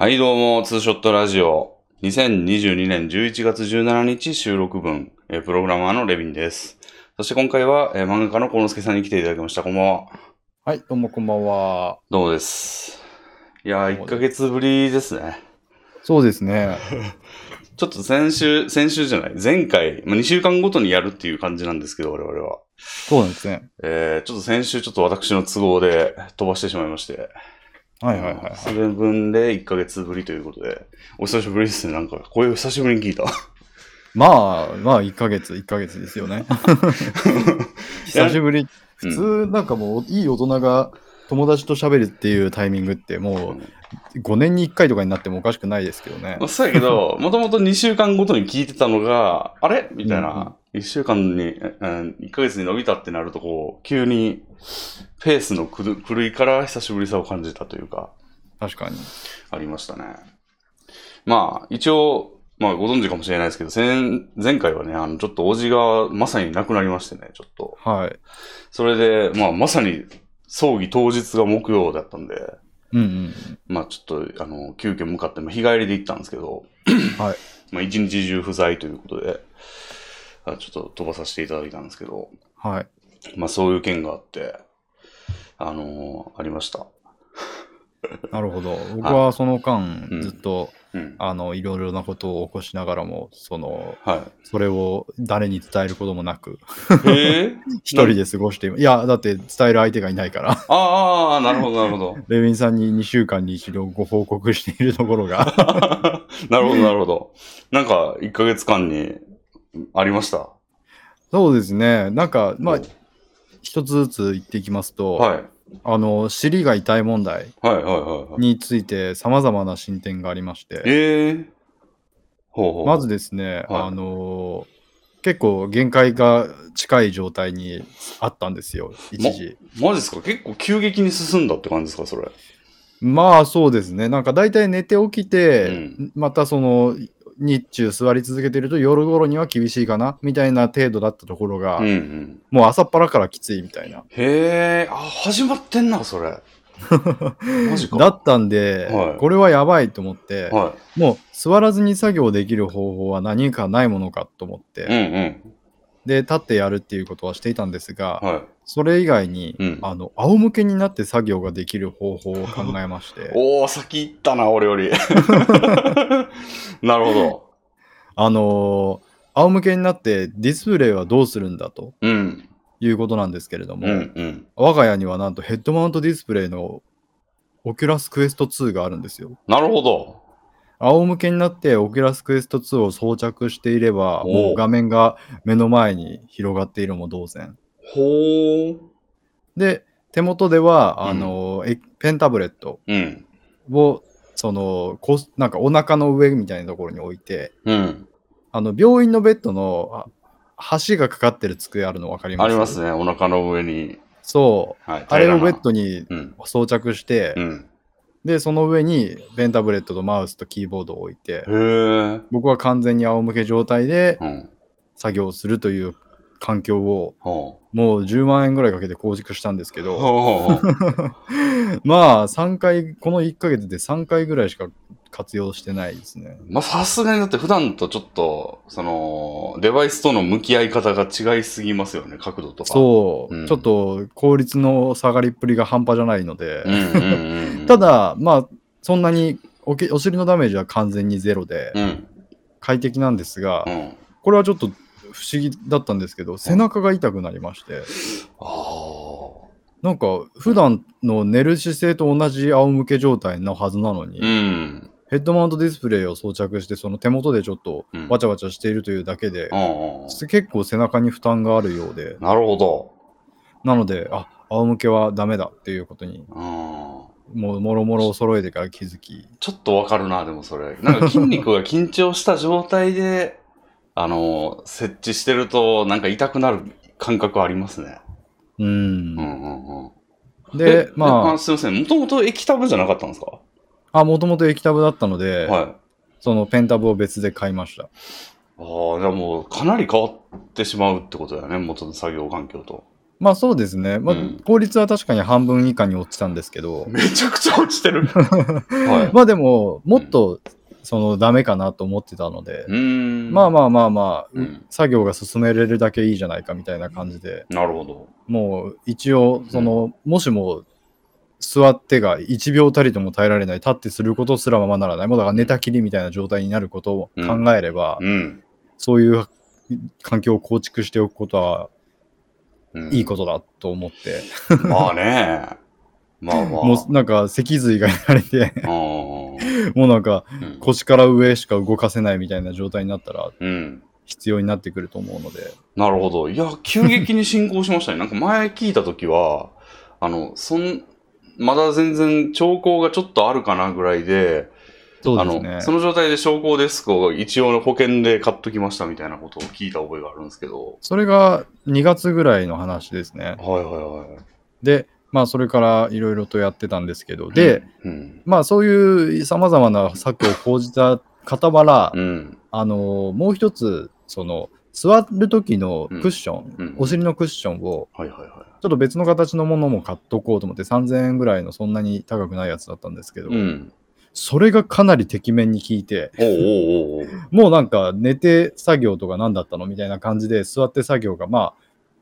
はい、どうも、ツーショットラジオ。2022年11月17日収録分、えープログラマーのレビンです。そして今回は、えー漫画家の幸之助さんに来ていただきました。こんばんは。はい、どうもこんばんは。どうもです。いやー、1ヶ月ぶりですね。そうですね。ちょっと先週、先週じゃない、前回、まあ、2週間ごとにやるっていう感じなんですけど、我々は。そうなんですね。えー、ちょっと先週ちょっと私の都合で飛ばしてしまいまして。はいはいはい、はい。それ分で1ヶ月ぶりということで、お久しぶりですね。なんか、声を久しぶりに聞いた。まあ、まあ、1ヶ月、1ヶ月ですよね。久しぶり。普通、なんかもう、いい大人が友達と喋るっていうタイミングって、もう、5年に1回とかになってもおかしくないですけどねま。あ、そうやけど、もともと2週間ごとに聞いてたのが、あれ？みたいな。1週間に、えうん1ヶ月に伸びたってなると、こう、急にペースの狂狂いから久しぶりさを感じたというか、確かに。ありましたね。まあ、一応、まあ、ご存知かもしれないですけど、前前回はね、あの、ちょっとおじがまさに亡くなりましてね、ちょっと。はい。それで、まあ、まさに葬儀当日が木曜だったんで、うんうん。まあ、ちょっと、あの、急遽向かって、まあ日帰りで行ったんですけど、はい。まあ、一日中不在ということで、あちょっと飛ばさせていただいたんですけど、はい。まあ、そういう件があって、あのーありました。なるほど。僕はその間うん、ずっと、うん。あの、いろいろなことを起こしながらも、その、はそれを誰に伝えることもなく、え 一人で過ごしていいや、だって伝える相手がいないから。ああ、なるほど、なるほど。レビンさんに2週間に一度ご報告しているところが。なるほど、なるほど。なんか、1ヶ月間にありました？そうですね。なんか、まあ、一つずつ言っていきますと、はい。あの、尻が痛い問題。について様々な進展がありまして、ええほうほう。まずですね、はいあの、結構限界が近い状態にあったんですよ、一時。マジですか？結構急激に進んだって感じですかそれ？まあそうですね。なんか大体寝て起きて、うんまたその日中座り続けてると夜頃には厳しいかなみたいな程度だったところが、うんうん。もう朝っぱらからきついみたいな。へえ、あ、始まってんな、それ。マジか。だったんで、はいこれはやばいと思って、はもう座らずに作業できる方法は何かないものかと思って、い。うんうん。で、立ってやるっていうことはしていたんですが、はい。それ以外に、うんあの、仰向けになって作業ができる方法を考えまして、おー、先行ったな、俺より。なるほど。あのー仰向けになってディスプレイはどうするんだとうん。いうことなんですけれども、うんうん。我が家にはなんとヘッドマウントディスプレイの Oculus Quest 2があるんですよ。ななるほど。仰向けになって Oculus Quest 2を装着していれば、おうもう画面が目の前に広がっているも同然。ほー。で、手元では、うんあの、えペンタブレットうん。を、その、こうなんかお腹の上みたいなところに置いて、うん。あの、病院のベッドのあ橋がかかってる机あるの分かります？ありますね、お腹の上に。そう。はい。あれをベッドにうん。装着して、うん。で、その上にペンタブレットとマウスとキーボードを置いて。僕は完全に仰向け状態でうん。作業するという環境をほもう10万円ぐらいかけて構築したんですけう。ど。まあ3回、この1ヶ月で3回ぐらいしか活用してないですね。まあ、さすがにだって普段とちょっと、その、デバイスとの向き合い方が違いすぎますよね、角度とか。そう、うんちょっと効率の下がりっぷりが半端じゃないので。た、だ、まあ、そんなにおけお尻のダメージは完全にゼロでうん。快適なんですが、うん。これはちょっと不思議だったんですけど、背中が痛くなりまして、ああ。なんか普段の寝る姿勢と同じ仰向け状態のはずなのに、うん。ヘッドマウントディスプレイを装着して、その手元でちょっとうんわちゃわちゃしているというだけで、うんうん。結構背中に負担があるようで、なるほど。なので、あ、仰向けはダメだっていうことに、うん。もうもろもろを揃えてから気づき、ちょっとわかるな、でもそれ。なんか筋肉が緊張した状態で、あの、設置してると、なんか痛くなる感覚ありますね。うん。うんうんうん。でえ、ますいません。もともと液タブじゃなかったんですか？あ、あ、もともと液タブだったので、はい。そのペンタブを別で買いました。ああ、じゃあもうかなり変わってしまうってことだよね、元の作業環境と。まあそうですね。まあ、うん効率は確かに半分以下に落ちたんですけど、めちゃくちゃ落ちてる。はい。まあでも、もっと、その、ダメかなと思ってたので、うーん。まあまあまあまあ、うん作業が進めれるだけいいじゃないかみたいな感じで、なるほど。もう一応、その、もしも、座ってが1秒たりとも耐えられない、立ってすることすらままならない、もうだから寝たきりみたいな状態になることを考えれば、うん。そういう環境を構築しておくことはうんいいことだと思って、まあね。まあまあ。もうなんか脊髄がやられて、もうなんかうん腰から上しか動かせないみたいな状態になったらうん。必要になってくると思うので、なるほど。いや、急激に進行しましたね。なんか前聞いたときは、あの、そん、まだ全然兆候がちょっとあるかなぐらいで、あそねの、。その状態で症候デスクを一応保険で買っときましたみたいなことを聞いた覚えがあるんですけど。それが2月ぐらいの話ですね。はいはいはい。で、まあそれからいろいろとやってたんですけど、で、うん、まあそういうさまざまな策を講じた傍ら、うん。あのもう一つ、その座る時のクッション、うんお尻のクッションを。ちょっと別の形のものも買っとこうと思って3000円ぐらいのそんなに高くないやつだったんですけど、うん。それがかなりてきめんに効いて、もうなんか寝て作業とか何だったのみたいな感じで座って作業がまあ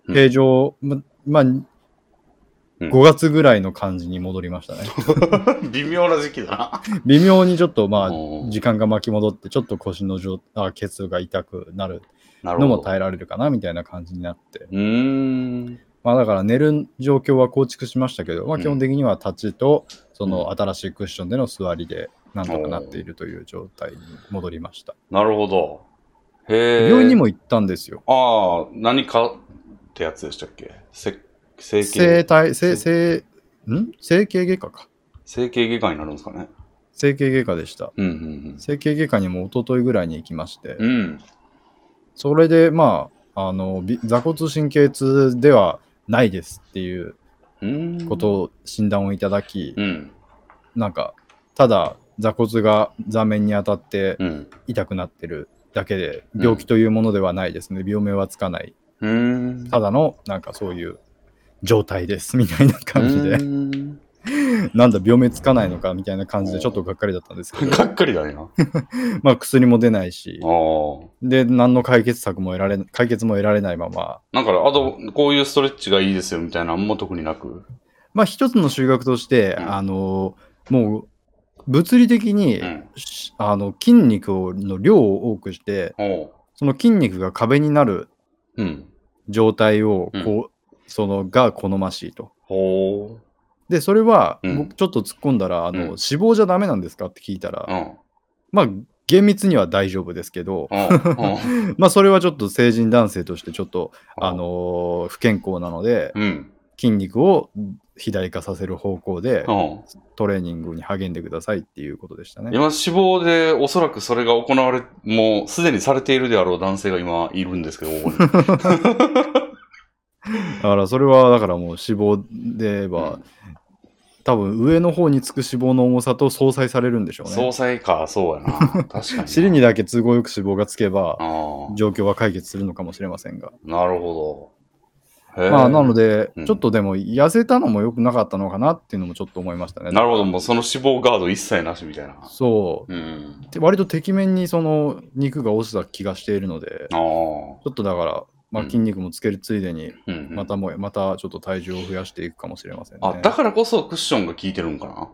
うん平常、ままあ5月ぐらいの感じに戻りましたね。微妙な時期だな。微妙にちょっとまうんあ時間が巻き戻ってちょっと腰の状あケツが痛くなる。のも耐えられるかなみたいな感じになって。うーん。まあだから寝る状況は構築しましたけど、まあうん基本的には立ちとその新しいクッションでの座りでなんとかなっているという状態に戻りました。なるほど。へえ。病院にも行ったんですよ。ああ、何かってやつでしたっけ？せ整形、整体、整、整、ん？整形外科か。整形外科になるんですかね。整形外科でした。うんうん整形外科にも一昨日ぐらいに行きまして、うん。うん。それでまあ、あの、び座骨神経痛ではないですっていううん。ことを診断をいただき、うん。なんか、ただ座骨が座面に当たってうん。痛くなってるだけで、病気というものではないですね。病名はつかない。うん。ただの、なんかそういう状態ですみたいな感じでう、ん なんだ、病名つかないのかみたいな感じでちょっとがっかりだったんですけど、がっかりだねな。まあ薬も出ないしあ、あ。で、何の解決策も得られ、解決も得られないまま、なんか、あと、こういうストレッチがいいですよみたいなのも特になく？まあ一つの修学として、うんあの、もう、物理的に、うん。しあの筋肉をの量を多くして、おう。その筋肉が壁になるうん。状態をうんこう、そのが好ましいと。ほで、それは、うん僕ちょっと突っ込んだら、あの、うん脂肪じゃダメなんですかって聞いたら、う。うん。まあ、厳密には大丈夫ですけど、うん。まあ、それはちょっと成人男性としてちょっと、あのー不健康なので、うん。筋肉を肥大化させる方向でうん。トレーニングに励んでくださいっていうことでしたね。今、死亡でおそらくそれが行われ、もうすでにされているであろう男性が今いるんですけど、ここに。だからそれはだからもう脂肪で言えば、うん多分上の方につく脂肪の重さと相殺されるんでしょう総ね。裁か、そうやな。確かにな。尻にだけ都合よく脂肪がつけばあ状況は解決するのかもしれませんが。あ、なるほど。まあなので、うんちょっとでも痩せたのも良くなかったのかなっていうのもちょっと思いましたね。なるほど、もうその脂肪ガード一切なしみたいな。そう。うん。で割とてきめんにその肉が落ちた気がしているので。ちょっとだから、まあ、うん筋肉もつけるついでに、うんうんまたもや、またちょっと体重を増やしていくかもしれませんね。あ、だからこそクッションが効いてるんかな？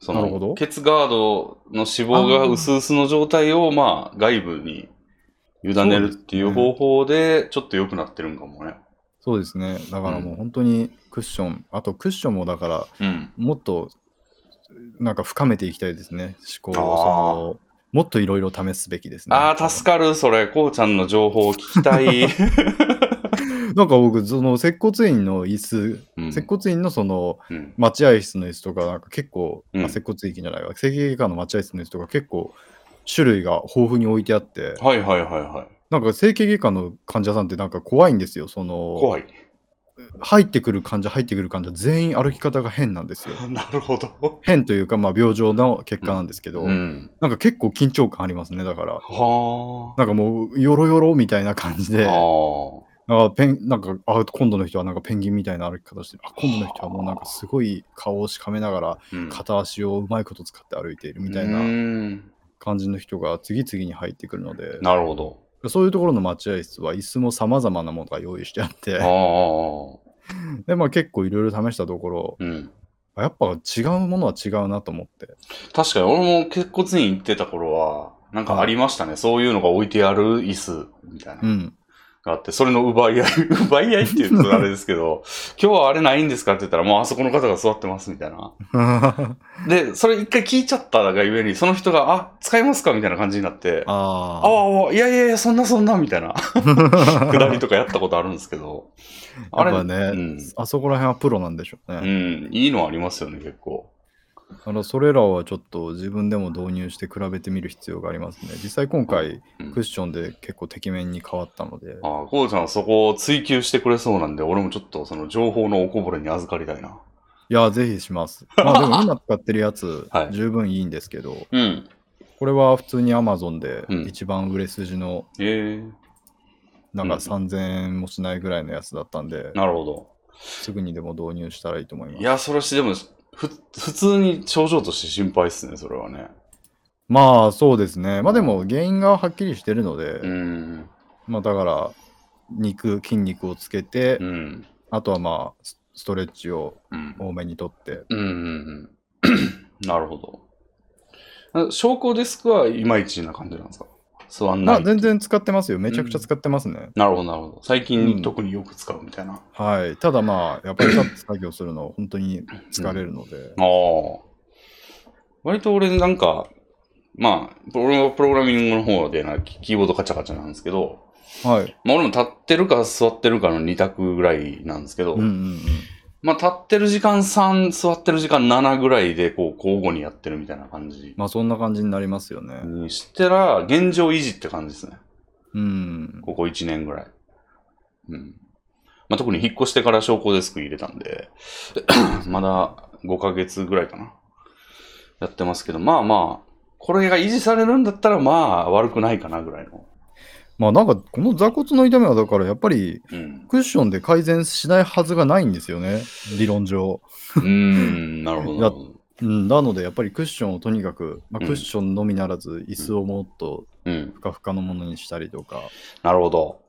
そのなるほどケツガードの脂肪が薄々の状態を、まあ、外部に委ねるっていう方法で、ちょっと良くなってるんかもね。そうですね。だからもう本当にクッション、あとクッションもだから、うん。もっとなんか深めていきたいですね。思考をもっといろいろ試すべきですね。ああ、助かる、それ。こうちゃんの情報を聞きたい。なんか僕、その接骨院の椅子、うん接骨院のそのうん。待合室の椅子とか、なんか結構、うんあ接骨院じゃないわ、整形外科の待合室の椅子とか結構種類が豊富に置いてあって、はいはいはいはい。なんか整形外科の患者さんってなんか怖いんですよ。その怖い。入ってくる患者、入ってくる患者、全員歩き方が変なんですよ。なるほど。変というか、まあ、病状の結果なんですけど、うん。なんか結構緊張感ありますね、だから。はなんかもう、よろよろみたいな感じであ。、ああペンなんかあ今度の人はなんかペンギンみたいな歩き方してるあ今度の人はもうなんかすごい顔をしかめながらうん片足をうまいこと使って歩いているみたいうな感じの人が次々に入ってくるのでなるほど。そういうところの待合室は椅子も様々なものが用意してあってああ。で、まあ、結構いろいろ試したところうん。あやっぱ違うものは違うなと思って確かに俺も結骨院行ってた頃は、なんかありましたね。そういうのが置いてある椅子みたいな。うんがあって、それの奪い合い、奪い合いって言うとあれですけど、今日はあれないんですかって言ったら、もうあそこの方が座ってますみたいな。で、それ一回聞いちゃったがゆえに、その人が、あ、使いますかみたいな感じになって、あああ、あいやいやいや、そんなそんな、みたいな、くだりとかやったことあるんですけど、あれ、あやっぱね、うん、あそこら辺はプロなんでしょううね、ん、いいのありますよね、結構。あのそれらはちょっと自分でも導入して比べてみる必要がありますね。実際今回うん。クッションで結構てきめんに変わったので、ああ、こうちゃんはそこを追求してくれそうなんで、俺もちょっとその情報のおこぼれに預かりたいな。いやぜひします。まあでも今使ってるやつ、はい。十分いいんですけどうん。これは普通に Amazon でうん。一番売れ筋のええなんかうん。3000円もしないぐらいのやつだったんで、なるほど。すぐにでも導入したらいいと思います。いや、それし、でも、ふ、普通に症状として心配っすね、それはね。まあそうですねまあでも原因がはっきりしてるので、うん。まあだから肉筋肉をつけて、うん。あとはまあスストレッチをうん。多めにとってうんうんうん。なるほど。あ昇降デスクはいまいちな感じなんですか？座んな全然使ってますよ。めちゃくちゃ使ってますね、なるほど、なるほど。最う近ん。特によく使うみたいな。あはい。ただまあやっぱり立って作業するの本当に疲れるので、あ。割と俺なんか、まあ、俺はプログラミングの方でな、キキーボードカチャカチャなんですけど、はい。まあ俺も立ってるか座ってるかの2択ぐらいなんですけど、うんうんうんまあ立ってる時間3、座ってる時間7ぐらいでこう交互にやってるみたいな感じまあそんな感じになりますよねにしたら、現状維持って感じですね。うんここ1年ぐらい。うん。まあ特に引っ越してから昇降デスク入れたんで、まだ5ヶ月ぐらいかな。やってますけど、まあまあ、これが維持されるんだったらまあ悪くないかなぐらいの。まあなんかこの座骨の痛みはだからやっぱりうん。クッションで改善しないはずがないんですよね理論上うーん、なるほど。なのでやっぱりクッションをとにかく、まあ、うんクッションのみならず椅子をもっとうん。ふかふかのものにしたりとかなるほど。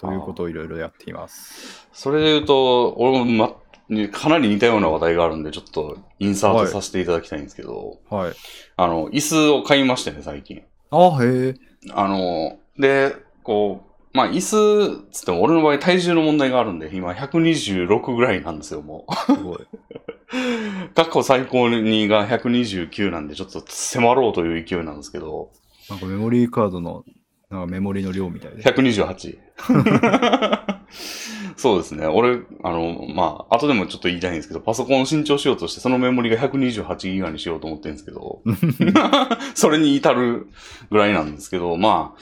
ということをいろいろやっています。それで言うと、俺も、ま、ねかなり似たような話題があるんで、ちょっとインサートさせていただきたいんですけど、はい。あの、椅子を買いましてね、最近。あへえ。あの、で、こう、まあ、椅子、つっても俺の場合体重の問題があるんで、今126ぐらいなんですよ、もすごい。う。過去最高にが129なんで、ちょっと迫ろうという勢いなんですけど、なんかメモリーカードのなんかメモリの量みたいで。128。そうですね。俺、あの、まあ、後でもちょっと言いたいんですけど、パソコンを新調しようとして、そのメモリが128ギガにしようと思ってるんですけど、それに至るぐらいなんですけど、まあ、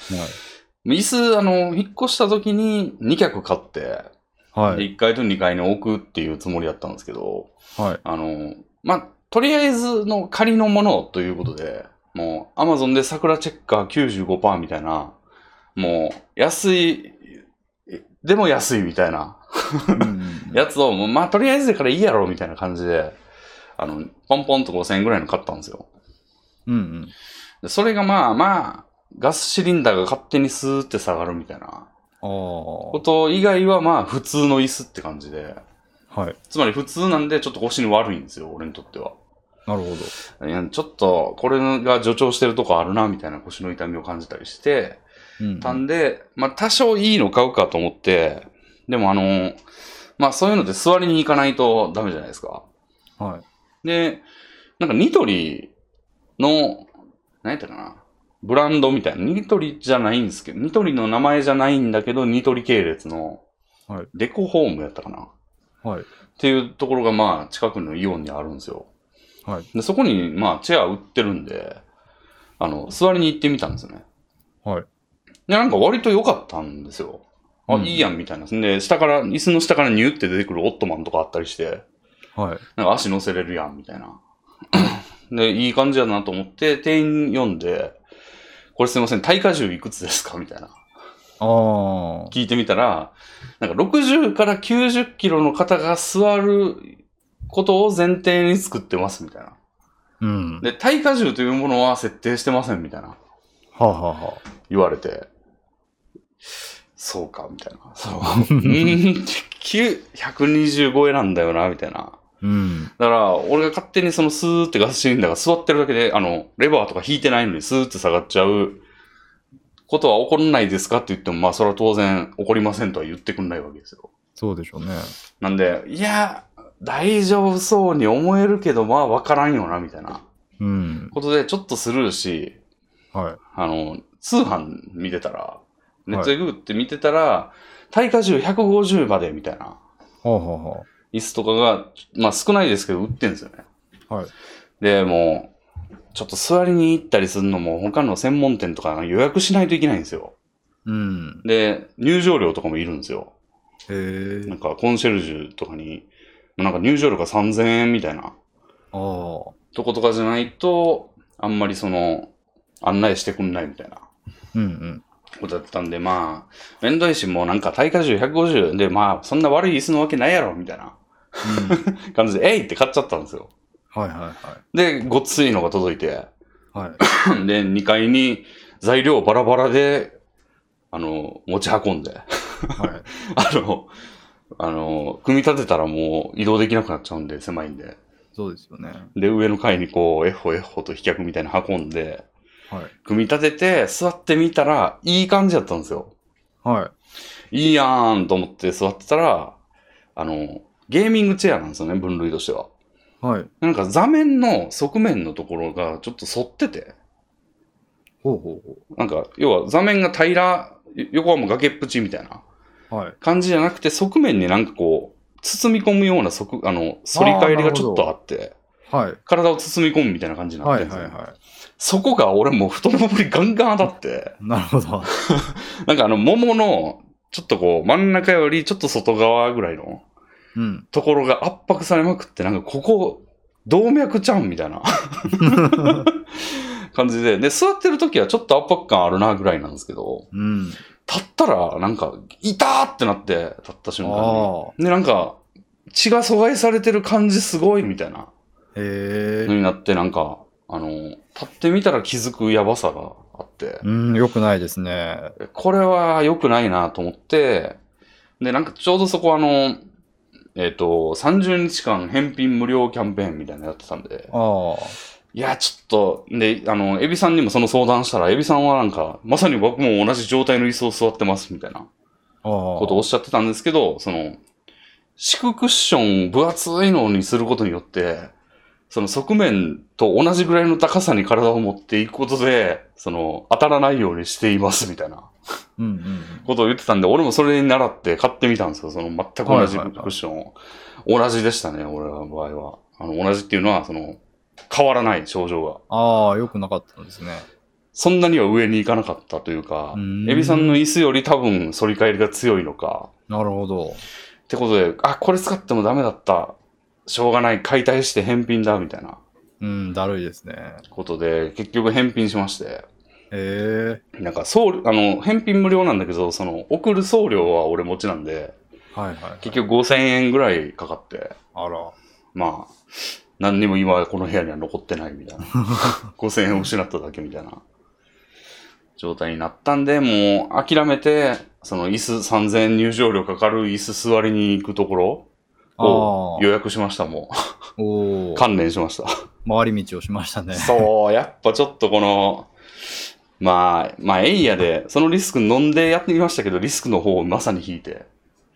椅子、あの、引っ越した時に2脚買って、はい。はでい。1階と2階に置くっていうつもりだったんですけど、はい。あの、まあ、とりあえずの仮のものということで、もう、アマゾンで桜チェッカー95%みたいな、もう、安い、でも安いみたいなやつを、まあ、とりあえずだからいいやろみたいな感じで、あの、ポンポンと5000円ぐらいの買ったんですよ。うんうん。でそれがまあまあ、ガスシリンダーが勝手にスーって下がるみたいなあこと以外はまあ普通の椅子って感じで、あ。はい。つまり普通なんでちょっと腰に悪いんですよ、俺にとっては。なるほど。いやちょっとこれが助長してるとこあるなみたいな腰の痛みを感じたりしてうんたんで、まあ多少いいの買うかと思って、でもあの、まあそういうのって座りに行かないとダメじゃないですか。はい。で、なんかニトリの、何やったかな。ブランドみたいな。ニトリじゃないんですけど、ニトリの名前じゃないんだけど、ニトリ系列のはい、デコホームやったかな。はい。っていうところがまあ近くのイオンにあるんですよ。はい。で、そこにまあチェア売ってるんで、あの、座りに行ってみたんですよね。はい。で、なんか割と良かったんですよ。あ、うんいいやんみたいな。で、下から、椅子の下からニュって出てくるオットマンとかあったりして、はい。なんか足乗せれるやんみたいな。で、いい感じやなと思って、店員読んで、これすいません、耐荷重いくつですか？みたいな。ああ。聞いてみたら、なんか60から90キロの方が座ることを前提に作ってますみたいな。うん。で、耐荷重というものは設定してませんみたいな。はあ、はあはあ、言われて、そうか、みたいな。そう。うーん、9 120超えなんだよな、みたいな。うん。だから、俺が勝手にそのスーってガスシリンダーが座ってるだけで、あの、レバーとか引いてないのにスーって下がっちゃうことは起こらないですかって言っても、まあ、それは当然起こりませんとは言ってくんないわけですよ。そうでしょうね。なんで、いや、大丈夫そうに思えるけど、まあ、わからんよな、みたいなうん。ことで、ちょっとスルーし、はい。あの、通販見てたら、ネットでググって見てたら、耐荷重150までみたいなはあ、はあは椅子とかが、まあ少ないですけど売ってんですよね。あ、はい。で、もう、ちょっと座りに行ったりするのも他の専門店とか予約しないといけないんですよ。うん。で、入場料とかもいるんですよ。へえ。なんかコンシェルジュとかに、なんか入場料が3000円みたいなああ。とことかじゃないと、あんまりその、案内してくんないみたいな。うんうん。ことだったんで、まあ、めんどいし、もうなんか耐荷重150で、まあ、そんな悪い椅子のわけないやろ、みたいなうん、感じで、えいって買っちゃったんですよ。はいはいはで、ごっついのが届いて、い。はい。で、2階に材料バラバラで、あの、持ち運んで、はい。あの、あの、組み立てたらもう移動できなくなっちゃうんで、狭いんで。そうですよね。で、上の階にこう、エッホエッホと飛脚みたいなの運んで、はい。組み立てて、座ってみたら、いい感じだったんですよ。はい。いいやーんと思って座ってたら、あの、ゲーミングチェアなんですよね、分類としては。はい。なんか座面の側面のところがちょっと反ってて、ほうほうほなんか、要は座面が平ら、横はもう崖っぷちみたいなう。はい。感じじゃなくて、側面になんかこう、包み込むような側、あの、反り返りがちょっとあって、はい。体を包み込むみたいな感じになっはいてるんですよ。はいはそこが俺もう太ももにガンガン当たって、い。なるほど。なんかあの、桃の、ちょっとこう、真ん中よりちょっと外側ぐらいのうん。ところが圧迫されまくって、なんかここ、動脈ちゃんみたいな 感じで、で、座ってる時はちょっと圧迫感あるなぐらいなんですけど、うん。立ったらなんか、痛ーってなって、立った瞬間あに。で、なんか、血が阻害されてる感じすごいみたいなあ。へになって、なんか、あの、立ってみたら気づくやばさがあって、うん、よくないですね。これは良くないなと思って、で、なんかちょうどそこあの、えっ、と、30日間返品無料キャンペーンみたいなのやってたんで、ああ。いや、ちょっと、で、あの、エビさんにもその相談したら、エビさんはなんか、まさに僕も同じ状態の椅子を座ってますみたいな。ことをおっしゃってたんですけど、その、敷くクッション分厚いのにすることによって、その側面と同じぐらいの高さに体を持っていくことで、その、当たらないようにしていますみたいなことを言ってたんで、俺もそれに習って買ってみたんですよ。その全く同じクッションを。同じでしたね、俺の場合は。あの、同じっていうのは、その、変わらない症状が。ああ、よくなかったんですね。そんなには上に行かなかったというかう、んエビさんの椅子より多分反り返りが強いのか、なるほど。ってことで、あ、これ使ってもダメだった。しょうがない。解体して返品だ、みたいなうん、だるいですね。ことで、結局返品しまして。へえ。なんか送料、あの、返品無料なんだけど、その、送る送料は俺持ちなんで、はいはい。結局5000円ぐらいかかって、あら。まあ、何にも今この部屋には残ってないみたいな。5000円を失っただけみたいな状態になったんで、もう諦めて、その椅子3000円入場料かかる椅子座りに行くところをあ予約しました、もおう。お。関連しました。回り道をしましたね。そう、やっぱちょっとこの、まあ、まあ、エイヤで、そのリスク飲んでやってみましたけど、リスクの方をまさに引いて、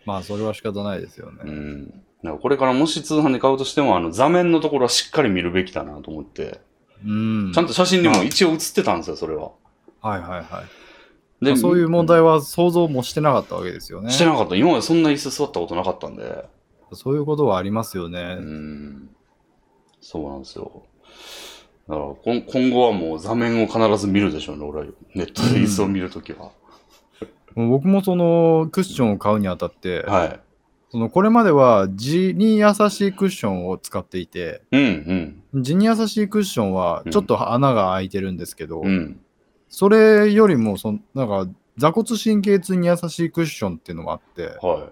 まあ、それは仕方ないですようね。ん。なんかこれからもし通販で買うとしても、あの、座面のところはしっかり見るべきだなと思って、うん。ちゃんと写真にも一応写ってたんですよ、それは。はいはいはい。で、そういう問題は想像もしてなかったわけですよね。してなかった。今までそんな椅子座ったことなかったんで、そういうことはありますよね。うん。そうなんですよ。だから今今後はもう座面を必ず見るでしょうね、俺は。ネットで椅子を見るときは。もう僕もそのクッションを買うにあたって、はい。そのこれまでは地に優しいクッションを使っていて、うん、地に優しいクッションはちょっと穴が開いてるんですけど、うん。うん。それよりもそのなんか座骨神経痛に優しいクッションっていうのもあって、は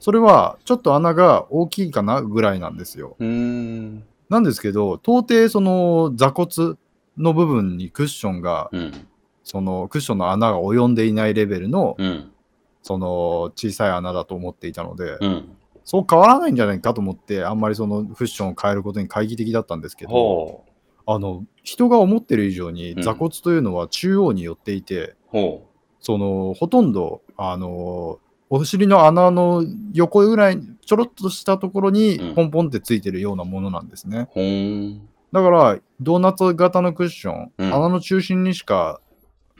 それはちょっと穴が大きいかなぐらいなんですよ。い。うーん。なんですけど、到底その座骨の部分にクッションが、うん。そのクッションの穴が及んでいないレベルの、うん。その小さい穴だと思っていたので、うん。そう変わらないんじゃないかと思って、あんまりそのクッションを変えることに懐疑的だったんですけど。あの、人が思ってる以上にうん座骨というのは中央に寄っていて、ほその、ほとんど、あの、お尻の穴の横ぐらい、ちょろっとしたところうんにポンポンってついてるようなものなんですね。う。ん。だから、ドーナツ型のクッション、うん穴の中心にしか、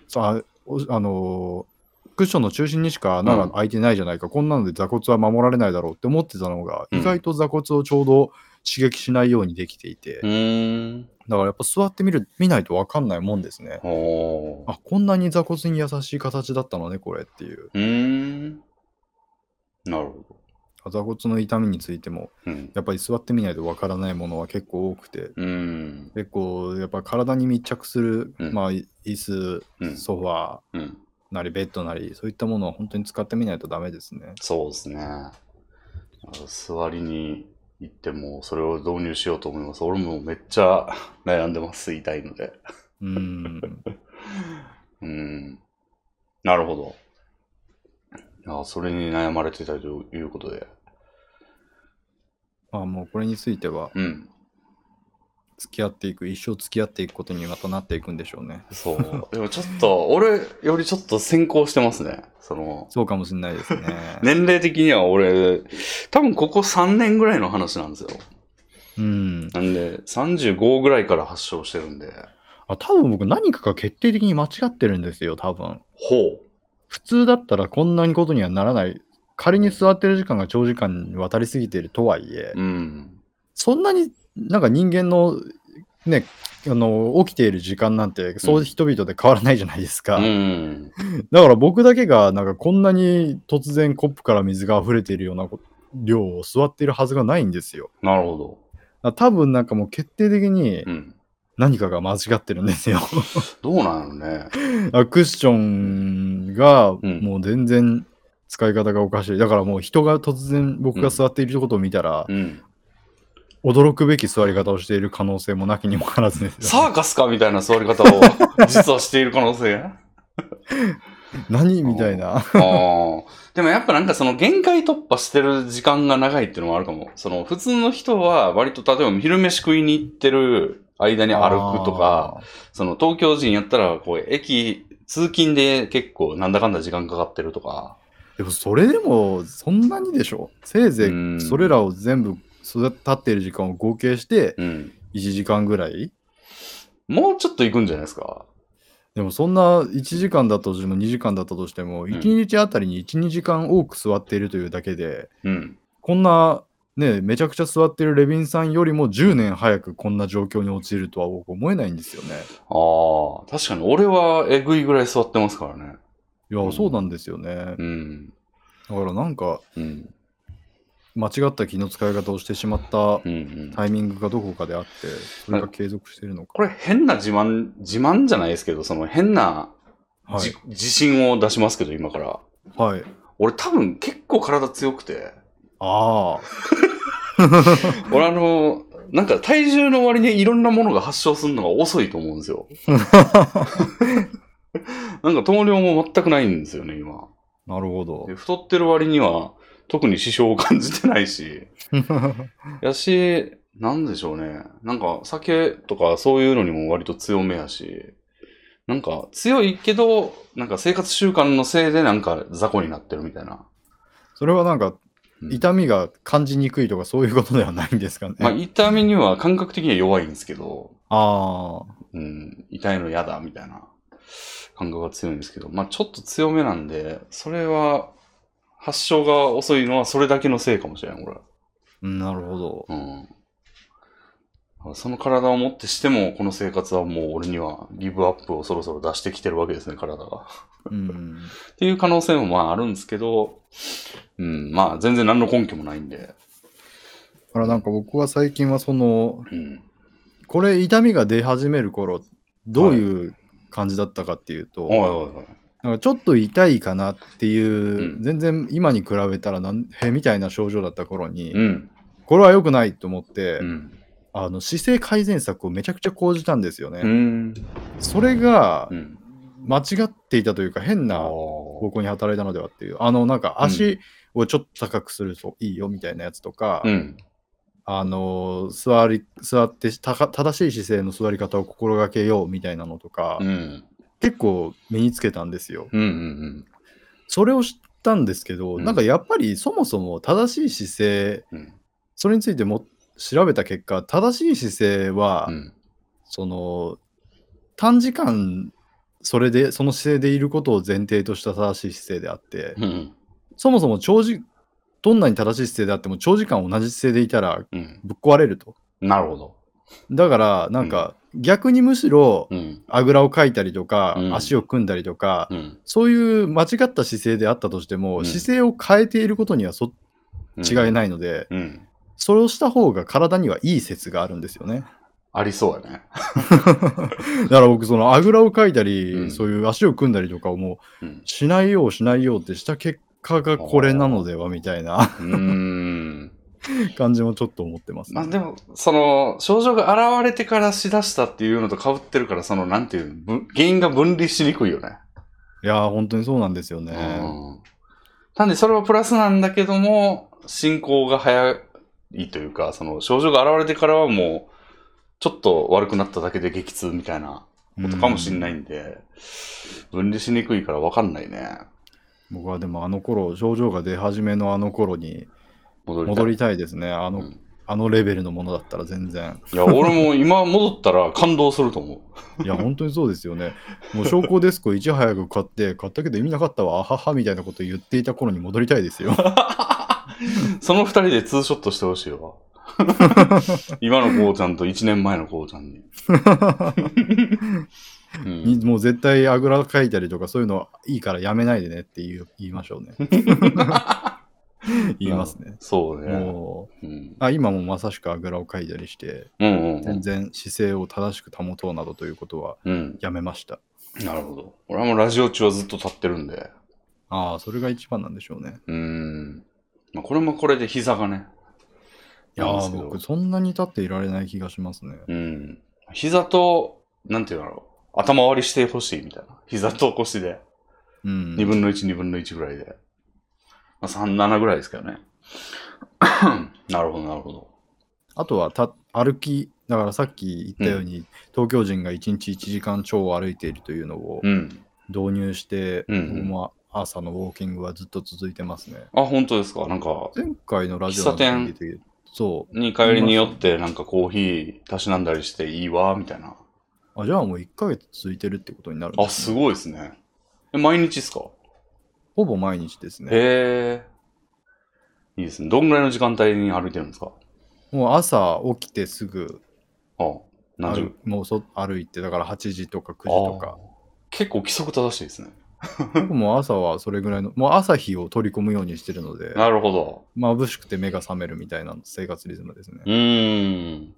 さおあのークッションの中心にしか穴が開いてないじゃないか、こんなので座骨は守られないだろうって思ってたのが、うん意外と座骨をちょうど刺激しないようにできていて。だからやっぱ座ってみる見ないと分かんないもんですね。あこんなに座骨に優しい形だったのね、これっていう。なるほど。座骨の痛みについても、うん。やっぱり座ってみないと分からないものは結構多くて、うん。結構やっぱ体に密着する、うんまあ椅子、うんソファー、うん。なりベッドなりそういったものは本当に使ってみないとダメですね。そうですね。座りに行っても、それを導入しようと思います。俺もめっちゃ悩んでます、痛いので。うーん。うん。なるほど。あそれに悩まれてたということで。まあもうこれについてはうん。付き合っていく、一生付き合っていくことにまたなっていくんでしょうね。そう。でもちょっと、俺よりちょっと先行してますね。その、そうかもしれないですね。年齢的には俺、多分ここ3年ぐらいの話なんですよ。うん。なんで、35ぐらいから発症してるんで。あ多分僕何かが決定的に間違ってるんですよ、多分。ほ普通だったらこんなにことにはならない。仮に座ってる時間が長時間に渡りすぎているとはいえ、う。うん。そんなになんか人間のね、あの起きている時間なんてそう人々で変わらないじゃないですか。うん。だから僕だけがなんかこんなに突然コップから水が溢れているようなこ量を座っているはずがないんですよ。なるほど。多分なんかもう決定的にうん。何かが間違ってるんですよ。どうなんやろね。あクッションがうんもう全然使い方がおかしい。だからもう人が突然僕が座っていることを見たら、うん。驚くべき座り方をしている可能性もなきにもあらずですよ。サーカスかみたいな座り方を 実はしている可能性？が。何みたいな。でもやっぱなんかその限界突破してる時間が長いっていうのもあるかも。その普通の人は割と例えば昼飯食いに行ってる間に歩くとか、その東京人やったらこう駅、通勤で結構なんだかんだ時間かかってるとか。でもそれでもそんなにでしょ？せいぜうんいそれらを全部育立っている時間を合計してうん。1時間ぐらい？もうちょっと行くんじゃないですか？でもそんな1時間だとしても2時間だったとしても、ん1日あたりに1、2時間多く座っているというだけで、うん。こんなね、めちゃくちゃ座ってるレビンさんよりも10年早くこんな状況に陥るとは僕思えないんですよね。ああ、確かに俺はえぐいぐらい座ってますからね。いや、うんそうなんですよね。うん。だからなんかうん。間違った気の使い方をしてしまった。タイミングがどこかであって、それが継続しているのか。これ変な自慢、自慢じゃないですけど、その変なはいじ、。自信を出しますけど、今から。はい。俺多分結構体強くて。ああ。俺あの、なんか体重の割にいろんなものが発症するのが遅いと思うんですよ。なんか糖尿も全くないんですよね、今。なるほどで。太ってる割には特に支障を感じてないし。やし、なんでしょうね。なんか酒とかそういうのにも割と強めやし。なんか強いけど、なんか生活習慣のせいでなんか雑魚になってるみたいな。それはなんかうん痛みが感じにくいとかそういうことではないんですかね。まあ痛みには感覚的には弱いんですけど、ああ。うん、痛いの嫌だみたいな感覚が強いんですけど、まあちょっと強めなんで、それは発症が遅いのはそれだけのせいかもしれない、俺は。うんなるほど。うん。その体をもってしても、この生活はもう俺にはギブアップをそろそろ出してきてるわけですね、体が。うん。っていう可能性もまああるんですけど、うん、まあ全然何の根拠もないんで。だからなんか僕は最近はその、うん。これ痛みが出始める頃、どういう感じだったかっていうと。なんかちょっと痛いかなっていう、うん全然今に比べたらなんへみたいな症状だった頃に、うん。これは良くないと思って、うん。あの姿勢改善策をめちゃくちゃ講じたんですよね。うん。それがうん。間違っていたというか変な方向に働いたのではっていうあのなんか足をちょっと高くするといいよみたいなやつとか、うん。あの座り座ってたか正しい姿勢の座り方を心がけようみたいなのとか、うん。結構身につけたんですよ。うん。うん。それを知ったんですけど、うんなんかやっぱりそもそも正しい姿勢うん。それについても調べた結果正しい姿勢は、うん。その短時間それでその姿勢でいることを前提とした正しい姿勢であって、うん。そもそも長時どんなに正しい姿勢であっても長時間同じ姿勢でいたらうん。ぶっ壊れると。なるほど。だからなんか逆にむしろうん。あぐらをかいたりとか、うん足を組んだりとか、うん。そういう間違った姿勢であったとしても、うん姿勢を変えていることにはそ違いい。ないので、うん。それをした方が体にはいい説があるんですよね。ありそうやね。だから僕そのあぐらをかいたり、うんそういう足を組んだりとかをもううん。しないようしないようってした結果がこれなのではみたいなうーん。感じもちょっと思ってます、まあでも、その、症状が現れてからしだしたっていうのと被ってるから、その、なんていうの、ぶ原因が分離しにくいよね。いやー本当にそうなんですよね。うん。なんで、それはプラスなんだけども、進行が早いというか、その、症状が現れてからはもう、ちょっと悪くなっただけで激痛みたいなことかもしんないんで、分離しにくいから分かんないね。僕はでもあの頃症状が出始めのあの頃に戻りたい。ですね。あの,、うん。あのレベルのものだったら全然。いや、俺も今戻ったら感動すると思う。いや本当にそうですよね。もう昇降デスクをいち早く買って買ったけど意味なかったわあははみたいなこと言っていた頃に戻りたいですよ その二人でツーショットしてほしいわ。今のこうちゃんと1年前のこうちゃんに。うんに もう絶対あぐらかいたりとかそういうのいいからやめないでねって言う言いましょうね 言いますねそうね。もううんあ今もまさしくあぐらをかいたりしてうんうんうん全然姿勢を正しく保とうなどということはうん。やめましたなるほど。俺はもうラジオ中はずっと立ってるんで。ああそれが一番なんでしょうねうん。まあ、これもこれで膝がね。いやー僕そんなに立っていられない気がしますねうん。膝と、なんていうのだろう。頭割りしてほしいみたいな。膝と腰で。うん2分の1、2分の1ぐらいで。まあ、3、7ぐらいですけどね。なるほど、なるほど。あとはた歩きだからさっき言ったように、東京人が1日1時間超歩いているというのをうん。導入して、うんうん僕も朝のウォーキングはずっと続いてますね。あ、本当ですか？なんか、前回のラジオの時に出てそう。に帰りによってなんかコーヒーたしなんだりしていいわ、みたいな。あじゃあもう1ヶ月続いてるってことになるんあ、ですすごいですね。え、毎日ですか？ほぼ毎日ですね。へえ。いいですね。どんぐらいの時間帯に歩いてるんですか？もう朝起きてすぐ。あ何時？歩もうそ歩いてだから8時とか9時とか。結構規則正しいですね。僕も朝はそれぐらいのもう朝日を取り込むようにしてるのでなるほど。眩しくて目が覚めるみたいな生活リズムですねうーん。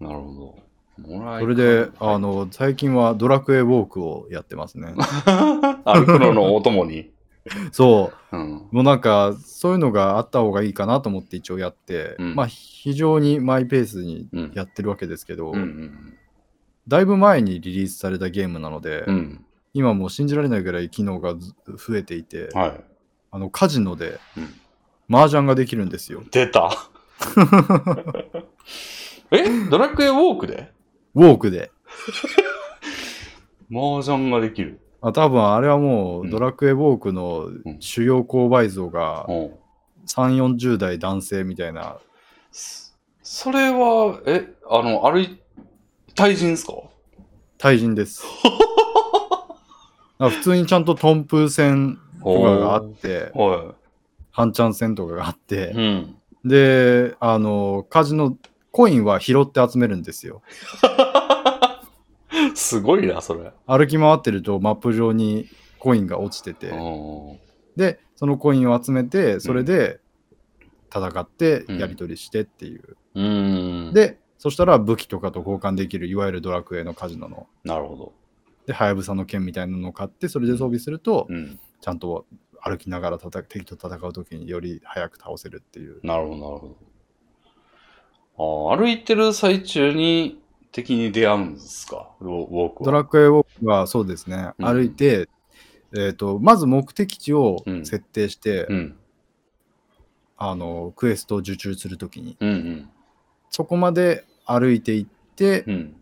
なるほど。もらいそれであの最近はドラクエウォークをやってますね 歩くののお供に。そうん。うもうなんかそういうのがあった方がいいかなと思って一応やって、うんまあ非常にマイペースにうん。やってるわけですけど、うんうんだいぶ前にリリースされたゲームなので、うん。うん。今もう信じられないぐらい機能がず増えていて、はい。あのカジノでうん麻雀ができるんですよ。出た。え？ドラクエウォークで？ウォークで。麻雀ができる。あ多分あれはもううんドラクエウォークの主要購買層がうん。3、40代男性みたいな、そそれは、え、あの、歩い、対人っすか？対人です。あ普通にちゃんとトンプー戦とかがあって、はハンチャン戦とかがあっい。てう、ん。で、あの、カジノ、コインは拾って集めるんですよ。すごいな、それ。歩き回ってるとマップ上にコインが落ちてて、うんで、そのコインを集めて、それで戦ってうんやり取りしてっていう。うん。、で、そしたら武器とかと交換できる、いわゆるドラクエのカジノのなるほど。で、はやぶさの剣みたいなのを買って、それで装備すると、うん。ちゃんと歩きながら戦敵と戦うときにより早く倒せるっていう。なるほど、なるほど。ああ、歩いてる最中に敵に出会うんですか？ウォークは。ドラクエウォークはそうですね、うん歩いて、えー、とまず目的地をうん設定して、うん。あのクエストを受注するときにうんうん。そこまで歩いていって、うん。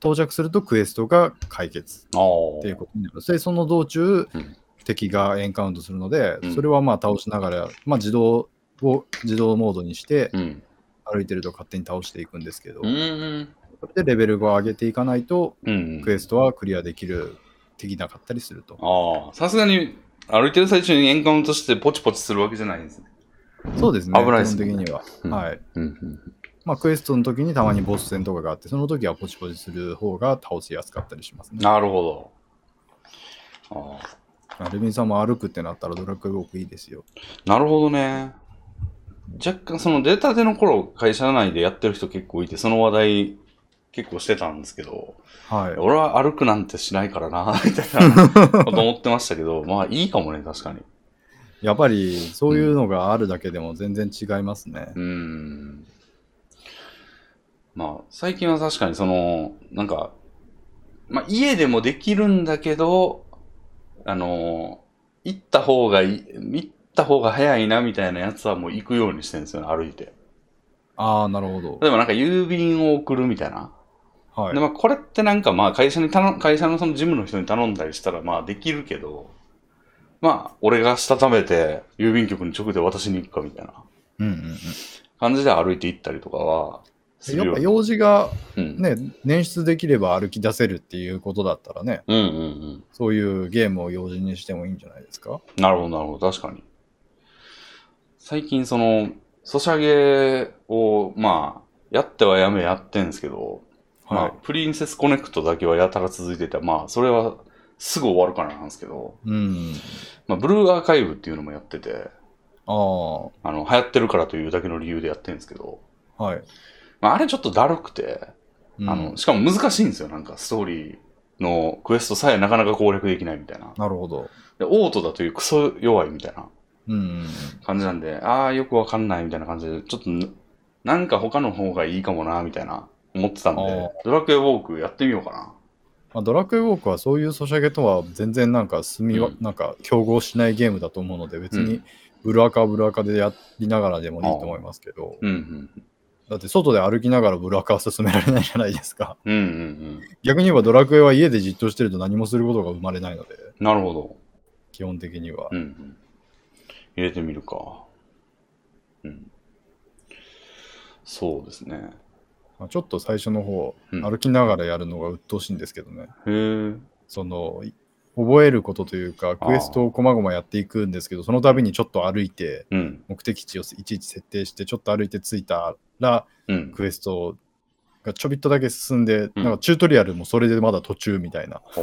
到着するとクエストが解決ああ。っていうことになる。でその道中、うん敵がエンカウントするので、うんそれはまあ倒しながら、まあ、自動を自動モードにしてうん。歩いてると勝手に倒していくんですけど、うん。それでレベルを上げていかないとうん。クエストはクリアできるできなかったりすると。さすがに歩いてる最中にエンカウントしてポチポチするわけじゃないんですね。そうですね、危ないですね基本的には。うんはい。うんうん。まあ、クエストの時にたまにボス戦とかがあって、その時はポチポチする方が倒しやすかったりしますね。なるほど。ああ。レビンさんも歩くってなったらドラクエウォークいいですよ。なるほどね。若干その出たての頃会社内でやってる人結構いて、その話題結構してたんですけど、はい。俺は歩くなんてしないからな、みたいな こと思ってましたけど、まあいいかもね、確かに。やっぱりそういうのがあるだけでも全然違いますね。うーん。まあ、最近は確かにその、なんか、まあ家でもできるんだけど、あの、行った方がいい、行った方が早いなみたいなやつはもう行くようにしてるんですよね、歩いて。ああ、なるほど。例えばなんか郵便を送るみたいな。はいで、。まあこれってなんかまあ会社に頼ん、会社のその事務の人に頼んだりしたらまあできるけど、まあ俺がしたためて郵便局に直で渡しに行くかみたいなうんうんうん。感じで歩いて行ったりとかは。やっぱ用事がうん。ね、捻出できれば歩き出せるっていうことだったらね、うんうんうん。そういうゲームを用事にしてもいいんじゃないですか？なるほど、なるほど。確かに。最近、その、ソシャゲを、まあ、やってはやめやってんすけど、まあはい、プリンセスコネクトだけはやたら続いてて、まあ、それはすぐ終わるからなんですけど、うん。まあ、ブルーアーカイブっていうのもやってて、ああ、はあの、流行ってるからというだけの理由でやってるんですけど、い。まあ、あれちょっとだるくて、うんあの、しかも難しいんですよ、なんか、ストーリーのクエストさえなかなか攻略できないみたいな。なるほど。で、オートだというクソ弱いみたいなうんうん感じなんで、ああ、よくわかんないみたいな感じで、ちょっとぬ、なんか他の方がいいかもな、みたいな、思ってたんあで、ドラクエウォークやってみようかな。まあ、ドラクエウォークはそういうソシャゲとは全然なんか住みわ、うんなんか競合しないゲームだと思うので別にうんブルアカはブルアカでやりながらでもいいと思いますけど、うんうん。だって外で歩きながらブルアカは進められないじゃないですか。うんうんうん。逆に言えばドラクエは家でじっとしてると何もすることが生まれないので、なるほど。基本的には。うんうん。入れてみるか。うん。そうですね。まあ、ちょっと最初の方、うん歩きながらやるのが鬱陶しいんですけどね。へえ。その、い覚えることというか、クエストをこまごまやっていくんですけど、その度にちょっと歩いて、うん。目的地をいちいち設定して、ちょっと歩いて着いたら、うん。クエストがちょびっとだけ進んで、うん。なんかチュートリアルもそれでまだ途中みたいな。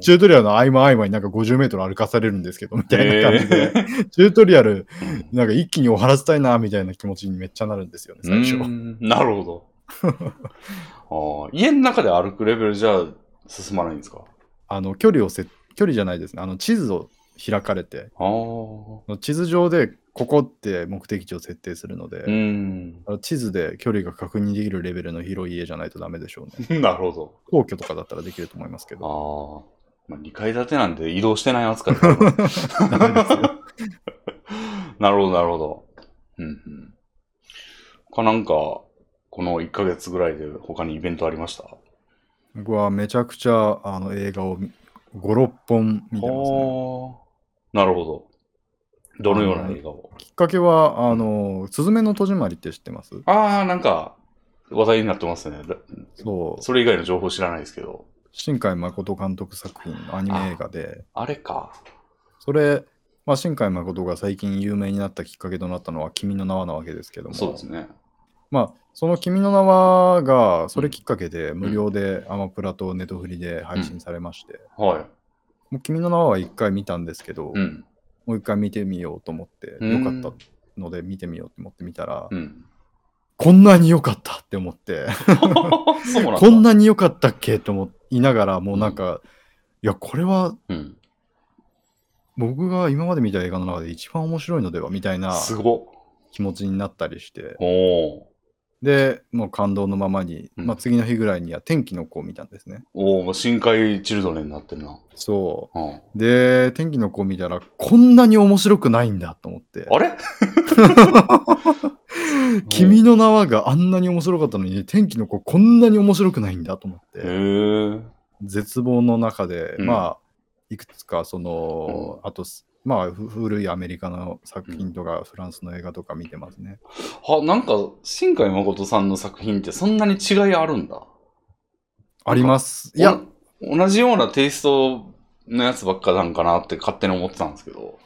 チュートリアルの合間合間になんか50メートル歩かされるんですけど、みたいな感じで、チュートリアル、なんか一気に終わらせたいな、みたいな気持ちにめっちゃなるんですよね、最初。なるほど。あー。家の中で歩くレベルじゃ進まないんですか？あの、距離をせ、距離じゃないですね。あの、地図を開かれて。地図上でここって目的地を設定するので、地図で距離が確認できるレベルの広い家じゃないとダメでしょうね。なるほど。皇居とかだったらできると思いますけあど。あ。まあ、2階建てなんで移動してない扱い。なるほど、なるほど。うんうん。かなんか、この1ヶ月ぐらいで他にイベントありました？僕はめちゃくちゃあの映画を5、6本見てますね。はあ。なるほど。どのような映画を？きっかけは、あの、すずめの戸締まりって知ってます？ああ、なんか、話題になってますね。だそう。それ以外の情報知らないですけど。新海誠監督作品のアニメ映画で、あれか。それ、まあ、新海誠が最近有名になったきっかけとなったのは君の名はなわけですけども、そうですね。まあ、その君の名はが、それきっかけで無料でアマプラとネトフリで配信されまして、はい。もう君の名は一回見たんですけど、うん。もう一回見てみようと思って、うかったので見てみようと思って見たら、うん。こんなに良かったって思って、そうなんだ。こんなに良かったっけと思って、いながらもうなんか、いやこれはうん。僕が今まで見た映画の中で一番面白いのではみたいなすごっ。気持ちになったりしておー。でもう感動のままに、うん。まあ、次の日ぐらいには天気の子を見たんですね。おー、もう深海チルドレンになってるな。そう。ん。うで天気の子を見たらこんなに面白くないんだと思って。あれ？君の名はがあんなに面白かったのに天気の子こんなに面白くないんだと思っへてえ。絶望の中で、うん。まあいくつかその、あとすまあふ古いアメリカの作品とか、フランスの映画とか見てますねは、なんか、新海誠さんの作品ってそんなに違いあるんだ？ありますいやお同じようなテイストのやつばっかなんかなって勝手に思ってたんですけど。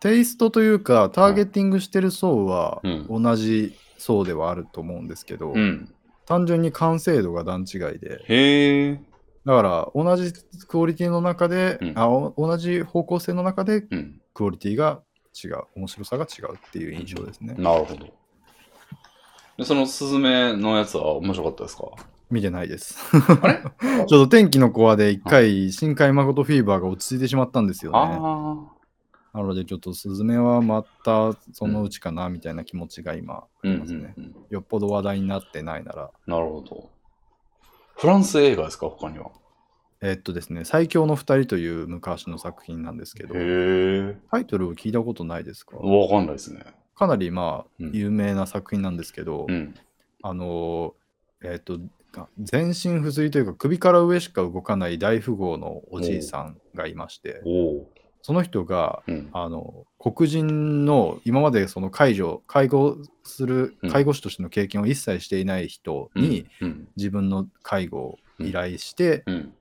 テイストというかターゲティングしてる層はうん同じ層ではあると思うんですけど、うん。単純に完成度が段違いでへえ。だから同じクオリティの中で、うんあお同じ方向性の中でうん。クオリティが違う面白さが違うっていう印象ですね、なるほど。で、そのスズメのやつは面白かったですか？見てないですあれ？ちょっと天気の子はで一回深海誠フィーバーが落ち着いてしまったんですよねああ。なのでちょっとスズメはまたそのうちかなみたいな気持ちが今あうんうんりますね、うん。よっぽど話題になってないならなるほど。フランス映画ですか？他には。えっとですね、最強の二人という昔の作品なんですけど。タイトルを聞いたことないですか？わかんないですね。かなりまあ、うん有名な作品なんですけど、うん。あのー、えっと、が全身不随というか首から上しか動かない大富豪のおじいさんがいまして、おお。その人が、うん。あの黒人の今までその介助介護するうん介護士としての経験を一切していない人にうん。自分の介護を依頼してうん。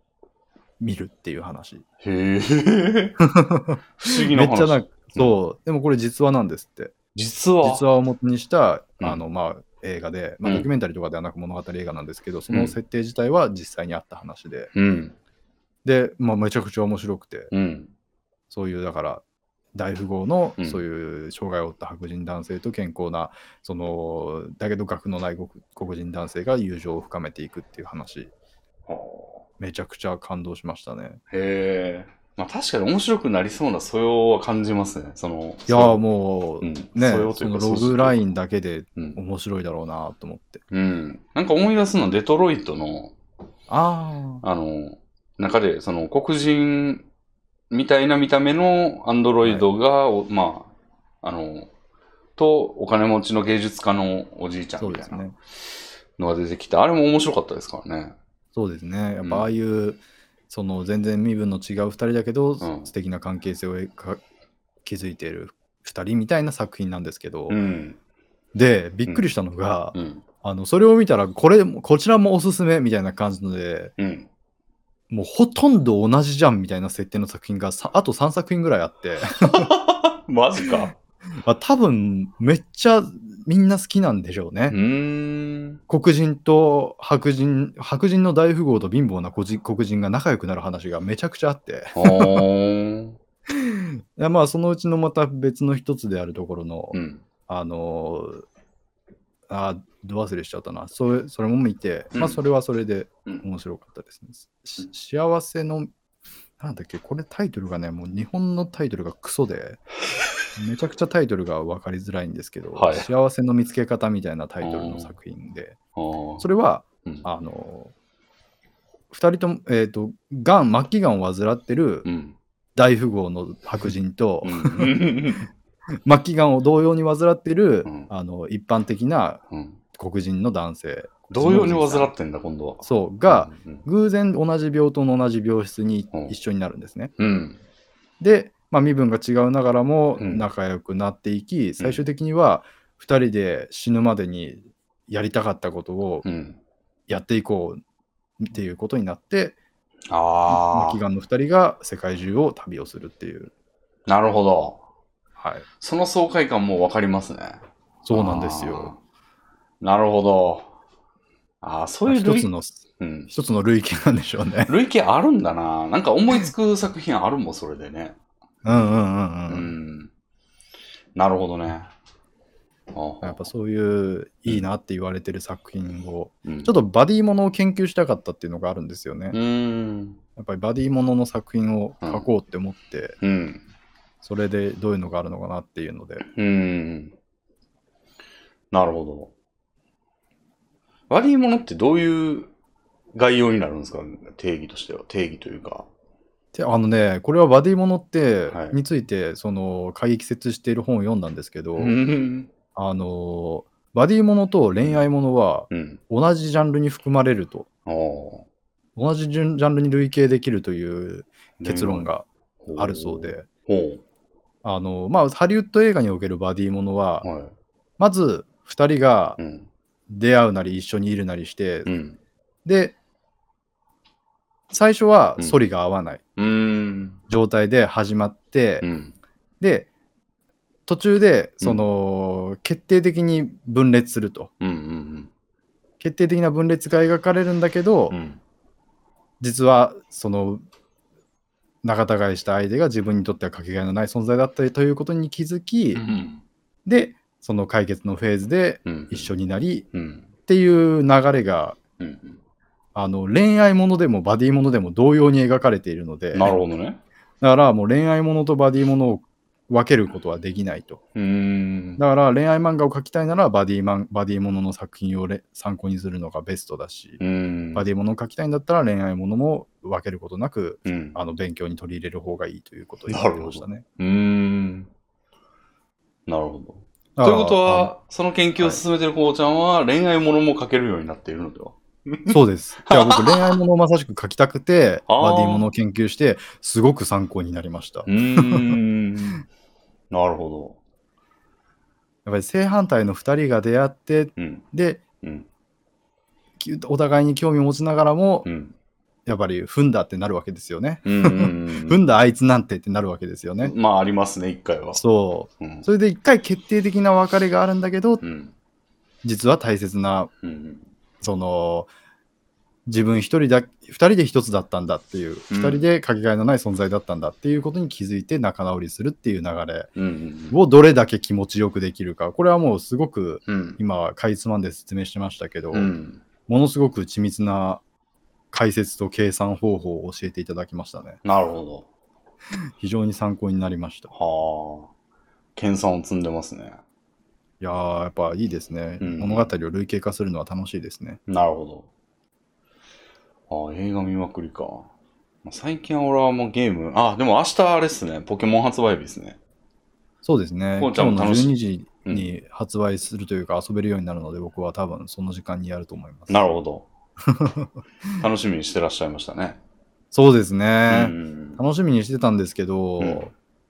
見るっていう話、へえ。不思議な話。めっちゃなそう、でもこれ実話なんですって実は。実話を元にした、うんあのまあ映画で、まあ、うんドキュメンタリーとかではなく物語映画なんですけど、そうんの設定自体は実際にあった話で、うん。で、まあ、めちゃくちゃ面白くて、うん。そういうだから大富豪のうんそういう障害を負った白人男性と健康なそのだけど学のない黒黒人男性が友情を深めていくっていう話はめちゃくちゃ感動しましたねあへえ。まあ確かに面白くなりそうな素養は感じますね。その。いやーもう、うんねそのログラインだけでうん。面白いだろうなと思ってうん。なんか思い出すのはデトロイトの、あああの、中で、その黒人みたいな見た目のアンドロイドが、おまあ、あの、と、お金持ちの芸術家のおじいちゃんみたいなのが出てきて、あれも面白かったですからね。そうですねやっうんぱああいう、その全然身分の違う2人だけど、ん素敵な関係性をか築いている2人みたいな作品なんですけど、うん。でびっくりしたのが、うん。あのそれを見たらこれもこちらもおすすめみたいな感じのでうん。もうほとんど同じじゃんみたいな設定の作品がさあと3作品ぐらいあって マジか。あ多分めっちゃみんな好きなんでしょうねう。ーん。黒人と白人白人の大富豪と貧乏な黒人黒人が仲良くなる話がめちゃくちゃあって。いやまあそのうちのまた別の一つであるところの、うん。あのーあど忘れしちゃったなそれそれも見て、うんまあそれはそれでうん。面白かったですね。し幸せの、なんだっけ、これタイトルがね、もう日本のタイトルがクソで、めちゃくちゃタイトルが分かりづらいんですけど、はい幸せの見つけ方みたいなタイトルの作品で、それは、うんあの、二人とも、えっ、と、がん、末期がんを患ってるうん。大富豪の白人と、うん。末期がんを同様に患ってる、うんあの一般的なうん。黒人の男性。同様に患ってんだ、今度は。そう、が、うん、偶然同じ病棟の同じ病室にうん一緒になるんですね。うん。で、まあ、身分が違うながらもうん仲良くなっていき、最終的には2人で死ぬまでにやりたかったことをうん。やっていこうっていうことになって、ああ。末期がんの2人が世界中を旅をするっていう。なるほど。はい。その爽快感もわかりますね。そうなんですよ。なるほど。ああ、そういう類一つの、うん、一つの類型なんでしょうね。類型あるんだな。なんか思いつく作品あるもん、それでね。うんうんうんううん。ん。なるほどね。あやっぱそういういいなって言われてる作品を、うん、ちょっとバディものを研究したかったっていうのがあるんですよね。うーん。やっぱりバディものの作品を書こうって思って、うん。それでどういうのがあるのかなっていうので。うーん。なるほど。バディものってどういう概要になるんですか？定義としては。定義というか。であのね、これはバディものって、はいについて、その、解説している本を読んだんですけど、うん。あの、バディものと恋愛ものはうん。同じジャンルに含まれると、お同じジャンルに類型できるという結論があるそう。で、ほあの、まあ、ハリウッド映画におけるバディものはう。、はい。まず2人がうん。出会うなり一緒にいるなりして、うん。で、最初はうん反りが合わないうーん。状態で始まって、うん。で、途中で、その、決定的に分裂すると。うん。うん。決定的な分裂が描かれるんだけど、うん。実は、その、仲違いした相手が自分にとってはかけがえのない存在だったりということに気づき、うん。で、その解決のフェーズでうん。一緒になり、うん。っていう流れが、うん。あの恋愛ものでもバディものでも同様に描かれているので、なるほどね。だからもう恋愛ものとバディものを分けることはできないと。うーん。だから恋愛漫画を描きたいならバディマンバディものの作品をれ参考にするのがベストだし、うーん。バディものを描きたいんだったら恋愛ものも分けることなくうん。あの勉強に取り入れる方がいいということを言ってましたね。うーん。なるほど。ということは、その研究を進めてるこうちゃんは、恋愛ものも書けるようになっているのでは？そうです。いや僕恋愛ものをまさしく描きたくて バディものを研究してすごく参考になりました。うーん。なるほやっぱり正反対の2人が出会ってど。うん。でうん。きお互いに興味を持ちながらも、うん。やっぱり踏んだってなるわけですよね。うん 踏んだあいつなんてってなるわけですよね。まあ、ありますね、一回は。そう。うん。それで一回決定的な別れがあるんだけど、うん。実は大切な、うん。その、自分一人だ、二人で一つだったんだっていう、二、人でかけがえのない存在だったんだっていうことに気づいて仲直りするっていう流れうん。をどれだけ気持ちよくできるか。これはもうすごくうん。今、かいつまんで説明してましたけど、うん。ものすごく緻密な解説と計算方法を教えていただきましたね。なるほど。非常に参考になりました。はあ。研鑽を積んでますね。いやー、やっぱいいですね。うん物語を類型化するのは楽しいですね。なるほど。ああ、映画見まくりか。まあ最近は俺はもうゲーム、あ、でも明日あれっすね、ポケモン発売日ですね。そうですね。こうちゃんも楽し12時に発売するというか遊べるようになるので、僕は多分その時間にやると思います。なるほど。楽しみにしてらっしゃいましたね。そうですうね。ん。楽しみにしてたんですけど、うん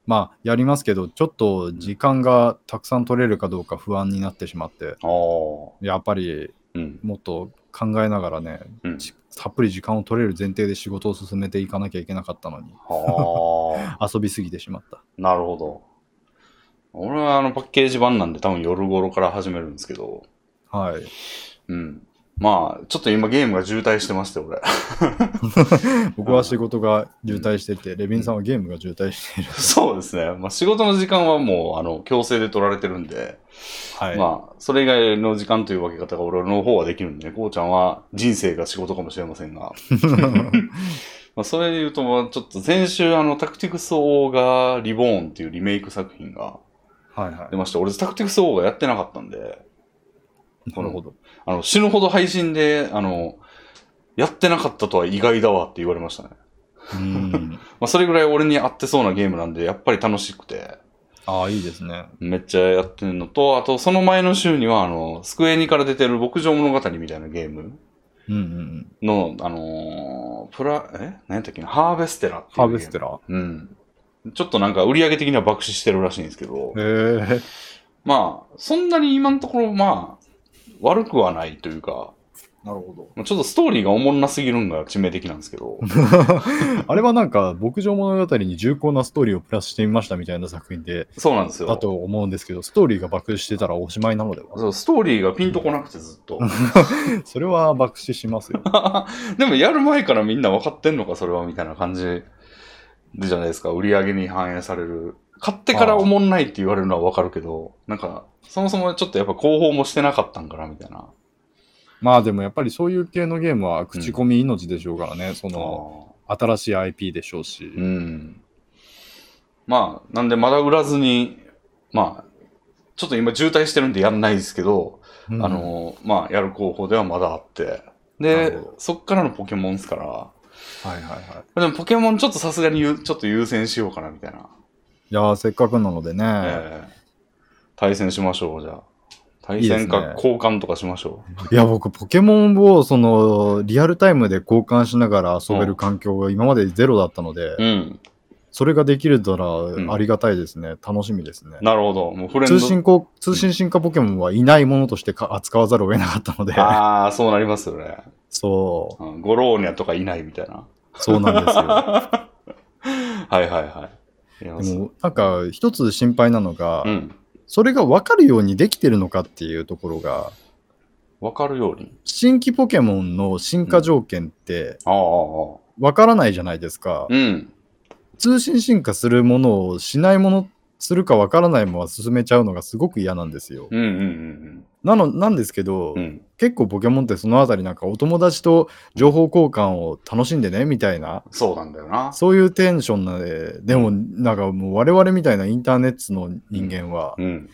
まあ、やりますけど、ちょっと時間がたくさん取れるかどうか不安になってしまって、ああ。やっぱりうん。もっと考えながらね、うん。ちたっぷり時間を取れる前提で仕事を進めていかなきゃいけなかったのに、はあ。遊びすぎてしまった。なるほど。俺はあのパッケージ版なんで多分夜頃から始めるんですけど、はい。うん。まあ、ちょっと今ゲームが渋滞してまして、俺。僕は仕事が渋滞してて、レビンさんはゲームが渋滞している。そうですね。まあ仕事の時間はもう、あの、強制で取られてるんで、はい。まあ、それ以外の時間という分け方が俺の方はできるんでね、こうちゃんは人生が仕事かもしれませんが。まあ、それで言うと、まあちょっと先週、あの、タクティクスオーガーリボーンっていうリメイク作品がはいはい出。まして、俺タクティクスオーガーやってなかったんで、なるほど。あの、死ぬほど配信で、あの、やってなかったとは意外だわって言われましたね。うん。まあ、それぐらい俺に合ってそうなゲームなんで、やっぱり楽しくて、ああ、いいですね。めっちゃやってるのと、あと、その前の週には、あの、スクエニから出てる牧場物語みたいなゲームうんうんうん。の、あのープラ、え？何やったっけな？ハーベステラっていうハーベステララうん。ちょっとなんか売り上げ的には爆死してるらしいんですけど、へえ。まあ、そんなに今のところ、まあ、悪くはないというか、なるほまあちょっとストーリーがおもんなすぎるんが致命的なんですけど、ど。あれはなんか、牧場物語に重厚なストーリーをプラスしてみましたみたいな作品で、そうなんですよ。だと思うんですけど、ストーリーが爆死してたらおしまいなのではそうストーリーがピンとこなくてずっと。それは爆死しますよ。でもやる前からみんな分かってんのか、それは、みたいな感じでじゃないですか。売り上げに反映される買ってからおもんないって言われるのはわかるけど、なんか、そもそもちょっとやっぱ広報もしてなかったんかな、みたいな。まあでもやっぱりそういう系のゲームは口コミ命でしょうからね、その新しい IP でしょうし。うん。まあ、なんでまだ売らずに、まあ、ちょっと今渋滞してるんでやんないですけど、うんあの、まあ、やる候補ではまだあって。なでそっからのポケモンですから、はいはいはい。でもポケモンちょっとさすがにゆちょっと優先しようかな、みたいな。いやーせっかくなのでね、ええ対戦しましょう、じゃあ。対いいです戦かね交換とかしましょいや僕ポケモンをそのリアルタイムで交換しながら遊べる環境が今までゼロだったので、う。うん。それができるなんらありがたいですね、楽しみですね。なるほど。もうフレンド。通信こ通信進化ポケモンはいないものとしてか扱わざるを得なかったので、ああ、そうなりますよね。そうんゴローニャとかいないみたいな。う、そうなんですよ。はいはいはい。でもなんか一つ心配なのが、うん。それが分かるようにできてるのかっていうところが、わかるように。新規ポケモンの進化条件って分からないじゃないですか。うん。通信進化するものをしないもの、するか分からないまま進めちゃうのがすごく嫌なんですよ。うんうんうんなのなんですけど、うん。うん。結構ポケモンってそのあたりなんかお友達と情報交換を楽しんでねみたいなそうなんだよな。そういうテンションなのででもなんかもう我々みたいなインターネットの人間は、うん。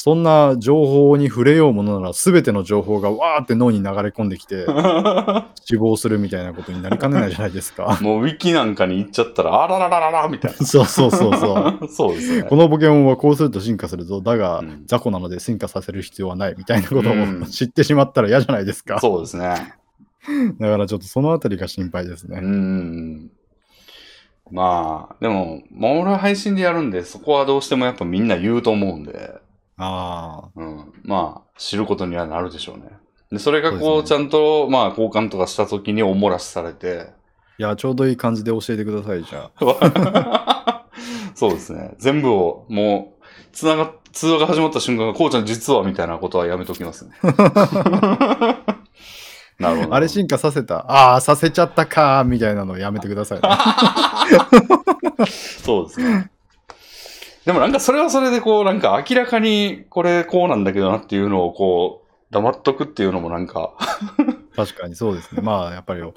そんな情報に触れようものなら全ての情報がわーって脳に流れ込んできて 死亡するみたいなことになりかねないじゃないですか。もうウィキなんかに行っちゃったら、あらららららみたい そうそうそうそう。な。そうですね。このポケモンはこうすると進化するぞ。だが、うん雑魚なので進化させる必要はないみたいなことをうん知ってしまったら嫌じゃないですか。そうですね。だからちょっとそのあたりが心配ですうね。ん。まあ、でも、まあ俺は配信でやるんで、そこはどうしてもやっぱみんな言うと思うんで、ああ。うん。まあ、知ることにはなるでしょうね。で、それがこう、ですちゃんと、まあ、交換とかした時におもらしされて、いや、ちょうどいい感じで教えてください、じゃあ。そうですね。全部を、もう、つなが、通話が始まった瞬間、こうちゃん実はみたいなことはやめときますね。なるほど。あれ進化させた。ああ、させちゃったかーみたいなのやめてください、ね。そうですね。でもなんかそれはそれでこう、なんか明らかにこれこうなんだけどなっていうのをこう、黙っとくっていうのもなんか、確かにそうですね。まあ、やっぱり、普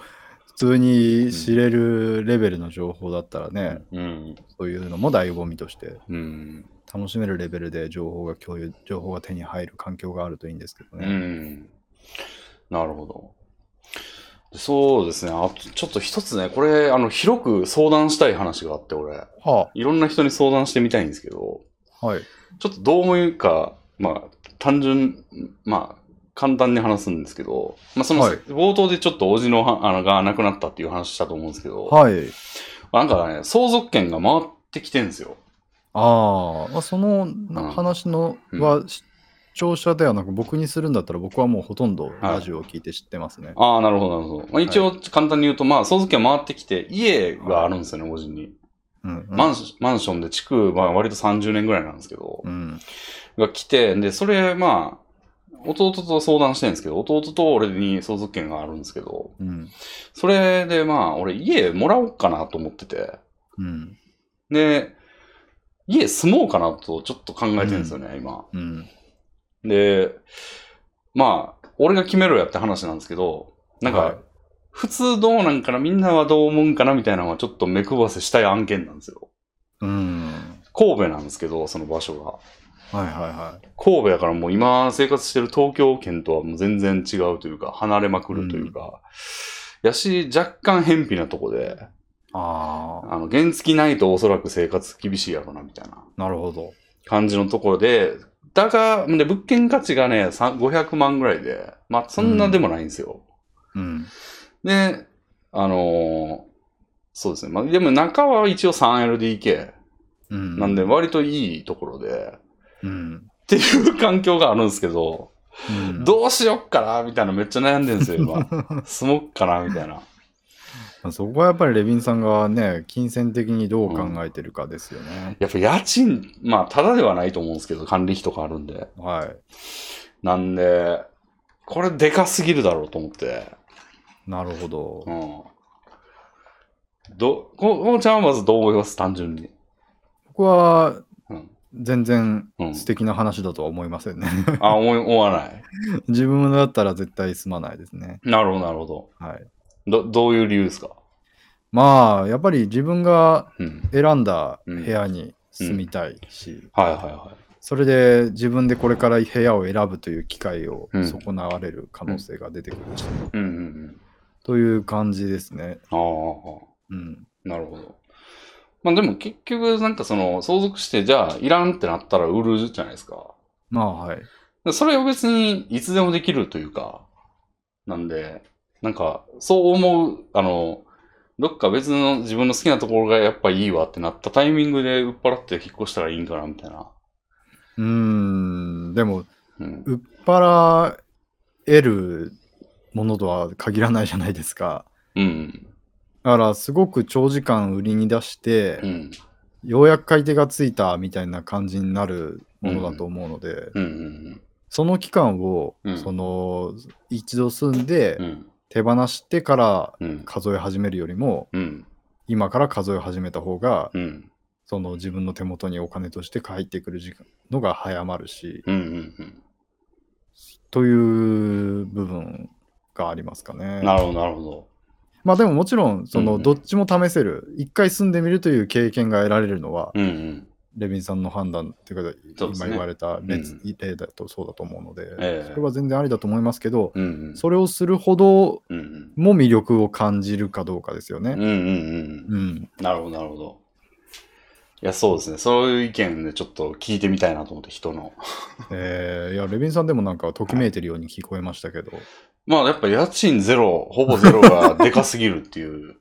通に知れるレベルの情報だったらね、うん。そういうのも醍醐味としてうん。楽しめるレベルで情報が共有、情報が手に入る環境があるといいんですけどうね。ん。なるほど。そうですね。あと、ちょっと一つね、これ、あの、広く相談したい話があって、俺。はいろんな人に相談してみたいんですけど、あ、はい。ちょっとどう思うか、まあ、単純、まあ、簡単に話すんですけど、まあ、その、はい冒頭でちょっとおじのはあのが亡くなったっていう話したと思うんですけど、はい。なんかね、相続権が回ってきてんですよ。ああ、まあ、その話のうんは、視聴者ではなく僕にするんだったら僕はもうほとんどはいラジオを聞いて知ってますね。ああ、なるほど、なるほど。まあ、一応、簡単に言うと、まあ、相続権回ってきて、家があるんですよね、おじに。うんうんマンシマンションで築、まあ、割と30年ぐらいなんですけど、うん。が来て、で、それ、まあ、弟と相談してるんですけど、弟と俺に相続権があるんですけど、うん。それでまあ、俺家もらおうかなと思ってて、うん。で、家住もうかなとちょっと考えてるんですよね、今。うん。で、まあ、俺が決めろやって話なんですけど、なんか、はい普通どうなんかな、みんなはどう思うんかなみたいなのはちょっと目配せしたい案件なんですよ。うん。神戸なんですけど、その場所が。はいはいはい。神戸だからもう今生活してる東京圏とはもう全然違うというか、離れまくるというか、やし、若干偏僻なとこで、ああの、原付ないとおそらく生活厳しいやろな、みたいなあ、なるほど。感じのところで、だが、で物件価値がね、さ500万ぐらいで、まあ、そんなでもないんですよ。うん。で、あのーそうですね。まあ、でも中は一応 3LDK うん。なんで割といいところで、うん。っていう環境があるんですけど、うん、どうしよっかなみたいなめっちゃ悩んでるんですよ、今。住もっかなみたいな。まあそこはやっぱりレビンさんがね、金銭的にどう考えてるかですよね。やっぱ家賃、まあ、ただではないと思うんですけど、管理費とかあるんで。はい。なんで、これでかすぎるだろうと思って。なるほど。うん。ど、ここうちゃんはまずどう思います？単純に。僕は全然うん素敵な話だとは思いませんね。あ、思い思わない。自分だったら絶対すまないですね。なるほど、なるほど。はい。ど、どういう理由ですか？まあ、やっぱり自分がうん。選んだ部屋に住みたいし、はいはいはそれで自分でこれから部屋を選ぶという機会をうん損なわれる可能性が出てくるし、い。うんうんうん。という感じですね。ああ、うん。なるほど。まあでも結局なんかその相続してじゃあいらんってなったら売るじゃないですか。まあ、はい。でそれを別にいつでもできるというか、なんで、なんかそう思う、あの、どっか別の自分の好きなところがやっぱいいわってなったタイミングで売っ払って引っ越したらいいんかなみたいな。うーん、でも、うん。売っ払えるものとは限らないじゃないですか。うん。だから、すごく長時間売りに出して、うん。ようやく買い手がついたみたいな感じになるものだと思うので、うん。うん。その期間を、うんその一度住んでうん。手放してからうん。数え始めるよりもうん。今から数え始めた方が、うん。その自分の手元にお金として入ってくる時間のが早まるしうん。うん。という部分がありますかね。なるほど、なるほど。まあでももちろんそうんうんのどっちも試せる、一回住んでみるという経験が得られるのは、うん。うん。レビンさんの判断っていうか、今言われた例,、うん例だとそうだと思うので、ええそれは全然ありだと思いますけど。それをするほど。も魅力を感じるかどうかですよね。うんうんうん。うん。なるほど、なるほど。いや、そうですね。そういう意見でちょっと聞いてみたいなと思って、人の。えーいや、レビンさんでもなんかときめいてるように聞こえましたけど、まあ、やっぱ家賃ゼロ、ほぼゼロがでかすぎるっていう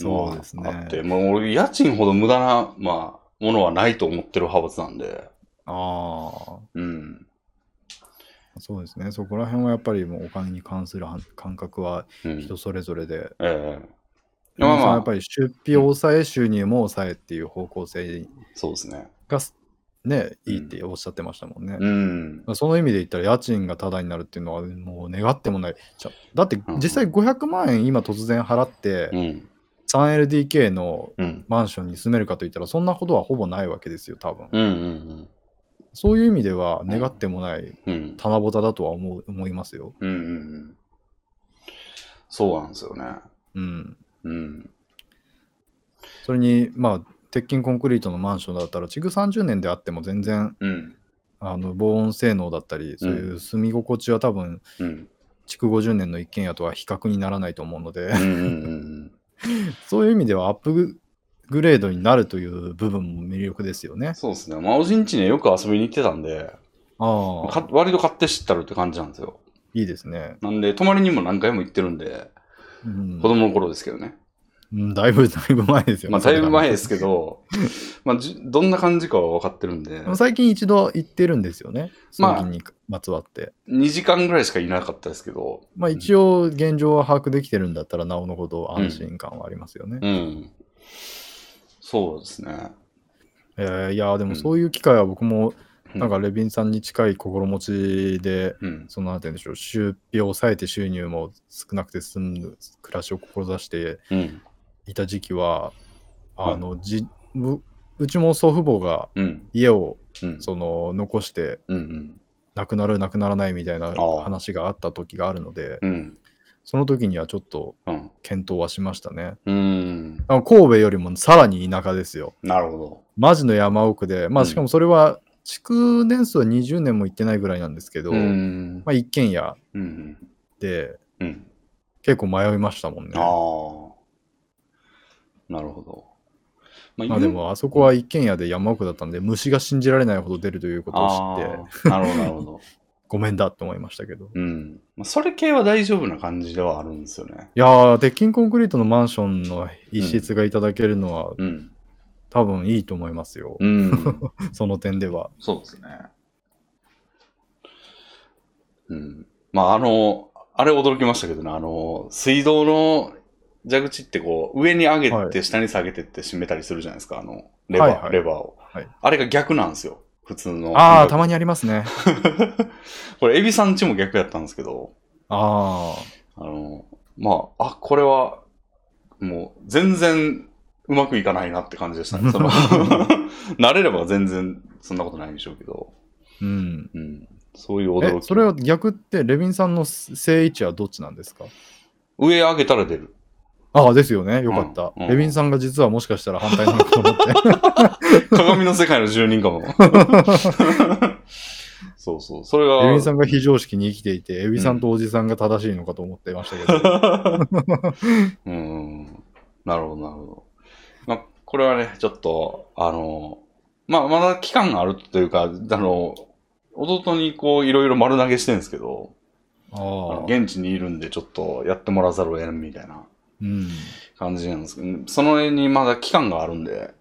の はそうですねあって、もう俺、家賃ほど無駄な、まあ、ものはないと思ってる派閥なんで、あうん。あ、そうですね。そこら辺はやっぱりもうお金に関するは感覚はうん。人それぞれで、ええレビンさんはまあまあやっぱり出費を抑え、収入も抑えっていう方向性そうですね。がね、いいっておっしゃってましたもんね。うん。その意味で言ったら家賃がタダになるっていうのはもう願ってもない。だってうん実際500万円今突然払ってうん。3LDK のうん。マンションに住めるかといったらそんなことはほぼないわけですよ多分。うん。うん。そういう意味では願ってもないうん。棚ぼただとは思う思いますよ。うん。うん。そうなんですよね。うん。うん。それにまあ鉄筋コンクリートのマンションだったら築30年であっても全然うん。あの防音性能だったりそういう住み心地は多分うん。築50年の一軒家とは比較にならないと思うのでうん。うん。そういう意味ではアップグレードになるという部分も魅力ですよね。そうですね。まあ、おじんちによく遊びに行ってたんで、ああ、か割と買って知ったるって感じなんですよ。いいですね。なんで、泊まりにも何回も行ってるんで、うん子供の頃ですけどね。うんだいぶ、だいぶ前ですよね。まあ、だいぶ前ですけけど、まあ、じ どんな感じかは分かってるんで、最近一度行ってるんですよね。まあにまつわって。2時間ぐらいしかいなかったですけど、まあ一応現状は把握できてるんだったらなおのほど安心感はありますよね。うん。そうですね。えーいやーでもそういう機会は僕もうんなんかレビンさんに近い心持ちで、うん。そのなんて言うんでしょう、出費を抑えて収入も少なくて済む暮らしを志してうん。いた時期は、はいあのじううちも祖父母がうん。家をうん。その残してうん。亡くなる亡くならないみたいな話があった時があるのでうん。その時にはちょっとうん。検討はしましたねうん。神戸よりもさらに田舎ですよなるほど。マジの山奥でまうんあしかもそれは築年数は20年も行ってないぐらいなんですけど、うん。まあ、一軒家うん。でうん。結構迷いましたもんねああ。なるほど。ままあでもあそこは一軒家で山奥だったんで虫が信じられないほど出るということを知ってなるほど、なるほど。ごめんだと思いましたけどうん。まあ、それ系は大丈夫な感じではあるんですよね。いやー鉄筋コンクリートのマンションの一室がいただけるのはうん。多分いいと思いますよ、うん。その点ではそうですね。うん。まあ、あの、あれ驚きましたけどね、あの、水道の蛇口ってこう、上に上げはて下に下げてって閉めたりするじゃないですか、あの、レバー、はいはいレバーを、はいあれが逆なんですよ。普通の。ああたまにありますね これ、エビさんちも逆やったんですけど、あああの、まあ、あ、これは、もう、全然うまくいかないなって感じでしたね。その 慣れれば全然そんなことないんでしょうけど、うん。うん。そういう驚え、き。それは逆って、レビンさんの正位置はどっちなんですか？上上げたら出る。ああ、ですよね。よかった。うんうんレビンさんが実はもしかしたら反対なのかと思って。鏡の世界の住人かも。そうそう。それが。レビンさんが非常識に生きていて、エビさんとおじさんが正しいのかと思ってましたけど。うん。なるほど、なるほど。まあ、これはね、ちょっと、あの、まあ、まだ期間があるというか、あの、弟にこう、いろいろ丸投げしてるんですけど、ああのあ。現地にいるんで、ちょっとやってもらわざるを得んみたいなうん。感じなんですけど、その辺にまだ期間があるんで、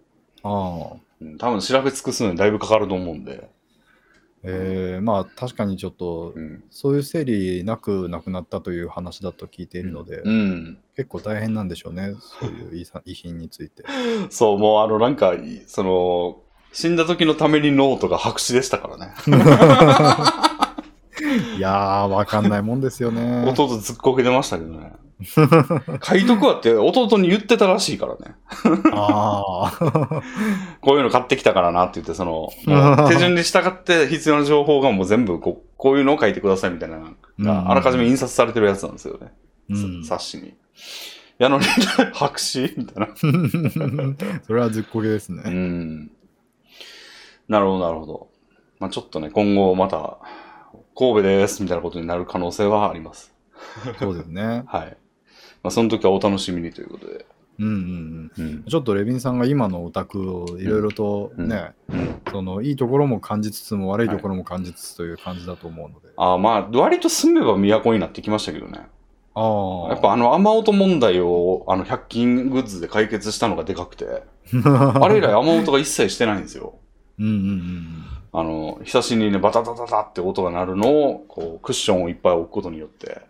ああ。うん多分調べ尽くすのにだいぶかかると思うんで、えー、まあ確かにちょっと、うん。そういう整理なく亡くなったという話だと聞いているので、うん。結構大変なんでしょうね、そういう遺品について。そう、もうあの、なんか、いその、死んだ時のためにノートが白紙でしたからね。いやー、わかんないもんですよね。弟ずっこけてましたけどね。書いとくわって弟に言ってたらしいからね。ああ。こういうの買ってきたからなって言って、その、手順に従って必要な情報がもう全部こう、こういうのを書いてくださいみたいなあらかじめ印刷されてるやつなんですよね。うん、冊子に。やのに、白紙みたいな。それはずっこけですうね。ん。なるほど、なるほど。まあちょっとね、今後また、神戸ですみたいなことになる可能性はあります。そうですね。はい。まあその時はお楽しみにということで。うんうんうんうん。。ちょっとレビンさんが今のオタクをいろいろとね、うんそのいいところも感じつつも悪いところも感じつつという感じだと思うので。ああ、まあ、割と住めば都になってきましたけどね。ああ。やっぱあの雨音問題をあの100均グッズで解決したのがでかくて、あれ以来雨音が一切してないんですよ。うんうんうん。あの、久しぶりにね、バタタタタって音が鳴るのを、こう、クッションをいっぱい置くことによって、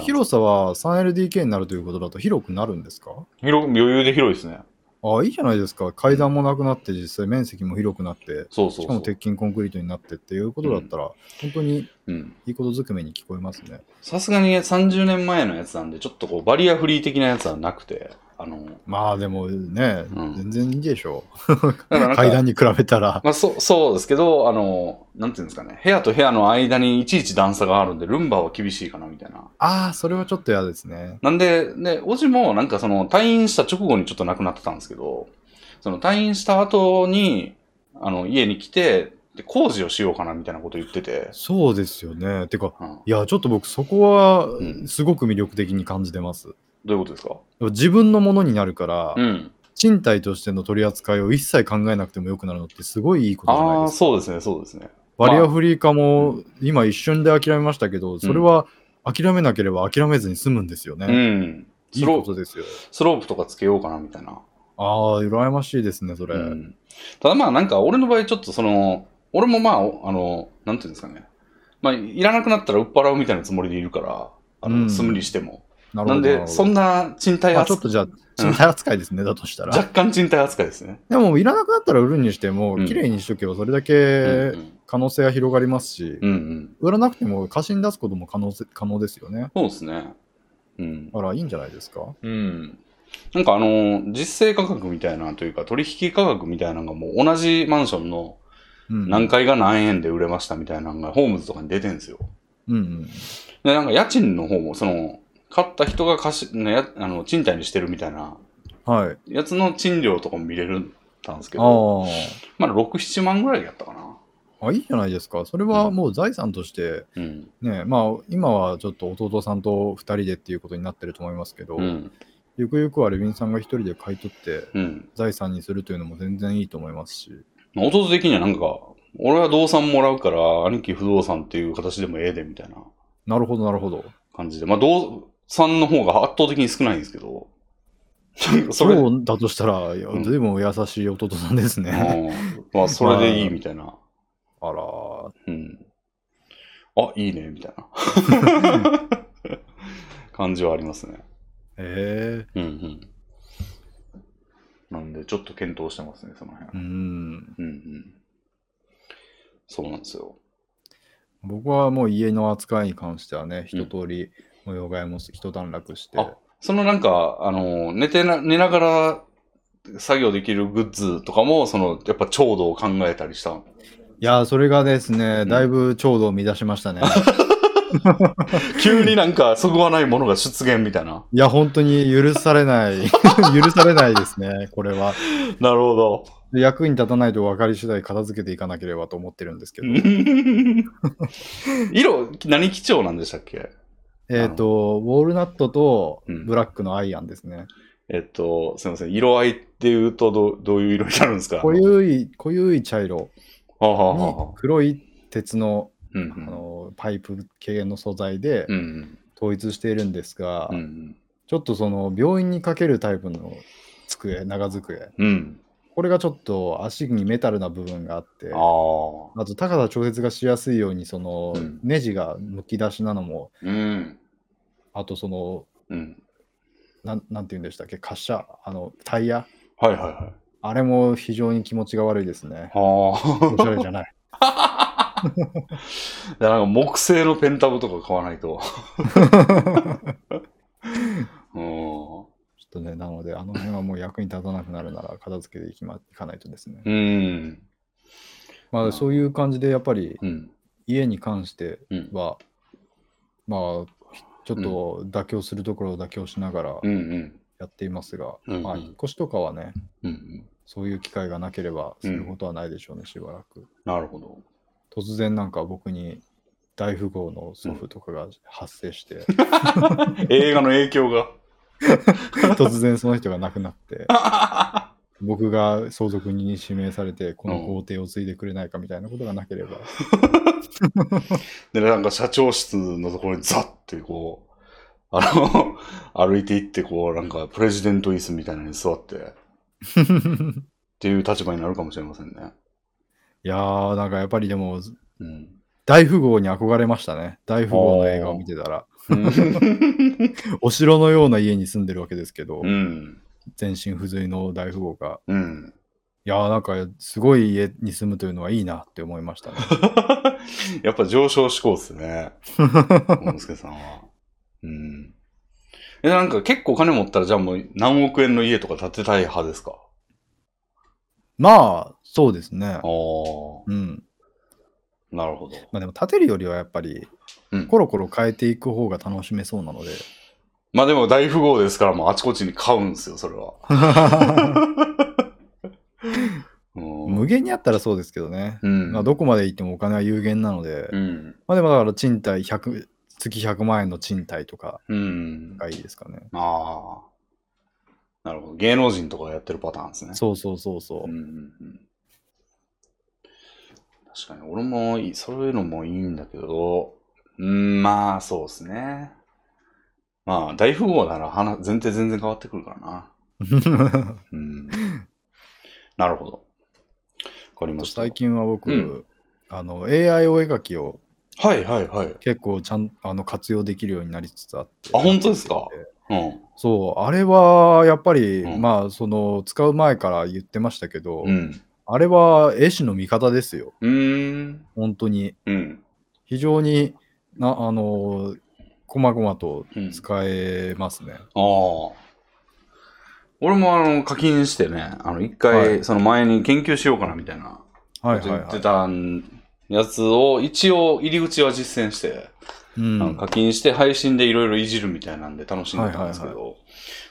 広さは 3LDK になるということだと広くなるんですか？広余裕で広いですね。ああ、いいじゃないですか。階段もなくなって、実際面積も広くなって、そうそうそう。しかも鉄筋コンクリートになってっていうことだったら、本当にうん。いいことずくめに聞こえますね。さすがにね30年前のやつなんで、ちょっとこう、バリアフリー的なやつはなくて、あの、まあでもね、うん全然いいでしょう。階段に比べたら。まあ、そう、そうですけど、あの、なんていうんですかね、部屋と部屋の間にいちいち段差があるんで、ルンバは厳しいかな、みたいな。ああ、それはちょっと嫌ですね。なんで、ね、おじもなんかその退院した直後にちょっと亡くなってたんですけど、その退院した後に、あの、家に来て、で工事をしようかなみたいなこと言ってて、そうですよね。てか、うん、いや、ちょっと僕そこはうんすごく魅力的に感じてます。どういうことですか？自分のものになるから、うん。賃貸としての取り扱いを一切考えなくてもよくなるのってすごいいいことじゃないですか。そうですね、そうですね。バリアフリー化も今一瞬で諦めましたけど、それは諦めなければ諦めずに済むんですよね。うん。いいスロープ、ことですよ。スロープとかつけようかなみたいな。ああ、羨ましいですね、それ。うん。ただまあなんか俺の場合ちょっとその、俺もまあ、おあの、なんていうんですかね。まあ、いらなくなったら売っ払うみたいなつもりでいるから、あの、うん住むにしても。なるほど。なんで、そんなな賃貸まあ、ちょっ扱い、とじゃあ、賃貸扱いですね、だとしたら。若干賃貸扱いですね。でも、いらなくなったら売るにしても、うん綺麗にしとけばそれだうけん可能性が広がりますし。売らなくても貸しに出すことも可能せ可能ですよね。そうですね。うん。だからいいんじゃないですか？うん。なんかあの、実勢価格みたいなというか、取引価格みたいなのがもう同じマンションのうん。何階が何円で売れましたみたいなのがホームズとかに出てるんですよ。うんうん。で、なんか家賃の方も、その、買った人が貸し、ね、やあの賃貸にしてるみたいなはい。やつの賃料とかも見れるたんですけあど、ーまだ6、7万ぐらいやったかな。あ。いいじゃないですか。それはもう財産として、うん。ね、まあ、今はちょっと弟さんと2人でっていうことになってると思いますけど、うん。ゆくゆくはレビンさんが1人で買い取ってうん。財産にするというのも全然いいと思いますし。まあ弟的にはなんか、俺は動産もらうから、兄貴不動産っていう形でもええで、みたいななるほど、なるほど。感じで。まあ、動産の方が圧倒的に少ないんですけど、それ、そそうだとしたら、ずいぶん優しい弟さんですね。うんまあ、それでいいみたいな。あら、うん。あ、いいね、みたいな 感じはありますね。えうんうん。なんで、ちょっと検討してますね、そのえ辺。うん。うんうん。そうなんですよ。僕はもう家の扱いに関してはね、一通り模様替えも一段落して、あ、そのなんか、あの、寝てな、寝ながら作業できるグッズとかも、その、やっぱ調度を考えたりした。いやー、それがですね、んだいぶ調度を乱しましたね。急になんか、そぐわないものが出現みたいな。いや、本当に許されない。許されないですね、これは。なるほど。役に立たないと分かり次第片付けていかなければと思ってるんですけど。色、何基調なんでしたっけ？えっと、ウォールナットとうんブラックのアイアンですね。えっと、すみません。色合いっていうとどう、どういう色になるんですか？濃ゆい、濃ゆい茶色黒い鉄のうんあのパイプ系の素材でうん。うん統一しているんですが、うん。うんちょっとその病院にかけるタイプの机、長机。うん。これがちょっと足にメタルな部分があって、あと高さ調節がしやすいようにそのうんネジがむき出しなのも、うん。あとそのうん。なんなんて言うんでしたっけ、滑車、あのタイヤ、はいはいはい。あれも非常に気持ちが悪いですね。はおしゃあ。れじゃない。いやなんか木製のペンタブとか買わないと。うん。っとね、なので、あの辺はもう役に立たなくなるなら片付けていき,、ま、いかないとですね。うん。まあ、そういう感じで、やっぱりうん。家に関してうん。は、まあ、ちょっと妥協するところを妥協しながらうんうん。やっていますが、うんうんまあ、引っ越しとかはね、うん。そういう機会がなければすることはないでしょうね、しばらく。なるほど。突然なんか僕に大富豪の祖父とかが発生して、映画の影響が。突然その人が亡くなって、僕が相続人に指名されて、この豪邸を継いでくれないかみたいなことがなければ、で、なんか社長室のところにザッてこう、あの、歩いていって、こう、なんかプレジデント椅子みたいなのに座って、っていう立場になるかもしれませんね。いやー、なんかやっぱりでも、うん。大富豪に憧れましたね。大富豪の映画を見てたら。うん。お城のような家に住んでるわけですけど、うん。全身不随の大富豪が。うん。いやー、なんかすごい家に住むというのはいいなって思いましたね。やっぱ上昇志向っすね。大之助さんは。うん。え、なんか結構金持ったら、じゃあもう何億円の家とか建てたい派ですか？まあ、そうですねあ。あ、うん。なるほど。まあでも建てるよりはやっぱり、うんコロコロ変えていく方が楽しめそうなので。まあでも大富豪ですから、もうあちこちに買うんですよ、それは。うん無限にあったらそうですけどね。うん。まあ、どこまで行ってもお金は有限なので、うん。まあでもだから賃貸100、月100万円の賃貸とかうん。がいいですかね。ああ。なるほど。芸能人とかがやってるパターンですね。そうそうそうそう。うんうんうん。確かに、俺もそういうのもいいんだけど、うん、まあ、そうですね。まあ、大富豪なら話、前提全然変わってくるからな。うん。なるほど。わかりました。最近は僕、うんあの AI お絵描きをはいはいはい。結構ちゃんあの活用できるようになりつつあって。あ本当ですか？うん。そう、あれはやっぱり、うんまあ、その使う前から言ってましたけど、うん。あれは絵師の味方ですよ。うーん。本当に。うん。非常にな、あの、こまごまとうん使えますね。ああ。俺もあの課金してね、あの一回、はいその前に研究しようかなみたいなはい言って。たんやつを一応入り口は実践して、うん課金して配信でいろいろいじるみたいなんで楽しんでたんですけど、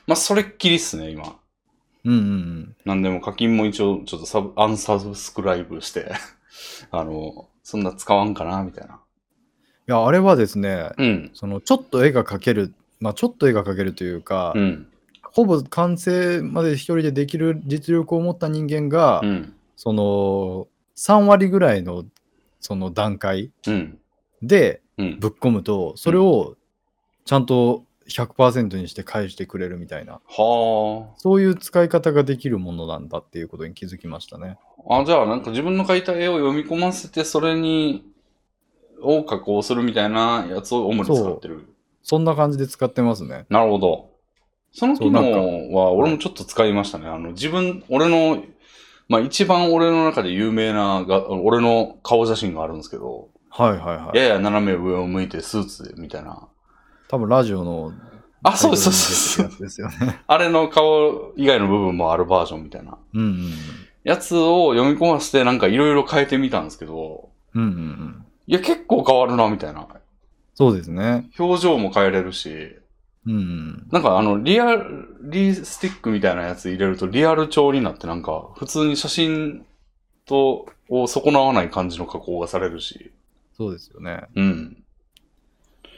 まあそれっきりっすね、今。うんうんうん。なんでも課金も一応ちょっとサブ、アンサブスクライブして、あの、そんな使わんかなみたいな。いや、あれはですね、うん。そのちょっと絵が描ける、まあちょっと絵が描けるというか、うん。ほぼ完成まで一人でできる実力を持った人間が、うん。その3割ぐらいのその段階うん。でうん。ぶっ込むと、それをちゃんと100%にして返してくれるみたいな、はそういう使い方ができるものなんだっていうことに気づきましたね。あ。あ、じゃあなんか自分の描いた絵を読み込ませて、それに、を加工するみたいなやつを主に使ってる。そんな感じで使ってますね。なるほど。その機能は俺もちょっと使いましたね。あの、自分、俺の、まあ一番俺の中で有名なが、俺の顔写真があるんですけど、はいはいはい。やや斜め上を向いてスーツでみたいな。多分ラジオのあ、そうです、そうです。ですよね。あれの顔以外の部分もあるバージョンみたいなうんうんやつを読み込ませてなんかいろいろ変えてみたんですけど、うん。うんうんうん。いや、結構変わるな、みたいな。そうですね。表情も変えれるし、うんうん。なんかあの、リアル、リスティックみたいなやつ入れるとリアル調になってなんか、普通に写真と、を損なわない感じの加工がされるし。そうですよね。うん。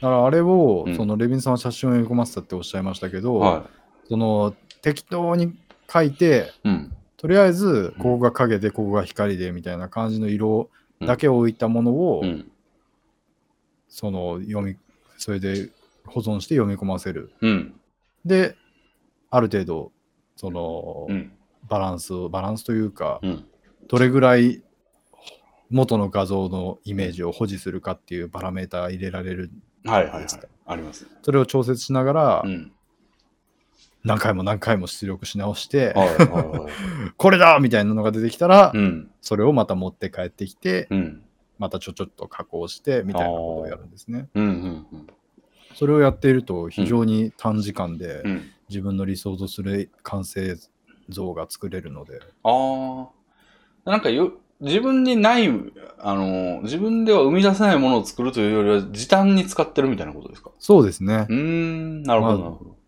だからあれを、うんそのレビンさんは写真を読み込ませたっておっしゃいましたけど、はその適当に書いて、い。うん。とりあえず、ここが影で、ここが光でみたいな感じの色だけ置いたものを、うん。その読み、それで保存して読み込ませる。うん。で、ある程度、その、うん。バランスを、バランスというか、うん。どれぐらい元の画像のイメージを保持するかっていうパラメーター入れられる。はいはいはい。ありますね。それを調節しながら、うん。何回も何回も出力し直して、はいはいはい。これだみたいなのが出てきたら、うん。それをまた持って帰ってきて、うん。またちょちょっと加工してみたいなことをやるんですね。うん。うん。そそれをやっていると非常に短時間でうん。自分の理想とする完成像が作れるので。ああ。なんかよ、自分にない、あの、自分では生み出せないものを作るというよりは、時短に使ってるみたいなことですか？そうですねう。ーん、なるほど、まあなるほど。まあ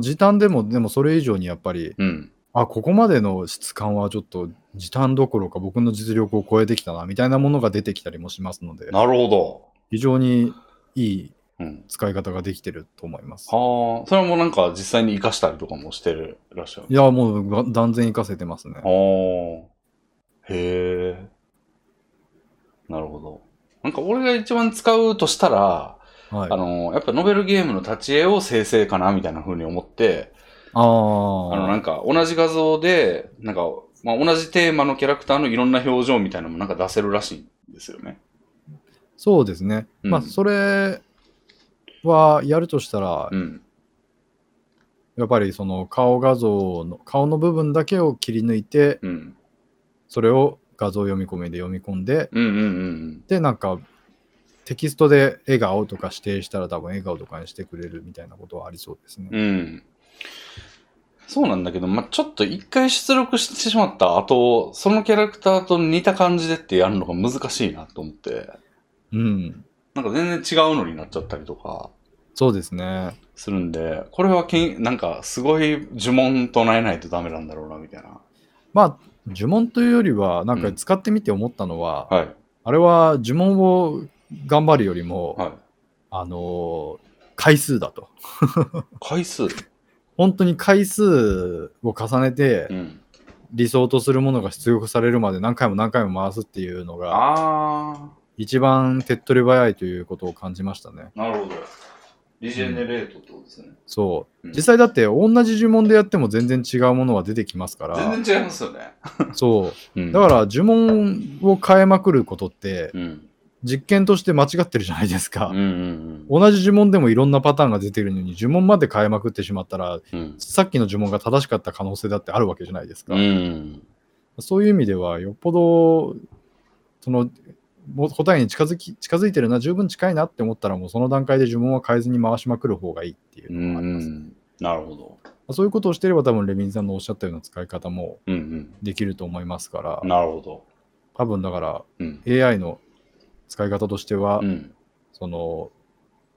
時短でも、でもそれ以上にやっぱり、うん。あ、ここまでの質感はちょっと時短どころか僕の実力を超えてきたなみたいなものが出てきたりもしますので、なるほど。非常にいいうん。使い方ができてると思います。はあ、それもなんか実際に活かしたりとかもしてるらっしゃる。いや、もうが断然活かせてますね。ああ。へえ。なるほど。なんか俺が一番使うとしたら、はい。あの、やっぱノベルゲームの立ち絵を生成かなみたいな風に思って、あーあの、なんか同じ画像で、なんか、まあ、同じテーマのキャラクターのいろんな表情みたいなのもなんか出せるらしいんですよね。そうですね。うんまあ、それはやるとしたら、うん。やっぱりその顔画像の、顔の部分だけを切り抜いて、うん。それを画像読み込みで読み込んで、うんうんうんで、なんか、テキストで笑顔とか指定したら多分笑顔とかにしてくれるみたいなことはありそうですね。うん。うん。そうなんだけど、まあ、ちょっと一回出力してしまった後、そのキャラクターと似た感じでってやるのが難しいなと思って、うん。なんか全然違うのになっちゃったりとかそうですね。するんで、これはけん、なんかすごい呪文唱えないとダメなんだろうな、みたいな。まあ、呪文というよりは、なんか使ってみて思ったのは、はい。あれは呪文を頑張るよりも、はい。あのー回数だと。回数？本当に回数を重ねてうん。理想とするものが出力されるまで何回も何回も回すっていうのがあ一番手っ取り早いということを感じましたね。ー、なるほど。リジェネレートってことですね。そう。うん実際だって同じ呪文でやっても全然違うものは出てきますから。全然違いますよね。そう。うんだから呪文を変えまくることってうん。実験として間違ってるじゃないですかうん。うん同じ呪文でもいろんなパターンが出てるのに呪文まで変えまくってしまったらうん。うん。さっきの呪文が正しかった可能性だってあるわけじゃないですか。うん。そういう意味ではよっぽどその答えに近づき近づいてるな十分近いなって思ったらもうその段階で呪文は変えずに回しまくる方がいいっていううのがあります。ん。なるほど。そういうことをしていれば多分レミンさんのおっしゃったような使い方もうんできると思いますからうん。なるほど。多分だからうん。AI の使い方としては、うん。その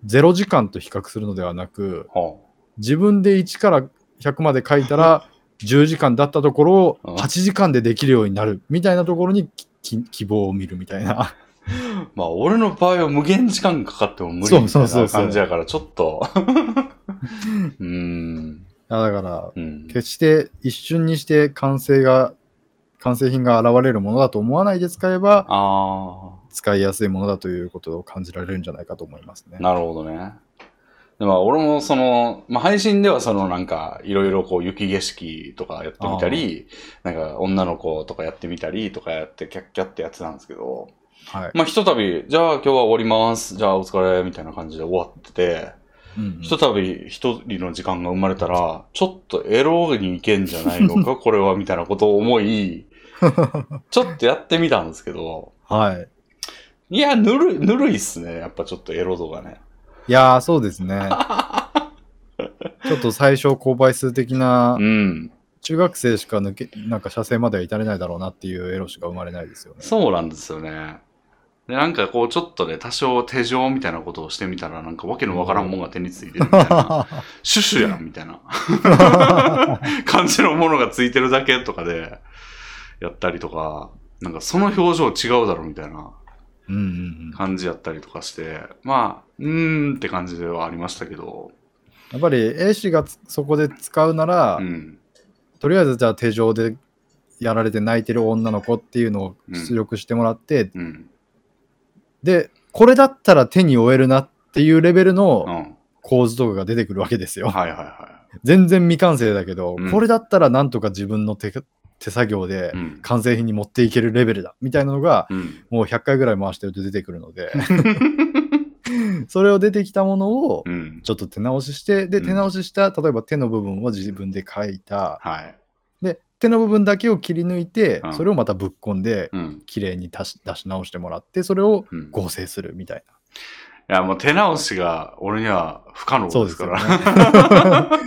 0時間と比較するのではなくは自分で1から100まで書いたら 10時間だったところをうん8時間でできるようになるみたいなところにき希望を見るみたいな。あ。まあ、俺の場合は無限時間かかっても無理そうみたいうなそそうそう感じやから、ちょっと。うん。だからうん。決して一瞬にして完成が完成品が現れるものだと思わないで使えばあ使いやすいものだということを感じられるんじゃないかと思いますねあ。。なるほどね。でも俺もその、まあ、配信ではそのなんかいろいろこう雪景色とかやってみたり、なんか女の子とかやってみたりとかやってキャッキャってやってたんですけど、はい。まあ、ひとたび、じゃあ今日は終わります。じゃあお疲れ、みたいな感じで終わってて、うんうんひとたび一人の時間が生まれたら、ちょっとエロに行けんじゃないのか、これは、みたいなことを思い、ちょっとやってみたんですけど、はい。いや、ぬるい、ぬるいっすね。やっぱちょっとエロ度がね。いやー、そうですね。ちょっと最小公倍数的なうん。中学生しか抜けなんか射精までは至れないだろうなっていうエロしか生まれないですよね。そうなんですよね。で、なんかこう、ちょっとね、多少手錠みたいなことをしてみたら、なんかわけのわからんもんが手についてるみたいな。シュシュやんみたいな 感じのものがついてるだけとかでやったりとか、なんかその表情違うだろみたいな感じやったりとかして、まあ、うーんって感じではありましたけど、やっぱり A 氏がつそこで使うなら、うん。とりあえずじゃあ手錠でやられて泣いてる女の子っていうのを出力してもらって、うん。でこれだったら手に負えるなっていうレベルうのん。構図とかが出てくるわけですよ。はいはいは全然未完成だけど、うんこれだったらなんとか自分の手手作業で。完成品に持っていけるレベルだみたいなのがうん。もう100回ぐらい回してると出てくるので それを出てきたものをうん。ちょっと手直ししてでうん手直しした例えば手の部分を自分で描いたはい。で手の部分だけを切り抜いてうんそれをまたぶっ込んでうん。綺麗に出し出し直してもらってそれを合成するみたいや、もう手直しが俺には不可能ですから。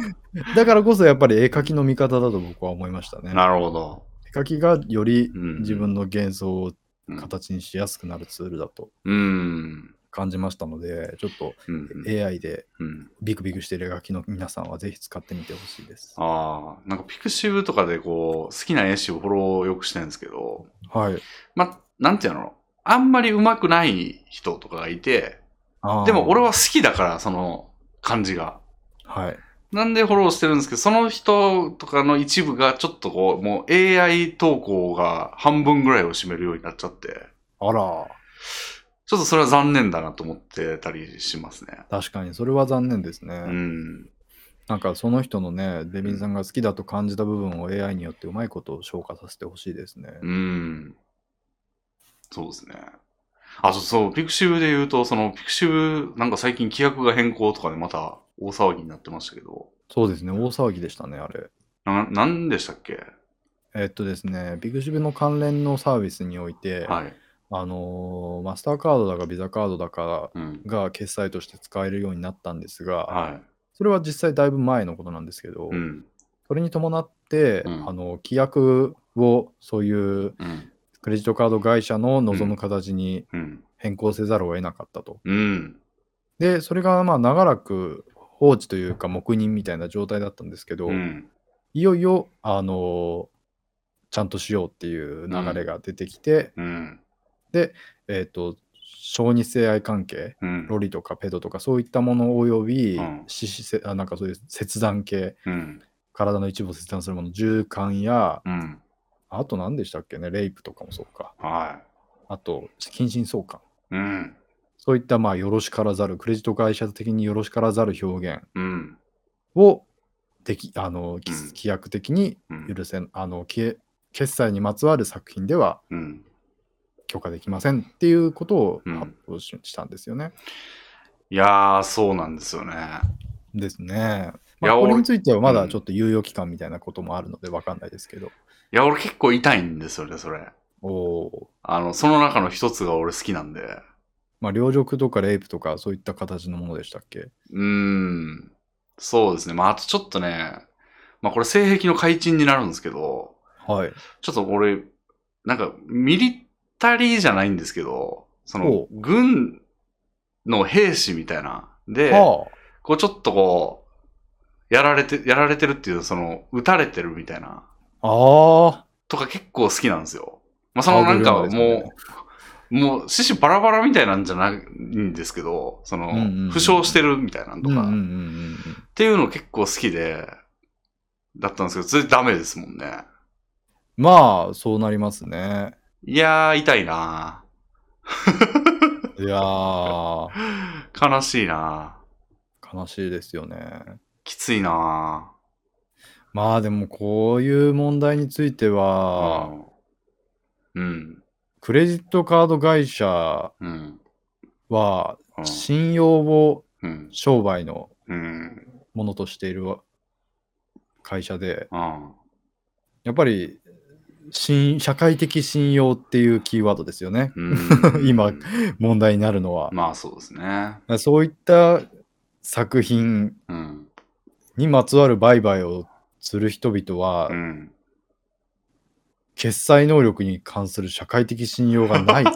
ね だからこそやっぱり絵描きの見方だと僕は思いましたねなるほど。絵描きがよりうん自分の幻想をうん形にしやすくなるツールだとうん。感じましたのでちょっとうん。AI でうん。ビクビクしてる絵描きの皆さんはぜひ使ってみてほしいですああ、なんかピクシブとかでこう、好きな絵師をフォローよくしてるんですけど、はいま、なんていうの？あんまり上手くない人とかがいて、でも俺は好きだから、その感じが。はいなんでフォローしてるんですけど、その人とかの一部がちょっとこう、もう AI 投稿が半分ぐらいを占めるようになっちゃって、あらちょっとそれは残念だなと思ってたりしますね。確かにそれは残念ですね、うん。なんかその人のねデビンさんが好きだと感じた部分を AI によってうまいことを消化させてほしいですね、うん。そうですね。あ、そうそう、 pixiv で言うと、その pixiv、なんか最近規約が変更とかでまた大騒ぎになってましたけど、そうですね大騒ぎでしたねあれな、なんでしたっけ？えっとですね pixiv の関連のサービスにおいて、はい。あのーマスターカードだかビザカードだかうん。が決済として使えるようになったんですが、はそれは実際だいぶ前のことなんですけど、い。うん。それに伴って、うんあの規約をそういううん。クレジットカード会社の望む形にうん。変更せざるを得なかったと。うん。で、それがまあ長らく放置というか黙認みたいな状態だったんですけど、うん。いよいよ、あのちゃんとしようっていう流れが出てきて、うん。えっ、と、小児性愛関係、うん。ロリとかペドとかそういったものおよび、うんあなんかそういう切断系、うん。体の一部を切断するもの、銃管や、うん。あと何でしたっけね、レイプとかもそうか。はあと、近親相関。そういった、まあ、よろしからざる、クレジット会社的によろしからざる表現うん。を、でき、あの、きうん規約的にうん。許せん、あの、決決済にまつわる作品ではうん。許可できませんっていうことをうん発表し,、したんですよね。いやー、そうなんですよね。ですね。いやまあ、これ俺についてはまうんだちょっと猶予期間みたいなこともあるので分かんないですけど。いや、俺結構痛いんですよね、それ。おおあの、その中の一つが俺好きなんで。まあ、領辱とかレイプとかそういった形のものでしたっけ？うーん。そうですね。まあ、あとちょっとね、まあこれ性癖の改陳になるんですけど、はい。ちょっと俺、なんか、ミリタリーじゃないんですけど、そのほ、軍の兵士みたいな。で、はこうちょっとこう、やられて、やられてるっていう、その、撃たれてるみたいな、あ。ああ。とか結構好きなんですよ。まあそのなんかもう、もう、獅子バラバラみたいなんじゃないんですけど、その、うんうんうん負傷してるみたいなんとか、うんうんうんうっんていうの結構好きで、だったんですけど、それダメですもんね。まあ、そうなりますね。いやー、痛いないやー、悲しいな悲しいですよね。きついなまあでもこういう問題については、うん。クレジットカード会社うん。はうん。信用をうん。商売のうん。ものとしている会社で、うん。やっぱり信社会的信用っていうキーワードですよね。うん 今問題になるのは。まあそうですね。そういった作品うん。にまつわる売買をする人々は、うん。決済能力に関する社会的信用がない。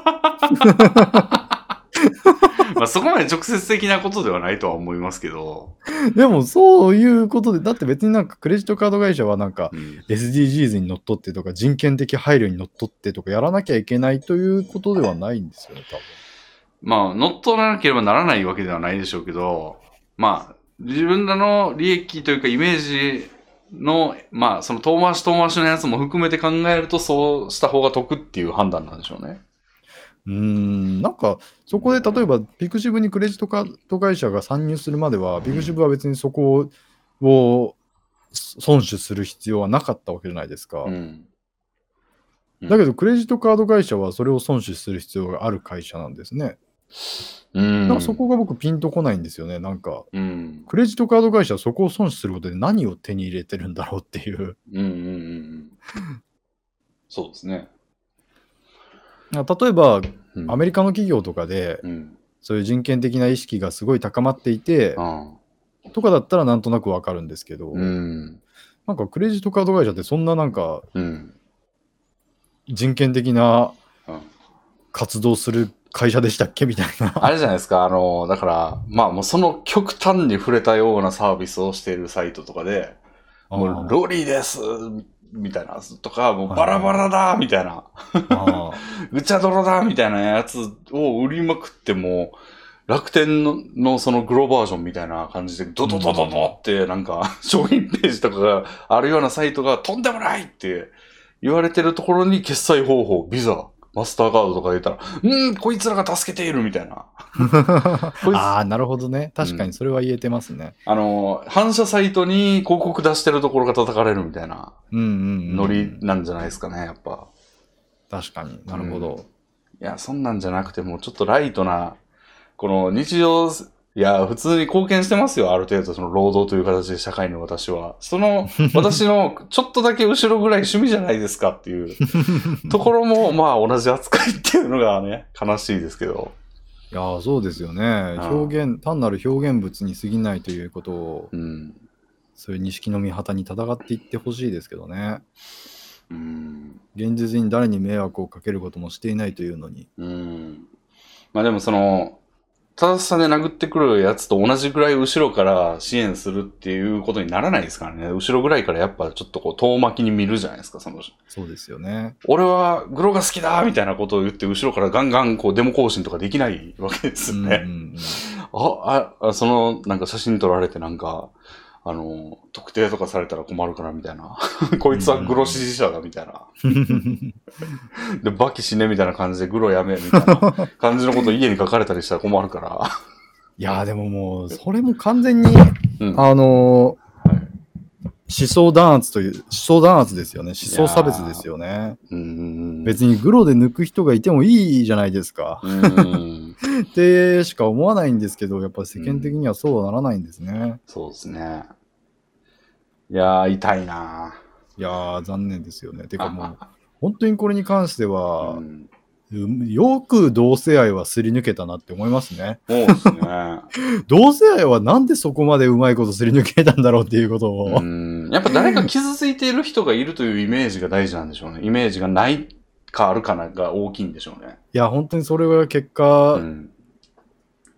まあそこまで直接的なことではないとは思いますけど。でもそういうことで、だって別になんかクレジットカード会社はなんかうん SDGs にのっとってとか人権的配慮にのっとってとかやらなきゃいけないということではないんですよね、多分。まあ、乗っ取らなければならないわけではないでしょうけど、まあ、自分らの利益というかイメージの、まあ、その遠回し遠回しのやつも含めて考えると、そうした方が得っていう判断なんでしょうね。うーん、なんかそこで例えばピクシブにクレジットカード会社が参入するまでは、ピクシブは別にそこを損守する必要はなかったわけじゃないですか。うん。うんだけどクレジットカード会社はそれを損守する必要がある会社なんですね。うん。なんかそこが僕ピンとこないんですよね。なんかうん。クレジットカード会社はそこを損守することで何を手に入れてるんだろうっていう。うんうんうんうん。そうですね。例えばうんアメリカの企業とかでうん。そういう人権的な意識がすごい高まっていてとかだったらなんとなくわかるんですけど、うん。なんかクレジットカード会社ってそんななんかうん。人権的なうん活動する会社でしたっけ？みたいな。あれじゃないですか、あの、だから、まあもうその極端に触れたようなサービスをしているサイトとかで、もうロリですみたいな、とか、もうバラバラだみたいな、あ ぐちゃ泥だみたいなやつを売りまくっても、楽天ののそのグローバージョンみたいな感じで、ドドドドドってなんか 商品ページとかがあるようなサイトがとんでもないって言われてるところに決済方法、ビザ、マスターカードとか言ったら、うん、こいつらが助けているみたいな。こいつあー、なるほどね。確かにそれは言えてますね。あの、反射サイトに広告出してるところが叩かれるみたいなうんうん、うん。ノリなんじゃないですかね、やっぱ。確かになるほど。いや、そんなんじゃなくてもうちょっとライトな、この日常、いや、普通に貢献してますよ、ある程度、その労働という形で社会に私は。その、私のちょっとだけ後ろぐらい趣味じゃないですかっていう ところも、まあ同じ扱いっていうのがね、悲しいですけど。いやーそうですよね。ん表現、単なる表現物に過ぎないということを、うん。そういう錦の御旗に戦っていってほしいですけどね。うん。現実に誰に迷惑をかけることもしていないというのに。うん。まあでもその、正しさで殴ってくるやつと同じぐらい後ろから支援するっていうことにならないですからね。後ろぐらいからやっぱちょっとこう遠巻きに見るじゃないですか、その。そうですよね。俺はグロが好きだみたいなことを言って後ろからガンガンこうデモ更新とかできないわけですよね。うんうんうんああ、そのなんか写真撮られてなんか、あの、特定とかされたら困るからみたいな。こいつはグロ支持者だみたいな。で、バキ死ねみたいな感じでグロやめみたいな感じのこと家に書かれたりしたら困るから。いやーでももう、それも完全に、うん。あのーはい思想弾圧という、思想弾圧ですよね。思想差別ですよね。うん。別にグロで抜く人がいてもいいじゃないですか。うん。ってしか思わないんですけど、やっぱ世間的にはそうはならないんですね。そうですね。いやー、痛いないやー、残念ですよね。てかもう、本当にこれに関しては、うんうんよく同性愛はすり抜けたなって思いますね。そうですね。同性愛はなんでそこまでうまいことすり抜けたんだろうっていうことを。うん。やっぱ誰か傷ついている人がいるというイメージが大事なんでしょうね。イメージがないかあるかなが大きいんでしょうね。いや、本当にそれは結う果ん。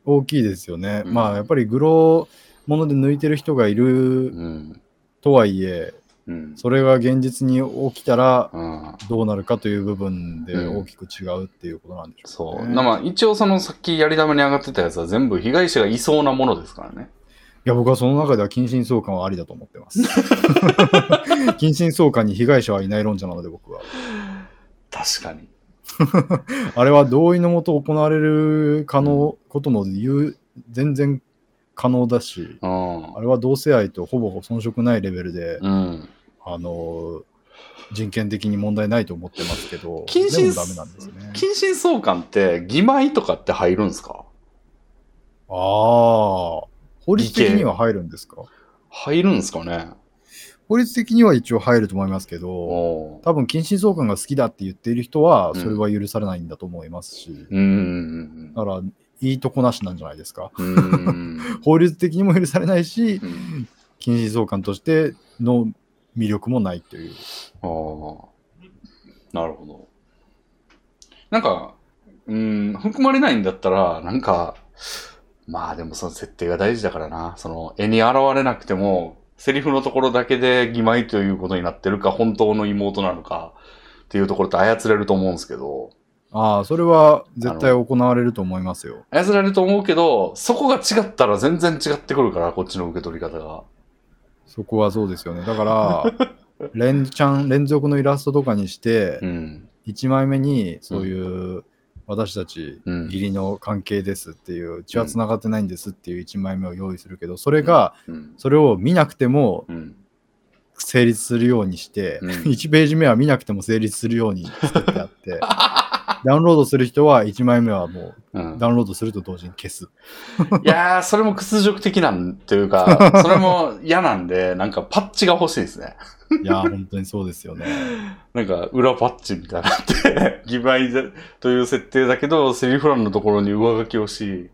大きいですよね。うんまあ、やっぱりグロもので抜いてる人がいるうん。とはいえ、うん。それが現実に起きたらうん。どうなるかという部分でうん大きく違うっていうことなんでしょそうう。ね。なまあ、一応そのさっきやり玉に上がってたやつは全部被害者がいそうなものですからね。いや、僕はその中では近親相関はありだと思ってます。近親相関に被害者はいない論者なので僕は。確かに。あれは同意のもと行われる可能、ことも言う、全然可能だし、うんあ。れは同性愛とほぼ遜色ないレベルで、うん。あの、人権的に問題ないと思ってますけど、近親でもダメなんですね。近親相関って、義妹とかって入るんですか？ああ、法律的には入るんですか？入るんですかね？法律的には一応入ると思いますけど、お多分近親相関が好きだって言っている人は、うんそれは許されないんだと思いますし、うん。うん。だから、いいとこなしなんじゃないですか。うん。法律的にも許されないし、うん近親相関としての魅力もないという。ああ。なるほど。なんか、うん、含まれないんだったら、なんか、まあでもその設定が大事だからな。その絵に現れなくても、セリフのところだけで義妹ということになってるか、本当の妹なのかっていうところって操れると思うんですけど、ああ、それは絶対行われると思いますよ。操られると思うけど、そこが違ったら全然違ってくるから、こっちの受け取り方が。そこはそうですよね。だから、連チャン、連続のイラストとかにしてう、ん。1枚目にそういう私たちうん義理の関係ですっていう、血は繋がってないんですっていう1枚目を用意するけど、それが、うん。それを見なくてもうん。成立するようにして、うん 1ページ目は見なくても成立するように作ってあって、ダウンロードする人は1枚目はもうダウンロードすると同時に消す。いやー、それも屈辱的なんていうか、それも嫌なんで、なんかパッチが欲しいですね。いやー、本当にそうですよね。なんか裏パッチみたいなって、義妹という設定だけど、セリフ欄のところに上書きをし、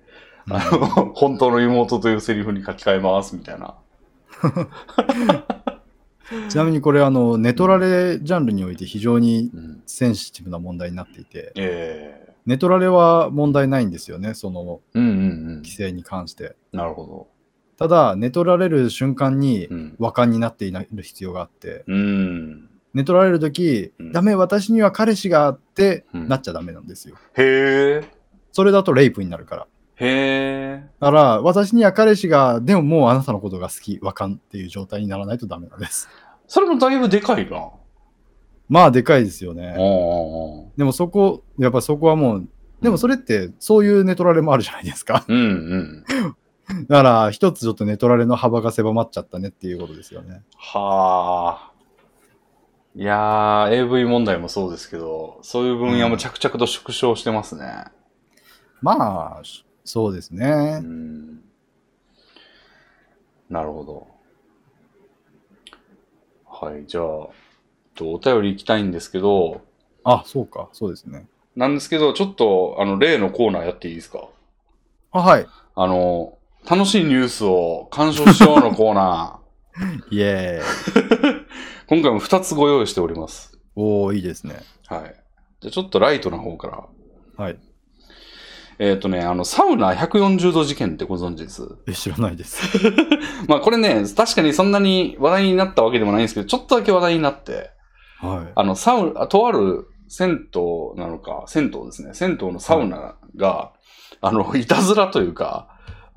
あの、本当の妹というセリフに書き換えますみたいな。ちなみにこれ、あの、ネトラレジャンルにおいて非常にうん、センシティブな問題になっていて、えネトラレは問題ないんですよね、そのえうんうんうん規。制に関して。なるほただ、ネトられる瞬間にど。うん。和感になっていない必要があって、うん。ネトられるとき、うんダメ、私には彼氏があって、うんなっちゃダメなんですよ。へえ。それだとレイプになるから。へえ。だから、私には彼氏が、でももうあなたのことが好き、和感っていう状態にならないとダメなんです。それもだいぶでかいな。まあ、でかいですよね。でもそこ、やっぱそこはもう、でもそれって、そういうネトラレもあるじゃないですか。うんうん。だから、一つちょっとネトラレの幅が狭まっちゃったねっていうことですよね。はあ。いやー、AV 問題もそうですけど、そういう分野も着々と縮小してますね。まあ、そうですうね。ん。なるほど。はい、じゃあ、とお便り行きたいんですけど、あ、そうか、そうですね。なんですけど、ちょっと、あの、例のコーナーやっていいですか？あ、はい。あの、楽しいニュースを鑑賞しようのコーナ イエーイ。ー。今回も2つご用意しております。おー、いいですね。はい。じゃあちょっとライトな方から。はい。えっ、とね、あの、サウナ140度事件ってご存知です？え、知らないです。まあこれね、確かにそんなに話題になったわけでもないんですけど、ちょっとだけ話題になって、はい。あの、サウナ、とある銭湯なのか、銭湯ですね。銭湯のサウナが、あの、いたずらというか、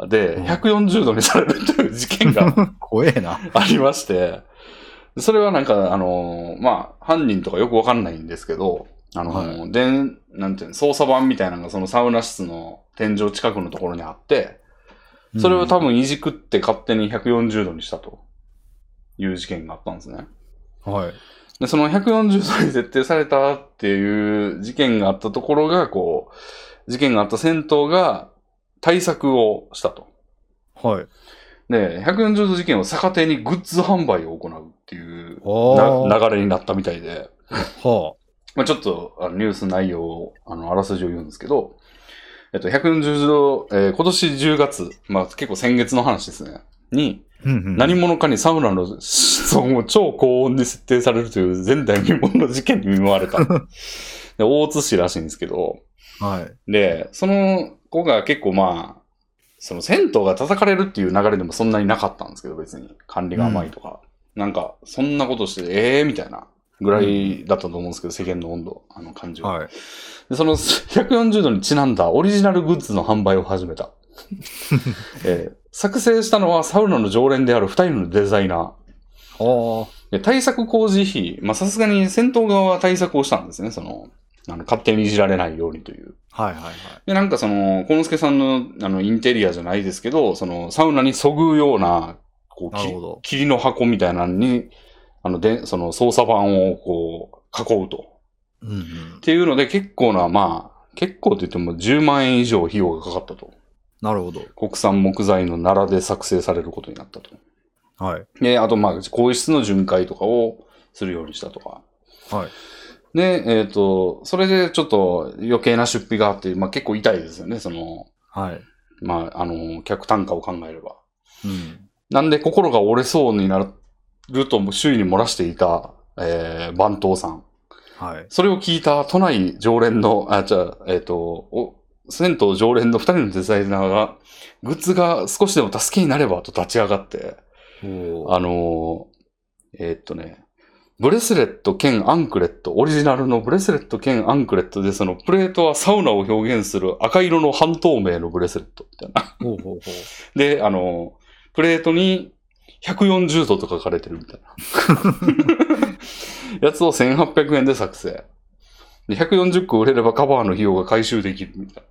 で、うん140度にされるという事件が 怖えな。ありまして、それはなんか、あの、まあ、犯人とかよくわかんないんですけど、あの、はでん、なんていうの、操作盤みたいなのがそのサウナ室の天井近くのところにあって、それを多分いじくって勝手に140度にしたという事件があったんですね。うん。はい。で、その140度に設定されたっていう事件があったところが、こう、事件があった銭湯が対策をしたと。はい。で、140度事件を逆手にグッズ販売を行うっていう流れになったみたいで、はまあ、ちょっとあのニュース内容を、あの、あらすじを言うんですけど、えっと、140度、えー今年10月、まあ結構先月の話ですね、に、あ。うんうん何者かにサウナの室温を超高温で設定されるという前代未聞の事件に見舞われた。で大津市らしいんですけど、はい。で、その子が結構まあ、その銭湯が叩かれるっていう流れでもそんなになかったんですけど、別に。管理が甘いとか。なんか、そんなことして、ええー、みたいなぐらいだったと思うんですけど、世間の温度、あの感じは。はい。でその140度にちなんだオリジナルグッズの販売を始めた。えー作成したのはサウナの常連である2人のデザイナー。はで対策工事費、まあさすがに戦闘側は対策をしたんですね、その、あの勝手にいじられないようにという。あ。はいはいはい。で、なんかその、コノスケさんのあのインテリアじゃないですけど、そのサウナにそぐうような、こう、霧の箱みたいなのに、あの、で、その操作盤をこう、囲うと。うんうんっ。ていうので結構な、まあ、結構って言っても10万円以上費用がかかったと。なるほど。国産木材の奈良で作成されることになったと。はい。で、あとまあ、更衣室の巡回とかをするようにしたとか。はい。で、えっ、と、それでちょっと余計な出費があって、まあ結構痛いですよね、その、はい。まあ、あの、客単価を考えれば。うん。なんで心が折れそうになると周囲に漏らしていた、えー、番頭さん。はい。それを聞いた都内常連の、あ、じゃあ、えっ、と、お銭湯常連の二人のデザイナーが、グッズが少しでも助けになればと立ち上がって、おあのーえーっとね、ブレスレット兼アンクレット、オリジナルのブレスレット兼アンクレットで、そのプレートはサウナを表現する赤色の半透明のブレスレットみたいな。ほうほうほう。で、あのープレートに140度と書かれてるみたいな。やつを1800円で作成。で、140個売れればカバーの費用が回収できるみたい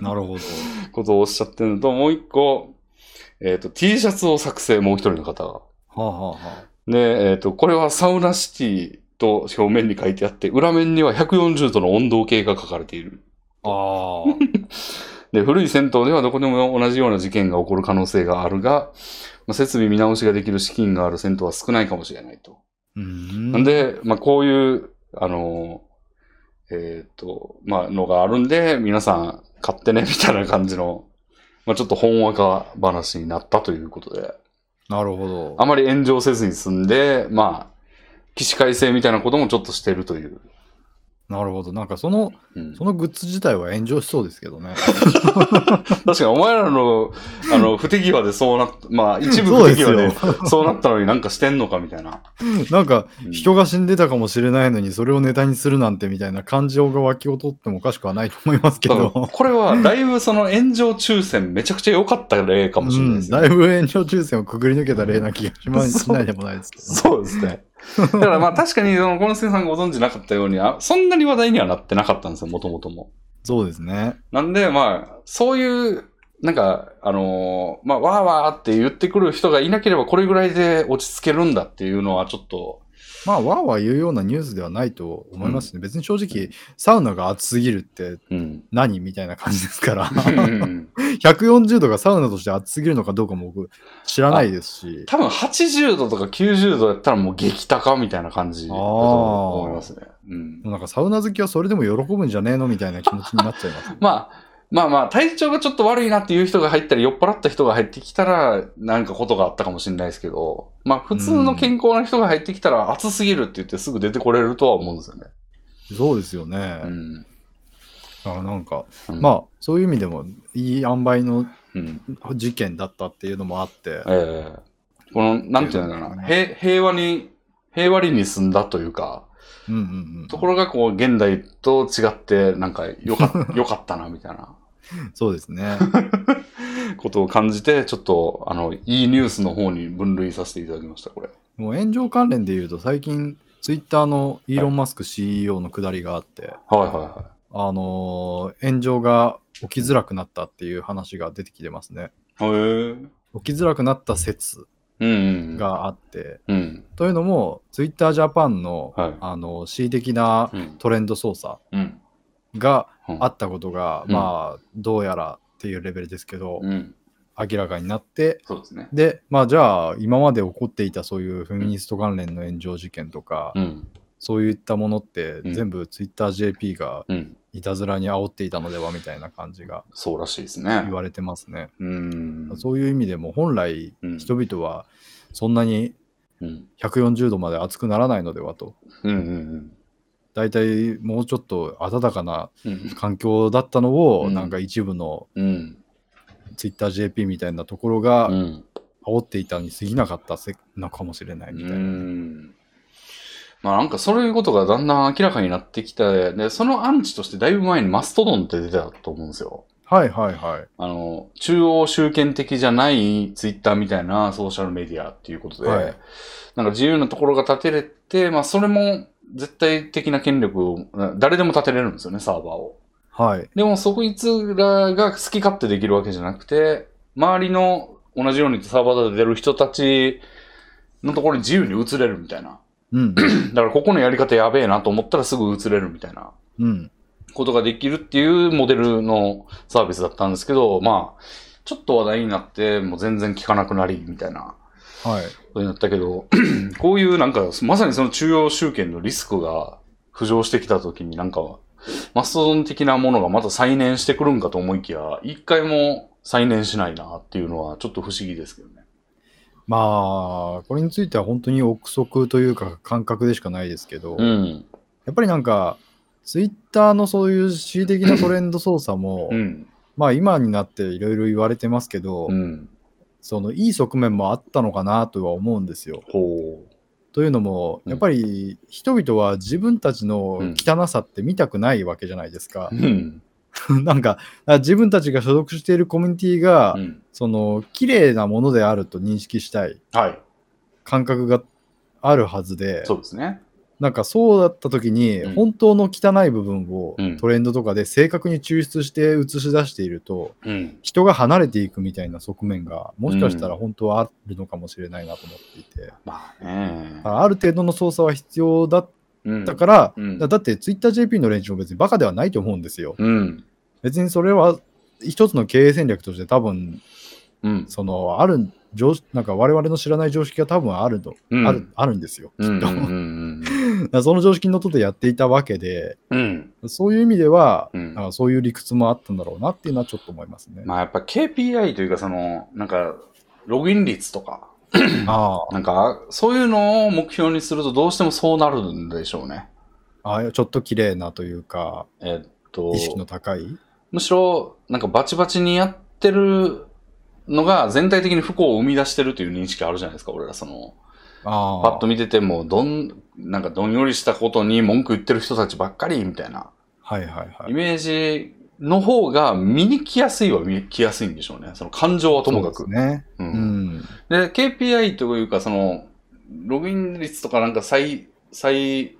な。なるほど。ことをおっしゃってるのと、もう一個、えっ、と、T シャツを作成、もう一人の方が。はあ、はあはあ、で、えっ、と、これはサウナシティと表面に書いてあって、裏面には140度の温度計が書かれている。あで、古い銭湯ではどこでも同じような事件が起こる可能性があるが、まあ、設備見直しができる資金がある銭湯は少ないかもしれないと。ん。なん、で、まあ、こういう、あの、えっ、と、まあ、のがあるんで、皆さん買ってね、みたいな感じの、まあ、ちょっとほんわか話になったということで、なるほど。あまり炎上せずに済んで、まあ、起死回生みたいなこともちょっとしてるという。なるほど。なんかその、うん、そのグッズ自体は炎上しそうですけどね。確かにお前らの、あの、不手際でそうなっ まあ、一部不手際でそうなったのになんかしてんのかみたいな。なんかうん人が死んでたかもしれないのにそれをネタにするなんてみたいな感情が湧き起こってもおかしくはないと思いますけど。これは、だいぶその炎上抽選めちゃくちゃ良かった例かもしれないですね。うんだいぶ炎上抽選をくぐり抜けた例な気がしないでもないですけど。そうですね。だからまあ確かに、その、ゴンスケさんがご存知なかったように、あそんなに話題にはなってなかったんですよ、もともとも。そうですね。なんで、まあ、そういう、なんか、あのーまあ、わーわーって言ってくる人がいなければ、これぐらいで落ち着けるんだっていうのは、ちょっと、まあ、わーわー言うようなニュースではないと思いますね。別に正直、サウナが暑すぎるってうん。何みたいな感じですから。うん 140度がサウナとして暑すぎるのかどうかも僕知らないですし。多分80度とか90度やったらもう激高みたいな感じだと思いますね。うん。なんかサウナ好きはそれでも喜ぶんじゃねえのみたいな気持ちになっちゃいます。まあ、まあまあ、体調がちょっと悪いなっていう人が入ったり、酔っ払った人が入ってきたら、なんかことがあったかもしれないですけど、まあ普通の健康な人が入ってきたら、暑すぎるって言ってすぐ出てこれるとは思うんですよね。そうですよね。うん。だからなんか、うんまあ、そういう意味でも、いい塩梅のうん。事件だったっていうのもあって、ええこの、なんていうのかな、平平和に、平和に住んだというか、うんうんうん。ところがこう、現代と違って、なんか、よかよかったな、みたいな そうですね。ことを感じて、ちょっと、あの、いいニュースの方に分類させていただきました、これ。もう炎上関連で言うと、最近、ツイッターのイーロン・マスク CEO のくだりがあって、はいはいはあのー炎上が起きづらくなったっていう話が出てきてますね。い。へえ。起きづらくなった説うんうん。、があって、うん。というのも、ツイッタージャパンの、はいあの恣意的なうん。トレンド操作うん。がうんあったことが、うんまあ、どうやらっていうレベルですけど、うん。明らかになって、そうですね。で、まあ、じゃあ、今まで起こっていたそういうフェミニスト関連の炎上事件とか、うん。そういったものって、うん全部ツイッター JP がうん。いたずらに煽っていたのではみたいな感じがそうらしいですね言。われてますね。うん。そういう意味でも、本来、うん人々はそんなにうん。140度まで熱くならないのではと。うんうん大体もうちょっと暖かな。環境だったのを、うんなんか一部のうん。TwitterJP みたいなところがうん。煽っていたに過ぎなかったせのかもしれないみたいな。うんまあなんかそういうことがだんだん明らかになってきて、で、そのアンチとしてだいぶ前にマストドンって出てたと思うんですよ。はいはいはい。あの、中央集権的じゃないツイッターみたいなソーシャルメディアっていうことで、はいなんか自由なところが立てれて、まあそれも絶対的な権力を、誰でも立てれるんですよね、サーバーを。はい。でもそこいつらが好き勝手できるわけじゃなくて、周りの同じようにサーバーで出る人たちのところに自由に移れるみたいな。うん。だからここのやり方やべえなと思ったらすぐ移れるみたいなうん。ことができるっていうモデルのサービスだったんですけど、まあ、ちょっと話題になって、もう全然聞かなくなり、みたいなはい。ことになったけど、こういうなんか、まさにその中央集権のリスクが浮上してきたときになんか、マストドン的なものがまた再燃してくるんかと思いきや、一回も再燃しないなっていうのはちょっと不思議ですけどね。まあ、これについては本当に憶測というか感覚でしかないですけど、うん。やっぱりなんか、ツイッターのそういう恣意的なトレンド操作も、うん。まあ今になっていろいろ言われてますけど、うん。そのいい側面もあったのかなとは思うんですよ。ほというのも、うんやっぱり人々は自分たちの汚さって見たくないわけじゃないですかう。。うん。なんか、あ自分たちが所属しているコミュニティが、うん。その綺麗なものであると認識したいはい。感覚があるはずで、そうですね。なんかそうだった時に、うん本当の汚い部分をうんトレンドとかで正確に抽出して映し出していると、うん。人が離れていくみたいな側面がもしかしたら本当はあるのかもしれないなと思っていて、まあね。あある程度の操作は必要だっうんたから、うんだだって TwitterJP の連中も別にバカではないと思うんですよ。うん。別にそれは一つの経営戦略として多分うん。そのある常識なんか我々の知らない常識が多分あると、うんあるあるんですよ。きっと。その常識にのっとってやっていたわけで、うん。そういう意味では、うんあそういう理屈もあったんだろうなっていうのはちょっと思いますね。まあやっぱ KPI というかその、なんか、ログイン率とか、あ なんか、そういうのを目標にするとどうしてもそうなるんでしょうね。ああちょっと綺麗なというか、えっと意、識の高い？むしろ、なんかバチバチにやってるのが全体的に不幸を生み出してるという認識あるじゃないですか、俺らその、ああパッと見てても、どん、なんかどんよりしたことに文句言ってる人たちばっかりみたいなはいはいはい。イメージの方が見に来やすいは見に来やすいんでしょうね。その感情はともかく。ね。ううんん。で、KPI というか、その、ログイン率とかなんか再、再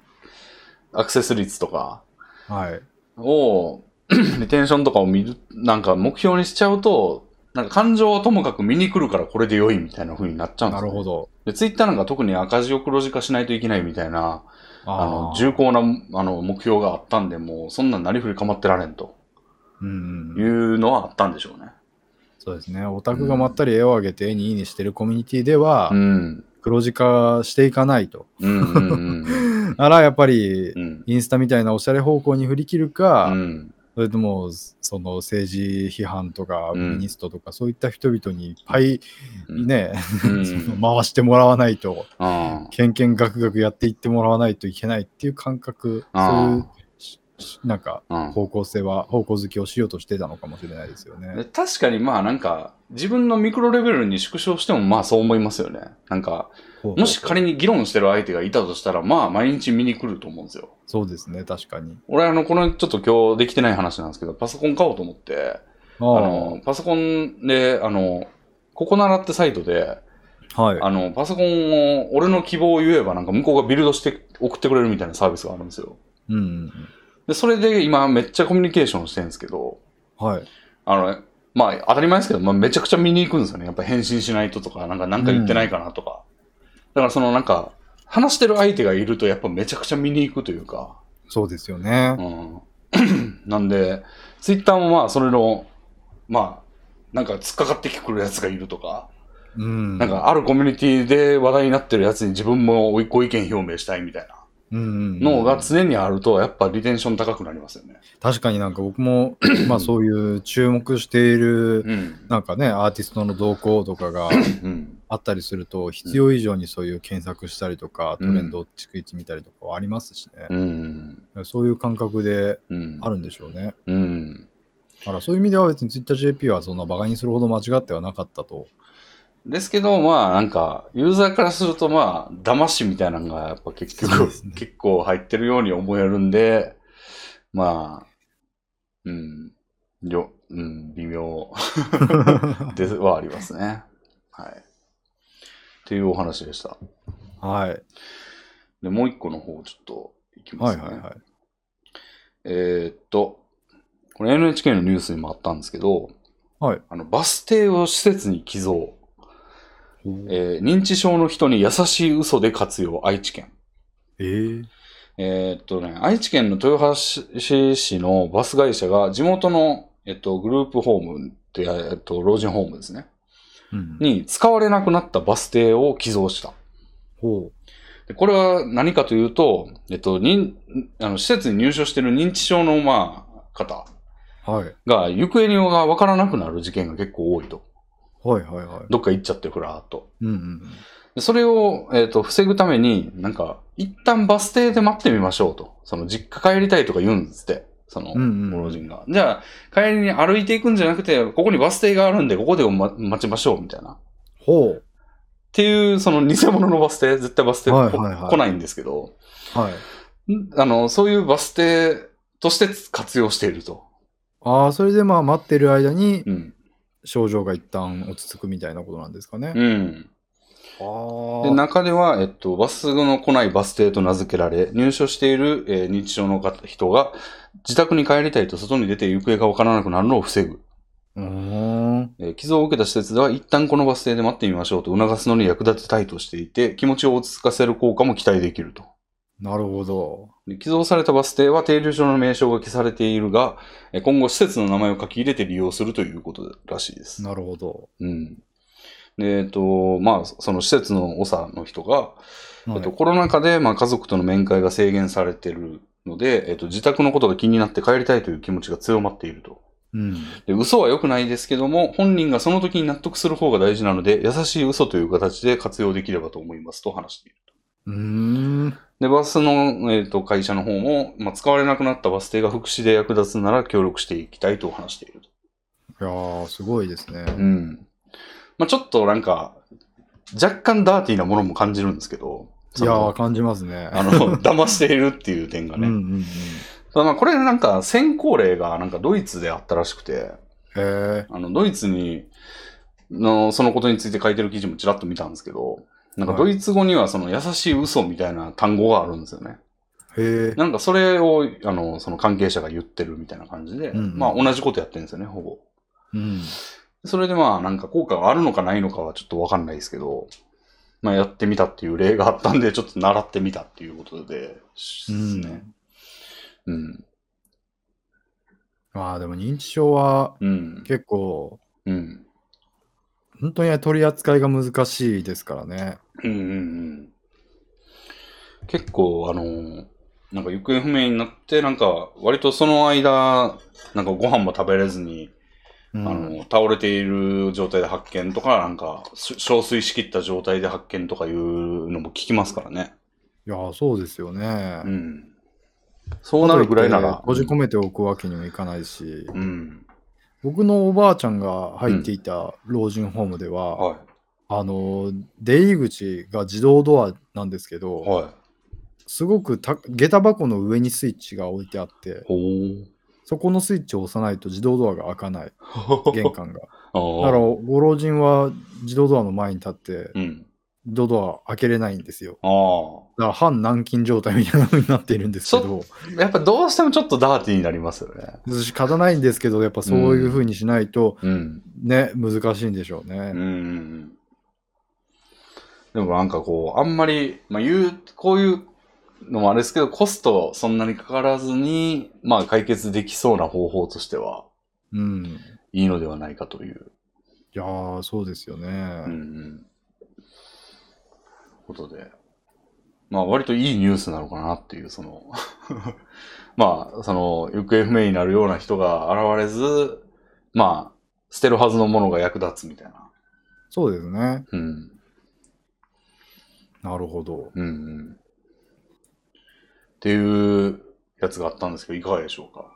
アクセス率とかはい。を、リテンションとかを見る、なんか目標にしちゃうと、なんか感情はともかく見に来るからこれで良いみたいな風になっちゃうんですよ、なるほ。ど。で、ツイッターなんか特に赤字を黒字化しないといけないみたいな、あの、ー重厚な、あの、目標があったんで、もう、そんなんなりふり構ってられんとうんいうのはあったんでしょうね。そうですね。オタクがまったり絵を上げて絵にいいにしてるコミュニティでは、うん。黒字化していかないと。うんうんうん ならやっぱりう、ん。インスタみたいなおしゃれ方向に振り切るか、うん。それともその政治批判とかうん。ミニストとか、そういった人々にいっぱいうん。ね、回してもらわないと、うんけんけんがくがくやっていってもらわないといけないっていう感覚、そういうなんかうん方向性は、方向づけをしようとしてたのかもしれないですよね。で確かにまあなんか自分のミクロレベルに縮小してもまあそう思いますよね。なんかもし仮に議論してる相手がいたとしたらまあ毎日見に来ると思うんですよ。そうですね、確かに。俺あのこのちょっと今日できてない話なんですけどパソコン買おうと思ってああのパソコンであのココナラってサイトであはい。あのパソコンを俺の希望を言えばなんか向こうがビルドして送ってくれるみたいなサービスがあるんですよ。うんうんでそれで今めっちゃコミュニケーションしてるんですけどうん。はい。あの、まあ、当たり前ですけど、まあ、めちゃくちゃ見に行くんですよね。やっぱ返信しないととか、なんか、なんか言ってないかなとか。だから、その、なんか、話してる相手がいると、やっぱめちゃくちゃ見に行くというか、そうですよね。うん。なんで、ツイッターもまあ、それの、まあ、なんか、突っかかってくるやつがいるとか、うん。なんか、あるコミュニティで話題になってるやつに自分もご意見表明したいみたいなのが常にあると、やっぱリテンション高くなりますよね。確かになんか僕も、まあそういう注目している、うん。なんかね、アーティストの動向とかがうん。あったりすると、必要以上にそういう検索したりとか、うんトレンドを逐一見たりとかはありますしね。うん。そういう感覚でうん。あるんでしょうね。うん。だからそういう意味では別に TwitterJP はそんなバカにするほど間違ってはなかったと。ですけど、まあなんか、ユーザーからするとまあ、騙しみたいなのがやっぱ結局、ね結構入ってるように思えるんで、まあ、うん、よ、うん、微妙 ではありますね。はい。っていうお話でした。はい。で、もう一個の方ちょっといきますね。はいはいはい。えーっと、これ NHK のニュースにもあったんですけど、はい。あの、バス停を施設に寄贈。えー認知症の人に優しい嘘で活用、愛知県。えー、えーっとね、愛知県の豊橋市のバス会社が地元の、えっと、グループホームって、えっと、老人ホームですね。うん、に使われなくなったバス停を寄贈した。ほでこれは何かというと、えっと、認あの施設に入所している認知症の、まあ、方う。はい。が行方がわからなくなる事件が結構多いと。はいはいはい。どっか行っちゃって、ふらーっと。うんうんでそれを、えっ、と、防ぐために、なんか、一旦バス停で待ってみましょうと。その、実家帰りたいとか言うんですって。その、ご老人が。じゃあ、帰りに歩いていくんじゃなくて、ここにバス停があるんで、ここで、ま、待ちましょう、みたいな。っほう。ていう、その、偽物のバス停、絶対バス停、はいはいはい来ないんですけど、はい。んあの、そういうバス停として活用していると。ああ、それでまあ待ってる間にうん。症状が一旦落ち着くみたいなことなんですかね。うん。あで、中では、えっと、バスの来ないバス停と名付けられ、入所している、えー日常の方人が、自宅に帰りたいと外に出て行方がわからなくなるのを防ぐ。うーん。えー傷を受けた施設では、一旦このバス停で待ってみましょうと促すのに役立てたいとしていて、気持ちを落ち着かせる効果も期待できると。なるほど。で寄贈されたバス停は停留所の名称が消されているが、えー今後施設の名前を書き入れて利用するということらしいです。なるほど。うん。で、えっと、まあ、その施設の長の人が、はいえっと、コロナ禍で、まあ、家族との面会が制限されているので、えっと、自宅のことが気になって帰りたいという気持ちが強まっていると。うん。で、嘘は良くないですけども、本人がその時に納得する方が大事なので、優しい嘘という形で活用できればと思いますと話している。うーん。で、バスの、えっと、会社の方も、まあ、使われなくなったバス停が福祉で役立つなら協力していきたいと話していると。いやー、すごいですね。うん。まあ、ちょっとなんか、若干ダーティーなものも感じるんですけど、いやー、感じますね。あの、騙しているっていう点がね。うんうんうん。まあこれなんか先行例がなんかドイツであったらしくて。あの、ドイツに、の、そのことについて書いてる記事もちらっと見たんですけど、なんかドイツ語にはその優しい嘘みたいな単語があるんですよね。へえ。なんかそれを、あの、その関係者が言ってるみたいな感じで、うんうんまあ同じことやってるんですよね、ほぼ。うん。それでまあなんか効果があるのかないのかはちょっとわかんないですけど、まあやってみたっていう例があったんで、ちょっと習ってみたっていうことで、ですね。うん。まあでも認知症はうん。結構、うん。本当に取り扱いが難しいですからね。うんうんうん。結構、あの、なんか行方不明になって、なんか割とその間、なんかご飯も食べれずに、うん、あの、倒れている状態で発見とか、なんか、し憔悴しきった状態で発見とかいうのも聞きますからね。いやー、そうですよね。うん。そうなるぐらいなら。閉じ込めておくわけにもいかないし、うん。僕のおばあちゃんが入っていた老人ホームでは、はあの出入り口が自動ドアなんですけい。ど、はい。すごくた下駄箱の上にスイッチが置いてあって。そこのスイッチを押さないと自動ドアが開かない玄関が だからご老人は自動ドアの前に立ってうん。自動ドア開けれないんですよああ。だから半軟禁状態みたいなのになっているんですけどやっぱどうしてもちょっとダーティーになりますよね。仕方ないんですけどやっぱそういうふうにしないとうん。ね、難しいんでしょうね、うん。でもなんかこう、あんまり、まあ言う、こういうのもあれですけど、コストそんなにかからずに、まあ解決できそうな方法としては、うんいいのではないかという。いやーそうですよね、うんうん。ことで。まあ割といいニュースなのかなっていう、その、まあ、その、行方不明になるような人が現れず、まあ、捨てるはずのものが役立つみたいな。そうですねうん。なるほどうんうん。っていうやつがあったんですけど、いかがでしょうか？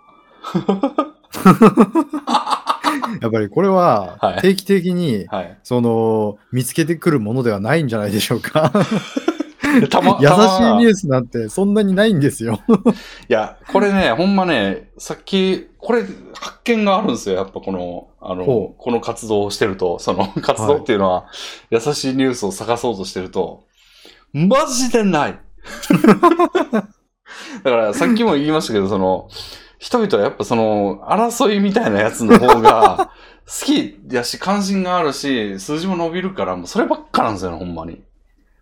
やっぱりこれははい。定期的に、はい。その見つけてくるものではないんじゃないでしょうか。たま、優しいニュースなんてそんなにないんですよ。いや、これね、ほんまね、さっき、これ、発見があるんですよ。やっぱこの、あのほ、この活動をしてると、その活動っていうのは、優しいニュースを探そうとしてると、マジでない。だから、さっきも言いましたけど、その、人々はやっぱその、争いみたいなやつの方が、好きやし、関心があるし、数字も伸びるから、もうそればっかなんですよね、ほんまに。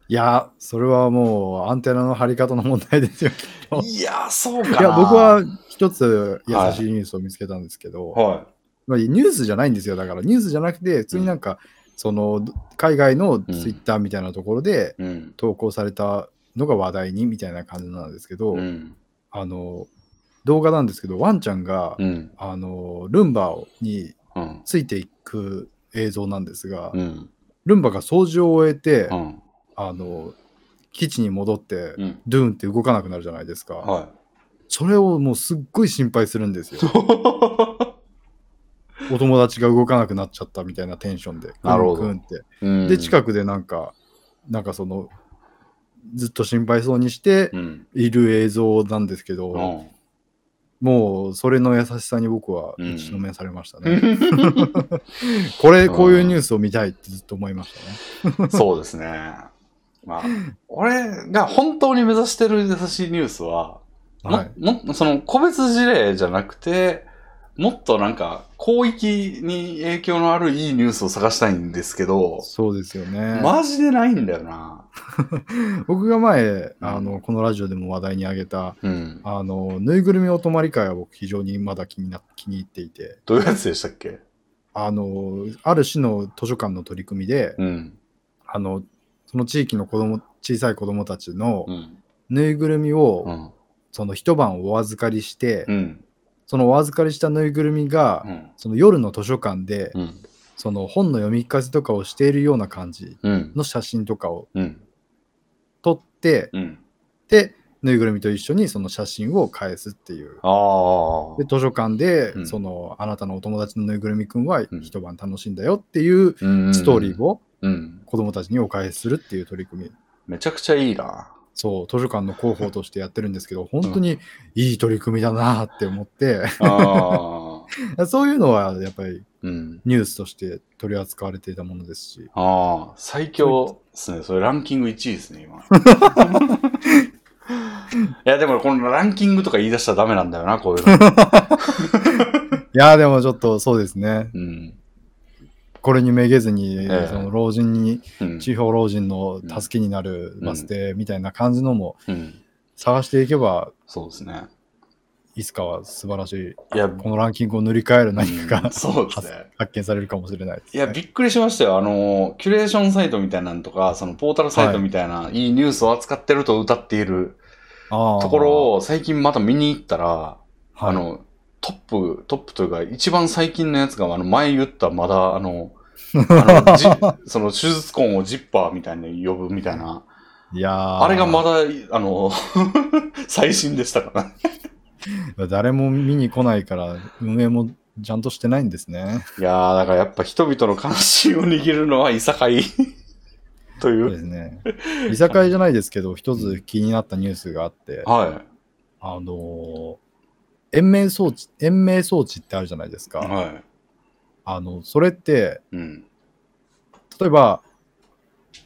いや、それはもうアンテナの張り方の問題ですよ。いや、そうかな。いや、僕は一つ優しいニュースを見つけたんですけど、はまあニュースじゃないんですよ。だからニュースじゃなくて、普通になんか、その海外のツイッターみたいなところでい。うん。投稿されたのが話題にみたいな感じなんですけど、うん。あの動画なんですけど、ワンちゃんが、うん。あのルンバにうん。ついていく映像なんですが、うん。ルンバが掃除を終えて、うん。あの、基地に戻って、うん。ドゥーンって動かなくなるじゃないですか。はそれをもうすっごい心配するんですよ。い。お友達が動かなくなっちゃったみたいなテンションで。なるほどで、近くでなんか、なんかその、ずっと心配そうにしてうん。いる映像なんですけど、うん。もうそれの優しさに僕はうん打ちのめされましたね。これ、こういうニュースを見たいってずっと思いましたね。そうですね。まあ、俺が本当に目指してる優しいニュースは、はい。その個別事例じゃなくて、もっとなんか広域に影響のあるいいニュースを探したいんですけど、そうですよね。マジでないんだよな。僕が前、うんあの、このラジオでも話題に挙げた、うん。あの、ぬいぐるみお泊まり会は僕非常にまだ気にな気に入っていて、どういうやつでしたっけ？あの、ある市の図書館の取り組みで、うん。あの、その地域の子供、小さい子供たちのうん。ぬいぐるみを、うん。その一晩お預かりして、うん。そのお預かりしたぬいぐるみが、うん。その夜の図書館で、うん。その本の読み聞かせとかをしているような感じうん。の写真とかをうん。撮って、うん。で、ぬいぐるみと一緒にその写真を返すっていう。で、。図書館で、うんその、あなたのお友達のぬいぐるみくんはうん一晩楽しんだよっていううんストーリーをうん。子供たちにお返しするっていう取り組み。めちゃくちゃいいな。そう、図書館の広報としてやってるんですけど、本当にいい取り組みだなって思って。そういうのはやっぱりうん。ニュースとして取り扱われていたものですし、ああ、最強ですね。それランキング1位ですね、今。いや、でもこのランキングとか言い出したらダメなんだよな、こういうの。いやーでもちょっとそうですね、うん。これにめげずに、ええその老人に、うん。地方老人の助けになるバス停みたいな感じのもうん。探していけば、そうですね。いつかは素晴らしい、いや、このランキングを塗り替える何かが、うんそうですね。発見されるかもしれないです、いや、びっくりしましたよ。あの、キュレーションサイトみたいなのとか、そのポータルサイトみたいな、い、いニュースを扱ってると歌っているところを最近また見に行ったら、はいあの、トップ、トップというか、一番最近のやつが、あの、前言った、まだ、あの、あのじその手術痕をジッパーみたいに呼ぶみたいな、いやーあれがまだ、あの、最新でしたからね。誰も見に来ないから、運営もちゃんとしてないんですね。いやー、だからやっぱ人々の関心を握るのはいさかいといそうでう。すね。いさかいじゃないですけど、一つ気になったニュースがあって、はあのー延命装置、延命装置ってあるじゃないですい。か。はあの、それって、い。うん。例えば、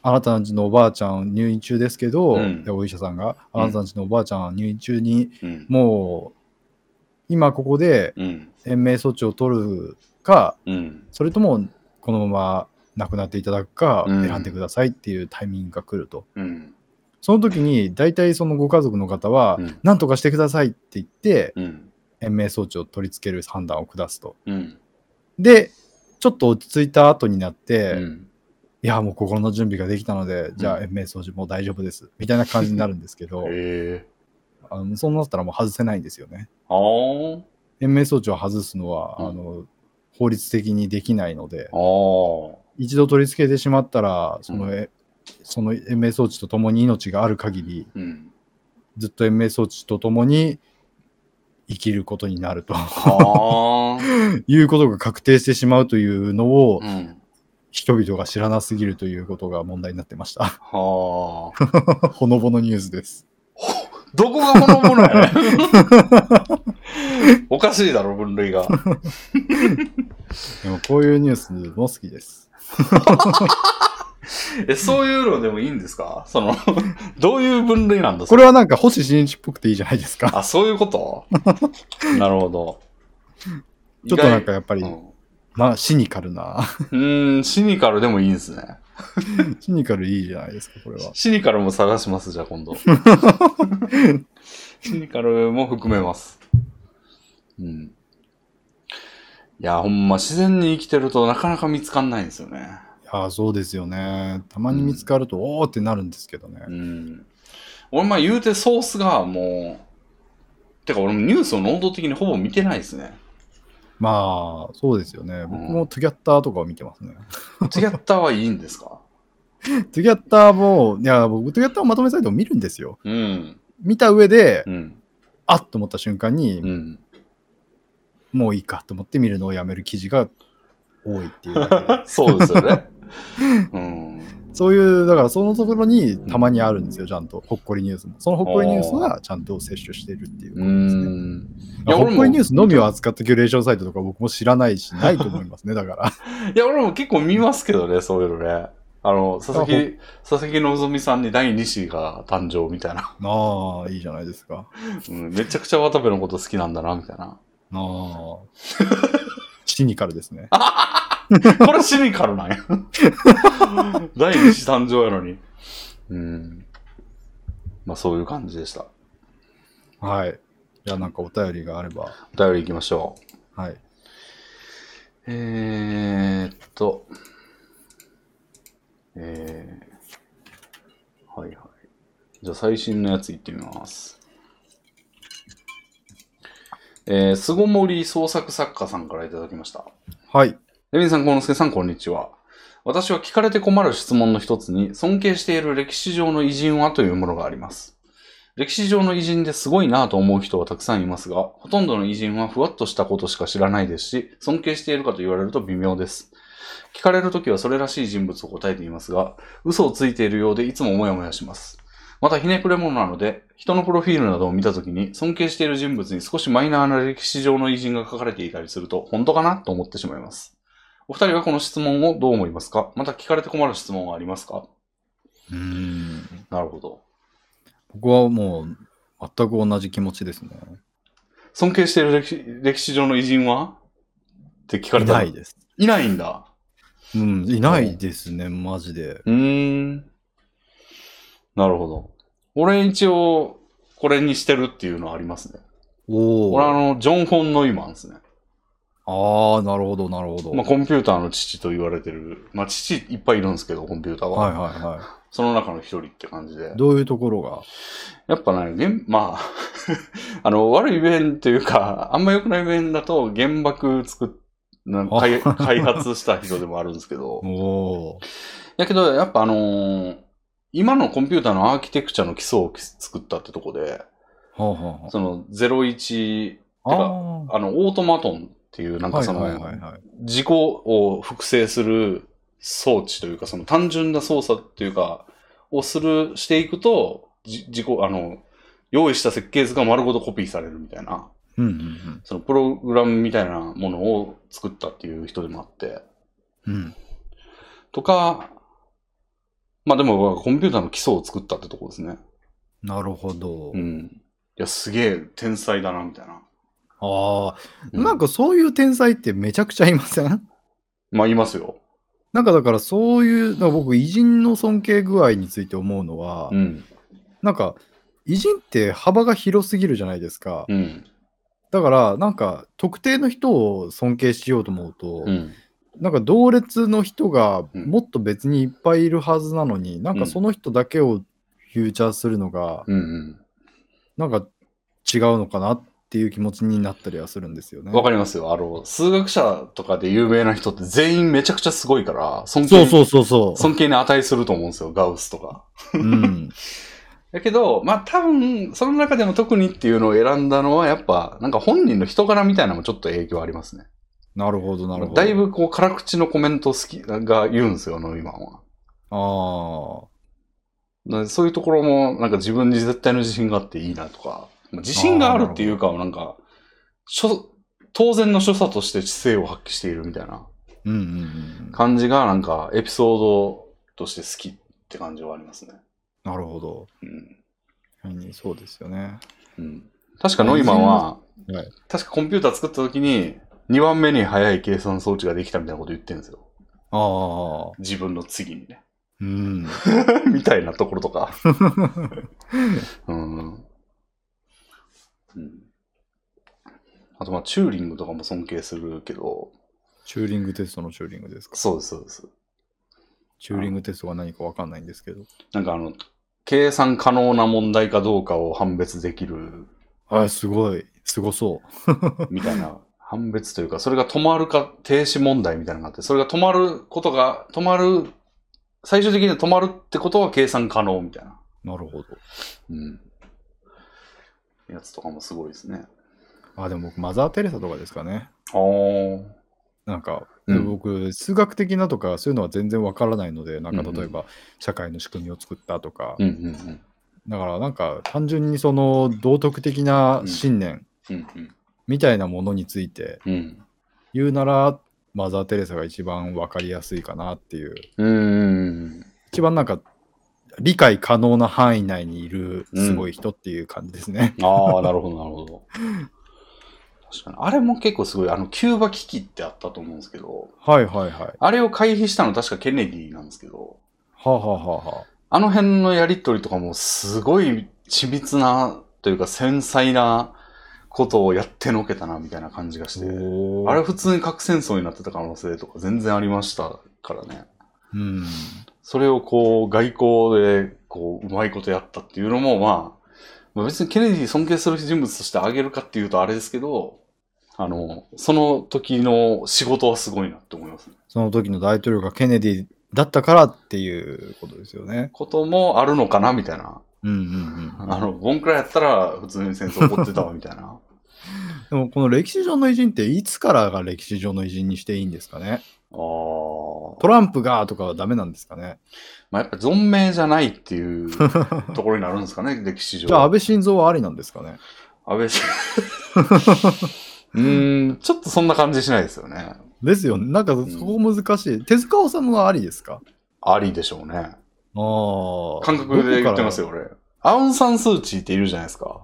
あなたの家のおばあちゃん入院中ですけど、うんでお医者さんが、あなたの家のおばあちゃん入院中に、うん。もう、今ここでうん。延命措置を取るか、うん。それともこのまま亡くなっていただくかうん選んでくださいっていうタイミングが来ると。うん。その時に大体そのご家族の方はうん何とかしてくださいって言ってうん。延命装置を取り付ける判断を下すと。うん。で、ちょっと落ち着いた後になって、うん。いやもう心の準備ができたので、じゃあうん延命装置もう大丈夫ですみたいな感じになるんですけど、へえ。あのそうなったらもう外せないんですよね。延命装置を外すのは、うんあの法律的にできないので。一度取り付けてしまったら、その、うんえその延命装置とともに命がある限り、うん。ずっと延命装置とともに生きることになると。いうことが確定してしまうというのをうん。人々が知らなすぎるということが問題になってました。はあ。ほのぼのニュースです。どこがこのものやねんおかしいだろ、分類が。でもこういうニュースも好きです。え、そういうのでもいいんですか？その、どういう分類なんだ？これはなんか星新一っぽくていいじゃないですか。あ、そういうこと？なるほど。ちょっとなんかやっぱり、うんまあシニカルな。うーん、シニカルでもいいんですね。シニカルいいじゃないですか、これは。シニカルも探します、じゃあ今度。シニカルも含めます。うん。いや、ほんま自然に生きてるとなかなか見つかんないんですよね。いやーそうですよね。たまに見つかると、おーってなるんですけどね。うん。俺、まあ言うてソースがもう、てか俺もニュースを能動的にほぼ見てないですね。まあ、そうですよね。僕もトゥギャッターとかを見てますね。トゥギャッターはいいんですか？トゥギャッターも、いや、僕、トゥギャッターをまとめサイトを見るんですよ。うん。見た上で、うん。あっと思った瞬間に、うん。もういいかと思って見るのをやめる記事が多いっていうだけで そうですよね。うん。そういう、だからそのところにたまにあるんですよ、ちゃんと。ほっこりニュースも。そのほっこりニュースはちゃんと摂取してるっていううことですね。ほっこりニュースのみを扱ったキュレーションサイトとか僕も知らないし、ないと思いますね、だから。いや、俺も結構見ますけどね、そういうのね。あの、佐々あ木、佐々木希さんに第2子が誕生みたいな。ああ、いいじゃないですか。うん、めちゃくちゃ渡部のこと好きなんだな、みたいな。ああ。シニカルですね。これシニカルなんや。第2子誕生やのに。うん。まあそういう感じでした。はい。じゃあなんかお便りがあれば。お便り行きましょう。はい。えー、っと。えー、はいはい。じゃあ最新のやつ行ってみます。えー、巣ごもり創作作家さんからいただきました。はい。レミンさん、コ之助さん、こんにちは。私は聞かれて困る質問の一つに、尊敬している歴史上の偉人はというものがあります。歴史上の偉人ですごいなぁと思う人はたくさんいますが、ほとんどの偉人はふわっとしたことしか知らないですし、尊敬しているかと言われると微妙です。聞かれるときはそれらしい人物を答えていますが、嘘をついているようでいつもモヤモヤします。またひねくれ者なので、人のプロフィールなどを見たときに、尊敬している人物に少しマイナーな歴史上の偉人が書かれていたりすると、本当かなと思ってしまいます。お二人はこの質問をどう思いますか？また聞かれて困る質問はありますか？うーん。なるほど。僕はもう全く同じ気持ちですね。尊敬している歴史歴史上の偉人は？って聞かれたらいないです。いないんだ。うん、いないですね、マジで。うーん。なるほど。俺一応、これにしてるっていうのはありますね。おお。俺あの、ジョン・フォン・ノイマンですね。ああ、なるほど、なるほど。まあ、コンピューターの父と言われてる。まあ、父いっぱいいるんですけど、コンピューターは。はいはいはその中の一人って感じでい。。どういうところが？やっぱね、原まあ、あの、悪い面というか、あんま良くない面だと、原爆作っ、な開開発した人でもあるんですけど、おお。やけど、やっぱあのー今のコンピューターのアーキテクチャの基礎を作ったってとこで、はあ、はその01、あ、てかああの、オートマトンっていう、なんかその。事故を複製する装置というか、その単純な操作っていうか、をする、していくと、じ事故、あの、用意した設計図が丸ごとコピーされるみたいな、うんうんそのプログラムみたいなものを作ったっていう人でもあって、うん。うん。とか、まあでもコンピューターの基礎を作ったってとこですね。なるほど。うん。いや、すげえ天才だな、みたいな。ああ、うんなんかそういう天才ってめちゃくちゃいません？まあ、いますよ。なんかだからそういう、だから僕偉人の尊敬具合について思うのは、うん。なんか偉人って幅が広すぎるじゃないですか。うん。だからなんか特定の人を尊敬しようと思うと、うん。なんか同列の人がうんもっと別にいっぱいいるはずなのに、なんかその人だけをフューチャーするのが、うん。なんか違うのかなっていう気持ちになったりはするんですよね。わかりますよ。あの、数学者とかで有名な人って全員めちゃくちゃすごいから、尊敬そうそうそうそう。尊敬に値すると思うんですよ、ガウスとか。うん。だけど、まあ多分、その中でも特にっていうのを選んだのは、やっぱ、なんか本人の人柄みたいなのもちょっと影響ありますね。なるほど、なるほど。だいぶこう、辛口のコメント好きが言うんですよ、ノイマンは。ああ。そういうところも、なんか自分に絶対の自信があっていいなとか、まあ自信があるっていうかは、なんか、しょ当然の所作として知性を発揮しているみたいな。感じが、なんか、エピソードとして好きって感じはありますね。なるほど。うん。はいそうですよね。うん。確かノイマンは、はい。確かコンピューター作った時に、2番目に速い計算装置ができたみたいなこと言ってるんですよ。ああ。自分の次にね。うん。みたいなところとか。うん。うん。あと、まあ、チューリングとかも尊敬するけど、チューリングテストのチューリングですか？そうです、そうです。チューリングテストが何かわかんないんですけど。なんかあの、計算可能な問題かどうかを判別できるはい、すごい。すごそ みたいな判別というか、それが止まるか停止問題みたいなのがあって、それが止まることが、止まる、最終的に止まるってことは計算可能みたいな。なるほど。うん。やつとかもすごいですね。あ、でも僕、マザー・テレサとかですかね。あー。なんか、うん僕、数学的なとか、そういうのは全然わからないので、なんか例えば、社会の仕組みを作ったとか、だからなんか、単純にその道徳的な信念みたいなものについて。言うなら、マザー・テレサが一番わかりやすいかなっていう、うーん。一番なんか、理解可能な範囲内にいるすごい人っていう感じですね。ああ、なるほど、なるほど。確かに。あれも結構すごい、あの、キューバ危機ってあったと思うんですけど、はいはいはい。あれを回避したの確かケネディなんですけど、はあ、はあはあはあ、あの辺のやりとりとかもすごい緻密なというか繊細なことをやってのけたなみたいな感じがして、あれ普通に核戦争になってた可能性とか全然ありましたからね。うん。それをこう外交でこううまいことやったっていうのもまあ、まあ別にケネディ尊敬する人物としてあげるかっていうとあれですけど、あの、その時の仕事はすごいなって思いますね。その時の大統領がケネディだったからっていうことですよね。こともあるのかなみたいな。うんうんうん。あの、ボンクラやったら普通に戦争起こってたわみたいな。でもこの歴史上の偉人っていつからが歴史上の偉人にしていいんですかね？トランプがとかはダメなんですかね？まあ、やっぱ存命じゃないっていう ところになるんですかね、歴史上。じゃあ安倍晋三はありなんですかね？安倍晋 うーん、ちょっとそんな感じしないですよね。ですよね。なんかそこ難しい。手塚治虫はありですか？ありでしょうね。ああ。感覚で言ってますよ。よ、俺。アウン・サン・スー・チーっているじゃないですか。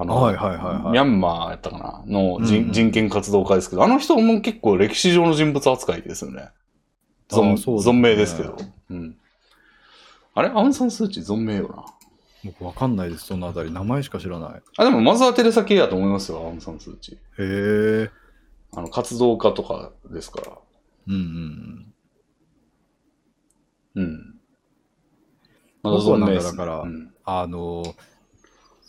あの、はいはいはいはいミャンマーやったかな？の人,、うんうん人権活動家ですけど、あの人も結構歴史上の人物扱いですよね。存ね存命ですけど。うん。あれ？アウン・サン・スー・チー存命よな。僕わかんないです、そのあたり。名前しか知らない。あ、でもマザー・テレサ系やと思いますよ、アウン・サン・スー・チー。へえ。あの、活動家とかですから。うんうんうん。僕はなんか存命ですだからうんあの、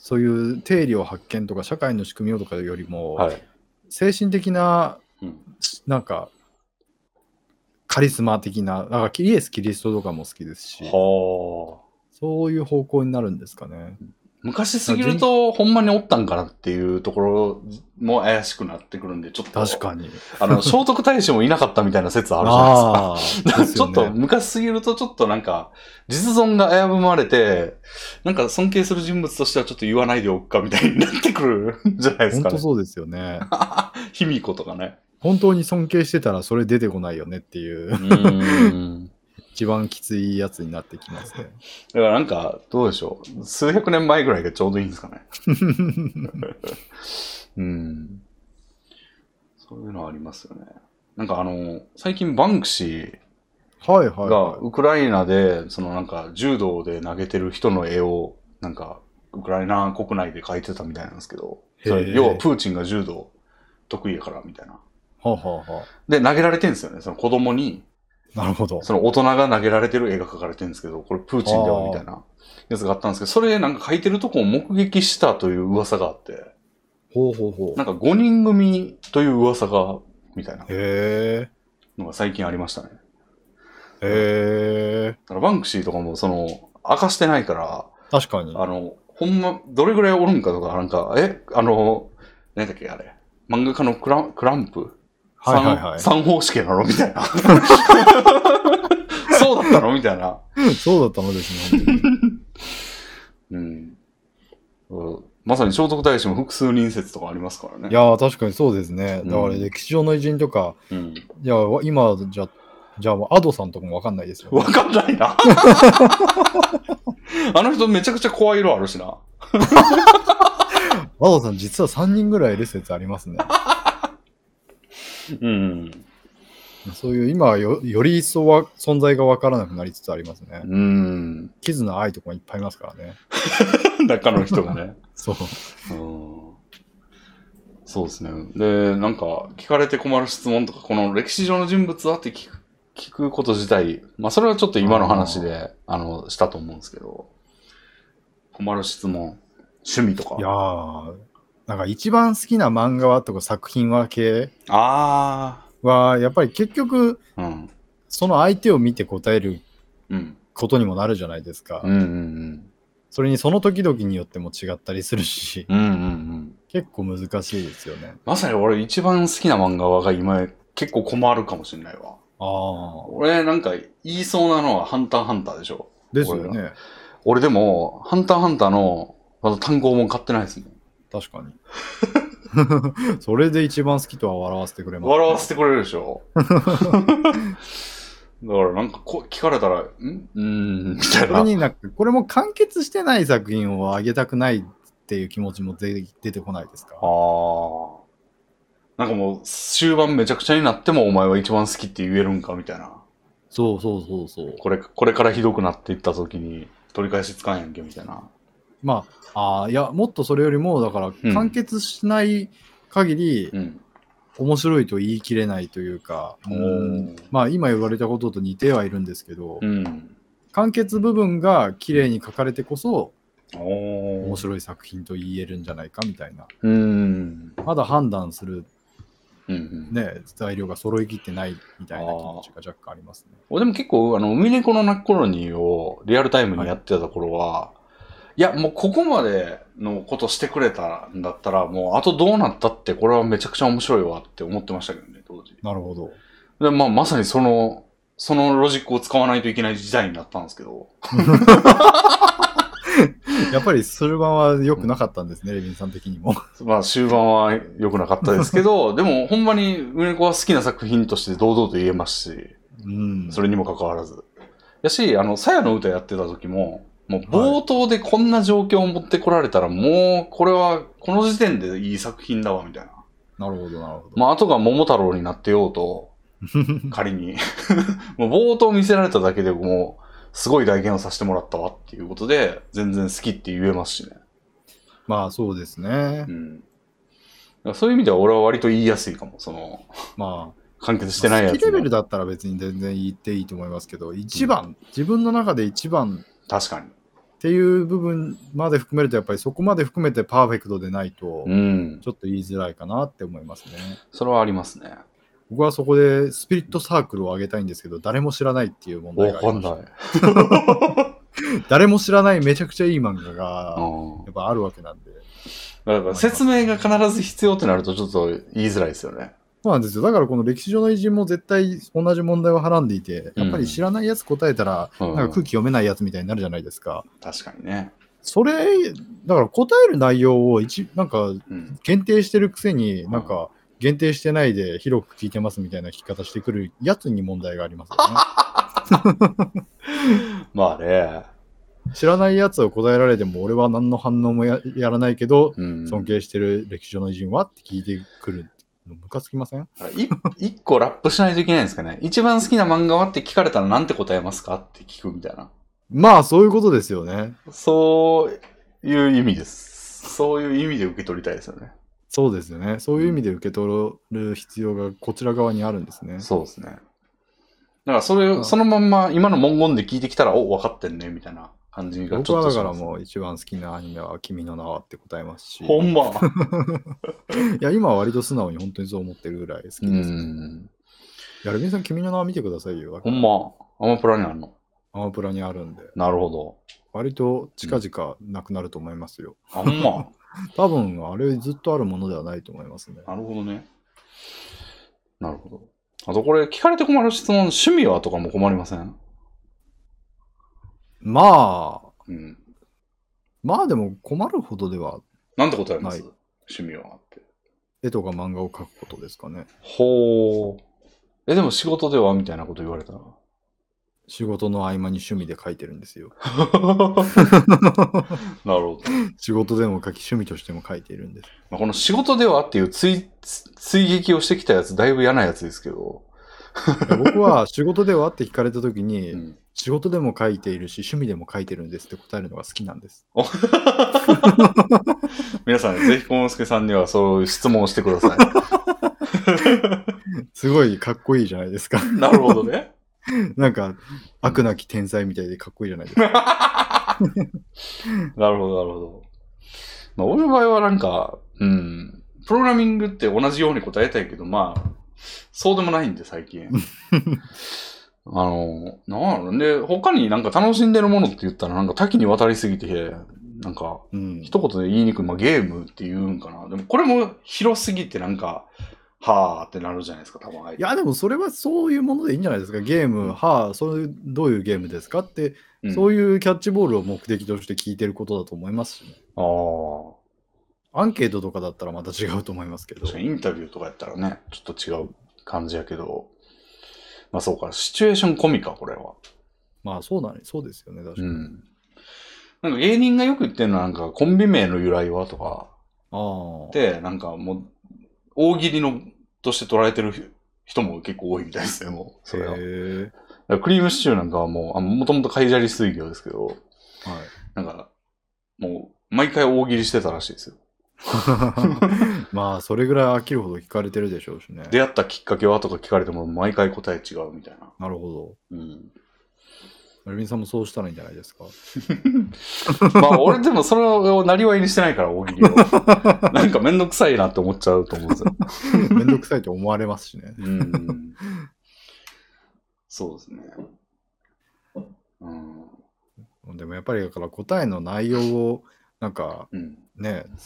そういう定理を発見とか社会の仕組みをとかよりも、はい。精神的な、うんなんか、カリスマ的な、なんかイエス・キリストとかも好きですし、はあ。そういう方向になるんですかね。昔すぎると、ほんまにおったんかなっていうところも怪しくなってくるんで、ちょっと。確かに。あの、聖徳太子もいなかったみたいな説あるじゃないですか。ああ、ですちょっと昔すぎるとちょっとなんか、実存が危ぶまれて、なんか尊敬する人物としてはちょっと言わないでおくかみたいになってくるんじゃないですかね。本当そうですよね。卑弥呼とかね。本当に尊敬してたらそれ出てこないよねっていうう。一番きついやつになってきますね。だからなんか、どうでしょう。数百年前ぐらいがちょうどいいんですかね。うん。そういうのありますよね。なんかあの、最近バンクシーはいはい、がはウクライナで、そのなんか柔道で投げてる人の絵を、なんか、ウクライナ国内で描いてたみたいなんですけど、それ要はプーチンが柔道得意やからみたいな。い。はあ、はあはで、投げられてるんですよね。その子供に、あ、なるほど。その大人が投げられてる絵が描かれてるんですけど、これプーチンだあーわみたいなやつがあったんですけど、それなんか描いてるとこを目撃したという噂があって、ほうほうほう。なんか5人組という噂が、みたいな。のが最近ありましたね。へえ。だからバンクシーとかもその、明かしてないから、確かに。あの、ほんま、どれぐらいおるんかとか、なんか、え、あの、何だっけ、あれ。漫画家のクランクランプ？はいはいはい。三三方式なの？みたいな。そうだったの？みたいな。そうだったのですね、本当に。うん。うんまさに聖徳太子も複数人説とかありますからね。いやー、確かにそうですね。だからうん歴史上の偉人とか、うん。いや、わ今、じゃ、じゃあ、アドさんとかもわかんないですよ、わかんないな。あの人めちゃくちゃ怖い色あるしな。アドさん、実は3人ぐらいいる説ありますね。うん。そういう、今はよより一層は存在がわからなくなりつつありますね。うん。キズナ愛とかもいっぱいいますからね。中の人がね。そう。うんそうですね。で、なんか、聞かれて困る質問とか、この歴史上の人物はって聞く聞くこと自体、まあ、それはちょっと今の話で、あの、したと思うんですけど、困る質問、趣味とか。いやー、なんか一番好きな漫画はとか作品は系あは、やっぱり結局、あ。うん。その相手を見て答えるうん。ことにもなるじゃないですか。うんうんうん。それにその時々によっても違ったりするし、うんうんうん。結構難しいですよね。まさに俺一番好きな漫画が今結構困るかもしれないわ。ああ。俺なんか言いそうなのはハンターハンターでしょ。ですよね。俺でも、ハンターハンターのまだ単語も買ってないですもん。確かに。それで一番好きとは笑わせてくれます、笑わせてくれるでしょ？だからなんかこう聞かれたら、ん？うーん、みたいな。これになんか、これも完結してない作品をあげたくないっていう気持ちも出出てこないですか？ああ。なんかもう終盤めちゃくちゃになってもお前は一番好きって言えるんかみたいな。そうそうそうそう。これ、これからひどくなっていった時に取り返しつかんやんけみたいな。まあ、あーいや、もっとそれよりも、だからうん完結しない限り、うん。面白いと言い切れないというか、おうんーまあ今言われたことと似てはいるんですけど、うん。完結部分が綺麗に書かれてこそ面白い作品と言えるんじゃないかみたいな。うん。まだ判断する、うんうん。ね、材料が揃いきってないみたいな気持ちが若干ありますね。俺でも結構、あの、海猫の泣くコロニーをリアルタイムにやってた頃は、い、や、もうここまでのことしてくれたんだったら、もうあとどうなったって、これはめちゃくちゃ面白いわって思ってましたけどね、当時。なるほど。で、まあ、まさにその、そのロジックを使わないといけない時代になったんですけど。やっぱりスルバンは良くなかったんですね、レビンさん的にも。まあ、終盤は良くなかったですけど、でも、ほんまに、海猫は好きな作品として堂々と言えますし、うん。それにもかかわらず。やし、あの、さやの歌やってた時も、もう冒頭でこんな状況を持ってこられたら、もう、これは、この時点でいい作品だわ、みたいな。なるほど、なるほど。まあ、後が桃太郎になってようと、仮に。もう冒頭見せられただけでもう、すごい体験をさせてもらったわっていうことで、全然好きって言えますしね。まあそうですねう。ん。そういう意味では俺は割と言いやすいかも。その、ま完結あ、してないやつも好きレベルだったら別に全然言っていいと思いますけど、一番、自分の中で一番確かに。っていう部分まで含めると、やっぱりそこまで含めてパーフェクトでないとう、ん。ちょっと言いづらいかなって思いますね。それはありますね。僕はそこでスピリットサークルを上げたいんですけど、誰も知らないっていう問題わがありまかんしないた。誰も知らないめちゃくちゃいい漫画がうんやっぱあるわけなんで。だから説明が必ず必要ってなるとちょっと言いづらいですよね。そうなんですよ。だからこの歴史上の偉人も絶対同じ問題をはらんでいて、やっぱり知らないやつ答えたら、うんなんか空気読めないやつみたいになるじゃないですか。確かにね。それ、だから答える内容を一、なんかうん。限定してるくせに、なんか限定してないで広く聞いてますみたいな聞き方してくるやつに問題がありますよね。まあね。知らないやつを答えられても、俺は何の反応もややらないけど、うん。尊敬してる歴史上の偉人はって聞いてくるのムカつきません？い一個ラップしないといけないんですかね。一番好きな漫画はって聞かれたらなんて答えますかって聞くみたいな。まあそういうことですよね。そういう意味です。そういう意味で受け取りたいですよね。そうですよね。そういう意味で受け取る必要がこちら側にあるんですね。そうですね。だからそれ、うんそのまんま今の文言で聞いてきたら、お、分かってんね、みたいな感じがち僕はだからもう一番好きなアニメは君の名はって答えますし。ほんま。いや、今は割と素直に本当にそう思ってるぐらい好きうです。いん。や、ルビンさん、君の名は見てくださいよ。ほんま。アマプラにあるの。アマプラにあるんで。なるほど。割と近々なくなると思いますよ。あ、ほんま。多分、あれずっとあるものではないと思いますね。なるほどね。なるほど。あとこれ、聞かれて困る質問、趣味はとかも困りません？まあ、うん。まあでも困るほどでは、なんて答えます、はい趣味はって。絵とか漫画を描くことですかね。ほう。え、でも仕事ではみたいなこと言われた？ら。仕事の合間に趣味で描いてるんですよ。なるほど。仕事でも描き、趣味としても描いているんです。まあ、この仕事ではっていう追追撃をしてきたやつ、だいぶ嫌なやつですけど。いや僕は仕事ではって聞かれた時に、うん仕事でも書いているし、趣味でも書いてるんですって答えるのが好きなんです。皆さん、ぜひ、コンスケさんにはそういう質問をしてくださ すごいかっこいいじゃないですか。い。なるほどね。なんか、悪なき天才みたいでかっこいいじゃないですか。なるほど、なるほど。まあ、俺の場合はなんか、うん。プログラミングって同じように答えたいけど、まあ、そうでもないんで、最近。あの、なんで、他になんか楽しんでるものって言ったら、なんか多岐にわたりすぎて、なんか、うん。一言で言いにくい、まあゲームって言うんかな。でもこれも広すぎてなんか、はーってなるじゃないですか、多分相手いや、でもそれはそういうものでいいんじゃないですか。ゲーム、うんはあ、そういう、どういうゲームですかって、うんそういうキャッチボールを目的として聞いてることだと思いますしね。ああ。アンケートとかだったらまた違うと思いますけど。インタビューとかやったらね、ちょっと違う感じやけど、まあそうか、シチュエーション込みか、これは。まあそうだね、そうですよね、確かに。うん。なんか芸人がよく言ってるのは、なんかコンビ名の由来はとか、ああ。で、なんかもう、大喜利のとして捉えてる人も結構多いみたいですね、もう。それは。だかへらクリームシチューなんかはもう、あもともとカイジャリ水魚ですけど、え。はい。なんか、もう、毎回大喜利してたらしいですよ。まあ、それぐらい飽きるほど聞かれてるでしょうしね。出会ったきっかけはとか聞かれても、毎回答え違うみたいな。なるほうん。ど。ルミンさんもそうしたらいいんじゃないですか？まあ、俺でもそれをなりわいにしてないから、大喜利を。なんかめんどくさいなって思っちゃうと思うんですよ。めんどくさいと思われますしね。うん。そうですね。うん。でもやっぱりだから答えの内容を、なんかうん。ね、うん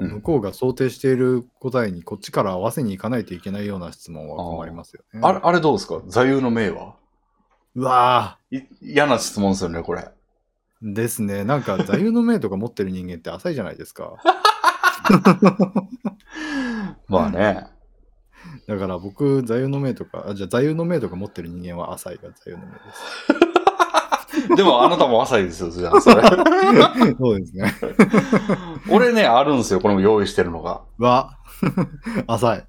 向こうが想定している答えにこっちから合わせにいかないといけないような質問は困りますよね。あれ、あれどうですか？座右の銘は？うわい嫌な質問ですよね、これ。ーですね。なんか座右の銘とか持ってる人間って浅いじゃないですか。まあね。だから僕、座右の銘とか、あじゃあ座右の銘とか持ってる人間は浅いが座右の銘です。でもあなたも浅いですよ、じゃあ、それ。そうですね。俺ね、あるんですよ、これも用意してるのが。うわ浅い。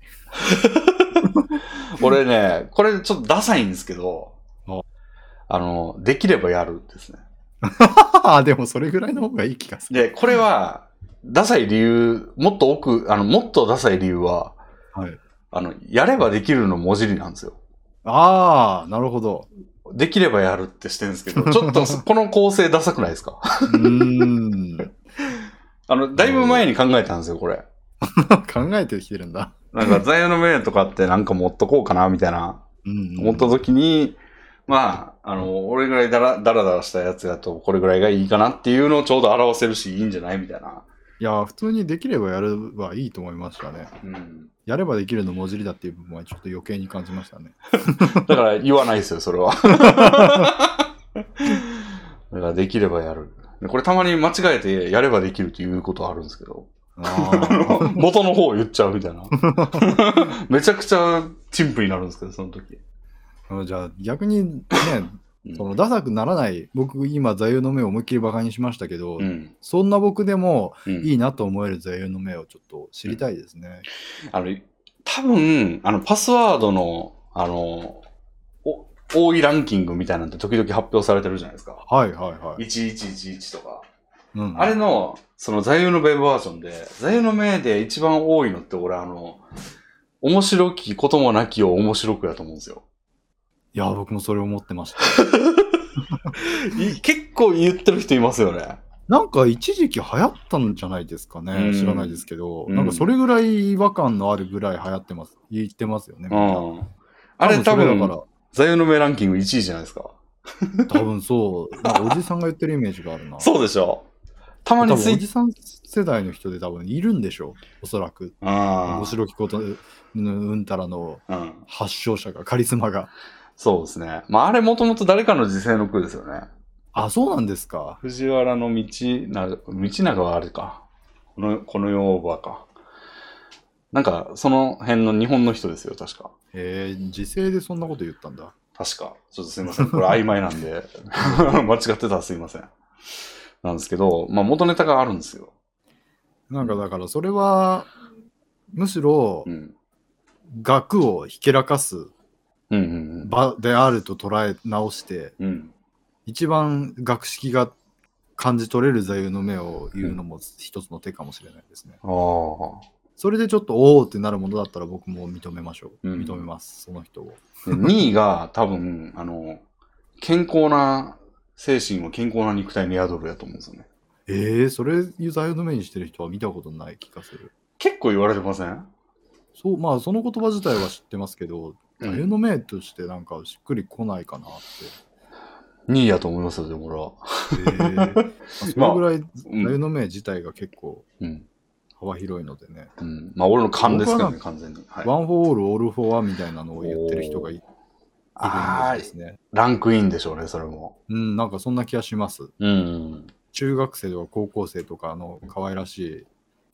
俺ね、これちょっとダサいんですけどお、あの、できればやるですね。あでもそれぐらいの方がいい気がする。で、これは、ダサい理由、もっと奥、あの、もっとダサい理由は、はい。あの、やればできるの文字りなんですよ。ああ、なるほど。できればやるってしてるんですけど、ちょっとこの構成ダサくないですか？うーん。あの、だいぶ前に考えたんですよ、これ。考えてきてるんだ。なんか、座右の銘とかってなんか持っとこうかな、みたいな、うん、思った時に、まあ、あの、俺ぐらいだら、だらだらしたやつだと、これぐらいがいいかなっていうのをちょうど表せるし、いいんじゃない？みたいな。いや、普通にできればやればいいと思いましたね。うん。やればできるの文字りだっていう部分はちょっと余計に感じましたね。だから言わないですよ、それは。だからできればやる。でこれたまに間違えてやればできるっていうことあるんですけど、あ 元の方を言っちゃうみたいな。めちゃくちゃ陳腐になるんですけど、その時。あじゃあ逆にね、うんそのダサくならない、僕今座右の銘を思いっきりバカにしましたけど、うん。そんな僕でもうんいいなと思える座右の銘をちょっと知りたいですね。あの、多分、あの、パスワードの、あの、お多いランキングみたいなんて時々発表されてるじゃないですか。はいはいはい。1111とか。うんあれの、その座右の銘バージョンで、座右の銘で一番多いのって俺あの、面白きこともなきを面白くやと思うんですよ。いや、僕もそれ思ってました。い 結構言ってる人いますよね。なんか一時期流行ったんじゃないですかね。うん知らないですけど、うんなんかそれぐらい違和感のあるぐらい流行ってます。言ってますよね。あれ多分、そだか座右の銘ランキング1位じゃないですか。ら、多分そう。おじさんが言ってるイメージがあるな。そうでしょたま多におじさん世代の人で多分いるんでしょう。おそらく。あ面白きこと、うんたらの。発祥者が、カリスマが。そうですね。まああれもともと誰かの時世の句ですよね。あ、そうなんですか？藤原の道長、道長はあれか。この、この世はか。なんか、その辺の日本の人ですよ、確か。へえ、時勢でそんなこと言ったんだ。確か。ちょっとすいません。これ曖昧なんで、間違ってたらすいません。なんですけど、まあ元ネタがあるんですよ。なんかだからそれは、むしろうん。学をひけらかすうんうん場であると捉え直して、うん。うん。一番学識が感じ取れる座右の銘を言うのも一つの手かもしれないですね。ああ。それでちょっとおおってなるものだったら僕も認めましょう。うん認めます、その人を。で2位が多分、あの、健康な精神は健康な肉体に宿るやと思うんですよね。えー、それ座右の銘にしてる人は見たことない気がする。結構言われてません？そう、まあ、その言葉自体は知ってますけど、うん座右の銘としてなんかしっくりこないかなって。2位やと思いますよ、でも俺は。えーまあ それぐらい座うん右の銘自体が結構うん。幅広いのでね、うん。まあ俺の勘ですけどね、僕完全に。はい、 one for all, all for one みたいなのを言ってる人がいいるイメあーージですね。ランクインでしょうね、それも。うん、なんかそんな気がします。うん。中学生とか高校生とかの可愛らしい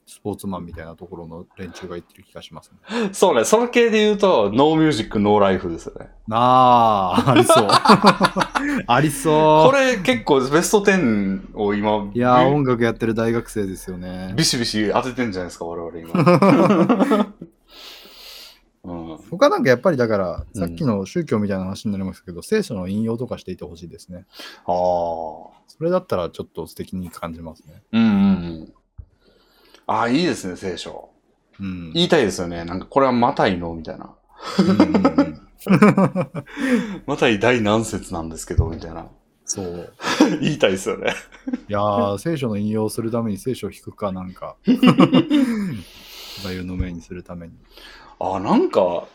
スポーツマンみたいなところの連中が言ってる気がしますね。そうね、その系で言うと、 no music, no lifeですよね。ああ、ありそう。ありそう。これ結構ベスト10を今、いや音楽やってる大学生ですよね。ビシビシ当ててんじゃないですか、我々今。うん、他なんかやっぱりだから、うんさっきの宗教みたいな話になりますけど、聖書の引用とかしていてほしいですね。ああ。それだったらちょっと素敵に感じますね。うんうんうん。ああ、いいですね、聖書。うん。言いたいですよね。なんか、これはマタイのみたいな。マタイ第何節なんですけど、みたいな。そう。言いたいですよね。いやー、聖書の引用するために聖書を引くかなんか。座右の銘にするために。ああ、なんか、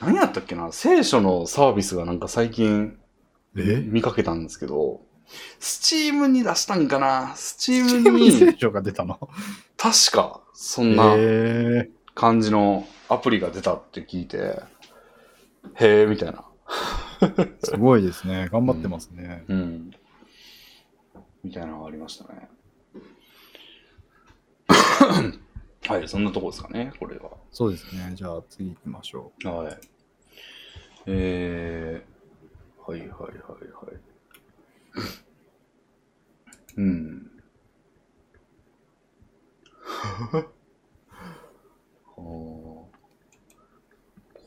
何やったっけな聖書のサービスがなんか最近え？見かけたんですけど、スチームに出したんかな？スチームに聖に、書が出たの？確か、そんなえ感じのアプリが出たって聞いて、へえ、みたいな。ー、すごいですね。頑張ってますね。うん。みたいなのがありましたね。はい、そんなとこですかね、これは。そうですね。じゃあ次行きましょはい。えー、はいはいはいはい。うん。こ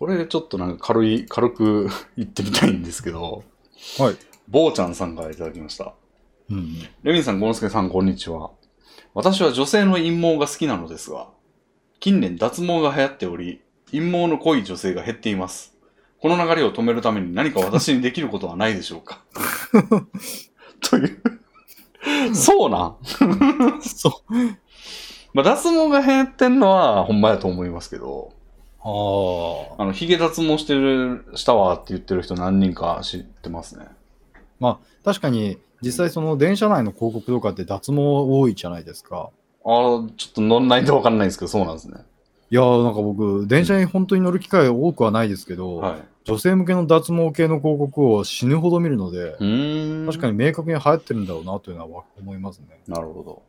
れちょっとなんか軽い、軽く言ってみたいんですけど、う。はい。坊ちゃんさんからいただきました。うんうん、レミンさん、ゴノスケさん、こんにちは。私は女性の陰謀が好きなのですが、近年脱毛が流行っており、陰謀の濃い女性が減っています。この流れを止めるために何か私にできることはないでしょうか？という。そうなん？そう。まあ、脱毛が減ってんのはほんまやと思いますけど、ああ。あの、髭脱毛してる、したわって言ってる人何人か知ってますね。まあ、確かに、実際その電車内の広告とかって脱毛多いじゃないですか。ああ、ちょっと乗んないとわかんないんですけど、そうなんですね。いやーなんか僕、電車に本当に乗る機会多くはないですけど、はい。女性向けの脱毛系の広告を死ぬほど見るので。確かに明確に流行ってるんだろうなというのは思いますね。なるほど。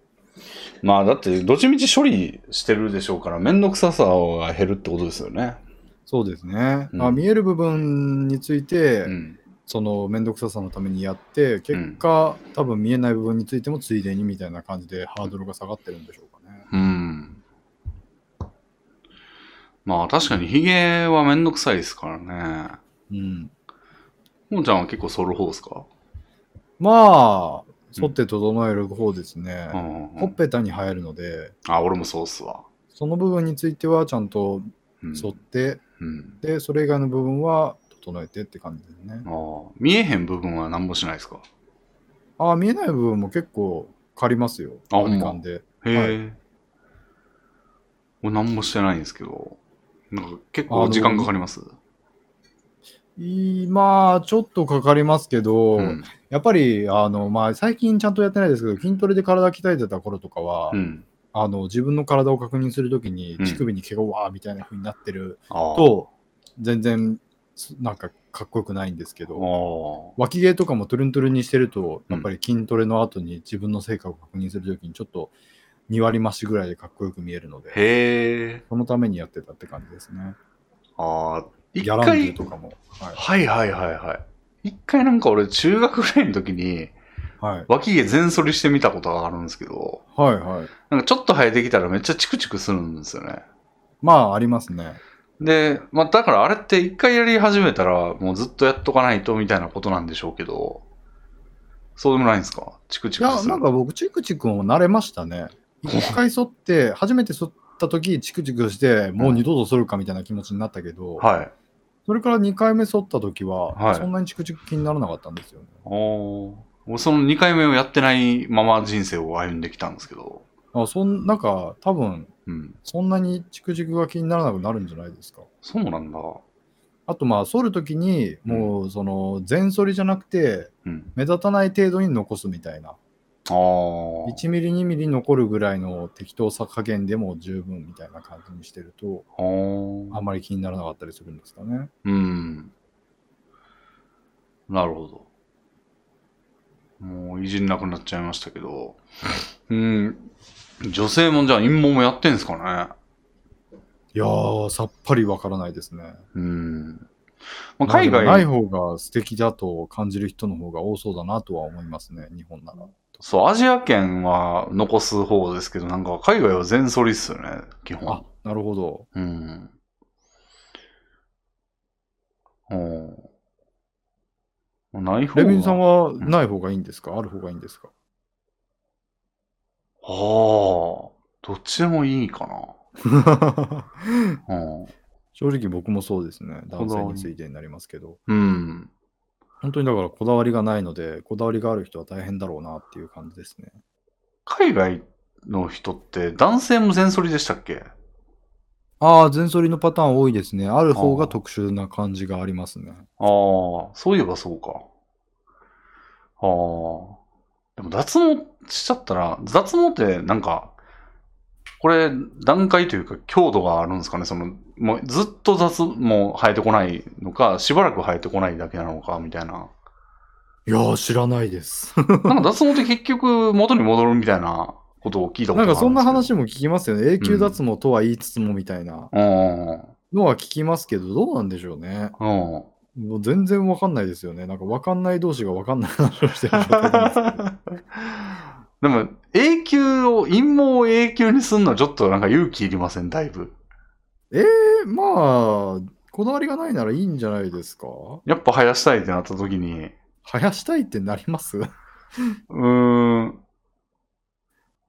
まあ、だって、どっちみち処理してるでしょうから、めんどくささが減るってことですよね。そうですね。うんまあ、見える部分について、うん。その面倒くささのためにやって、結果、多分見えない部分についてもついでにみたいな感じでハードルが下がってるんでしょうかね。うん。まあ、確かに、ヒゲはめんどくさいですからね。うん。もんちゃんは結構剃る方ですか？まあ、剃って整える方ですね。うんほっぺたに生えるので、あ、俺もそうっすわ。その部分についてはちゃんとうん。剃って、うん。で、それ以外の部分は整えてって感じですね。ああ見えへん部分は何もしないですか？ああ、見えない部分も結構借りますよ。あほんま？割り勘で。へえ、はい俺何もしてないんですけど、なんか結構時間かかります？いいまあ、ちょっとかかりますけど、うん。やっぱり、あの、まあ、最近ちゃんとやってないですけど、筋トレで体鍛えてた頃とかは、うん。あの、自分の体を確認するときにうん、乳首に毛がわーみたいな風になってる。と、全然、すなんか、かっこよくないんですけあど、あ。脇毛とかもトゥルントゥルンにしてると、うんやっぱり筋トレの後に自分の成果を確認するときに、ちょっと2割増しぐらいでかっこよく見えるので、へえ。そのためにやってたって感じですね。ああ。一ギャランドゥ回、とかも。はい。はいはいはいはい。一回なんか俺中学ぐらいの時にはい。脇毛全剃りしてみたことがあるんですけど、はいはい。なんかちょっと生えてきたらめっちゃチクチクするんですよね。まあ、ありますね。で、まあだからあれって一回やり始めたらもうずっとやっとかないとみたいなことなんでしょうけど、そうでもないんですか？チクチいや、クする。なんか僕、チクチクも慣れましたね。一回剃って、初めて剃った時チクチクして、もう二度と剃るかみたいな気持ちになったけど、はい。それから2回目剃った時は、はいそんなにチクチク気にならなかったんですよね。おその2回目をやってないまま人生を歩んできたんですけど、あそんなんか多分うん。そんなにチクチクが気にならなくなるんじゃないですか。そうなんだ。あとまあ、反るときに、もうその全反りじゃなくて、うん。目立たない程度に残すみたいな。ああ。1ミリ、2ミリ残るぐらいの適当さ加減でも十分みたいな感じにしてると、あんまり気にならなかったりするんですかね。うん。なるほど。もういじんなくなっちゃいましたけど。うん。女性もじゃあ陰謀もやってんすかね。いやー、さっぱりわからないですね。うん。まあ、海外、ない方が素敵だと感じる人の方が多そうだなとは思いますね、日本なら。そう、アジア圏は残す方ですけど、なんか海外は全反りっすよね、基本。あ、なるほど。うん。おない方がレビンさんはない方がいいんですか、ある方がいいんですか？ああ、どっちでもいいかな。うん。正直僕もそうですね。男性についてになりますけど。うん。本当にだからこだわりがないので、こだわりがある人は大変だろうなっていう感じですね。海外の人って男性も全反りでしたっけ？ああ、全反りのパターン多いですね。ある方が特殊な感じがありますね。ああ、そういえばそうか。ああ。でも脱毛しちゃったら、脱毛ってなんか、これ段階というか強度があるんですかね？その、もうずっと脱毛生えてこないのか、しばらく生えてこないだけなのか、みたいな。いやー、知らないです。なんか脱毛って結局元に戻るみたいなことを聞いたことがあるかそんな話も聞きますよね。永久脱毛とは言いつつもみたいなうん。のは聞きますけど、どうなんでしょうね。うん。もう全然わかんないですよね。なんかわかんない同士がわかんない話をしてる状態なんですけど。でも、永久を、陰謀を永久にすんのはちょっとなんか勇気いりません、だいぶ。えー、まあ、こだわりがないならいいんじゃないですか？やっぱ生やしたいってなった時に、生やしたいってなります？うーん。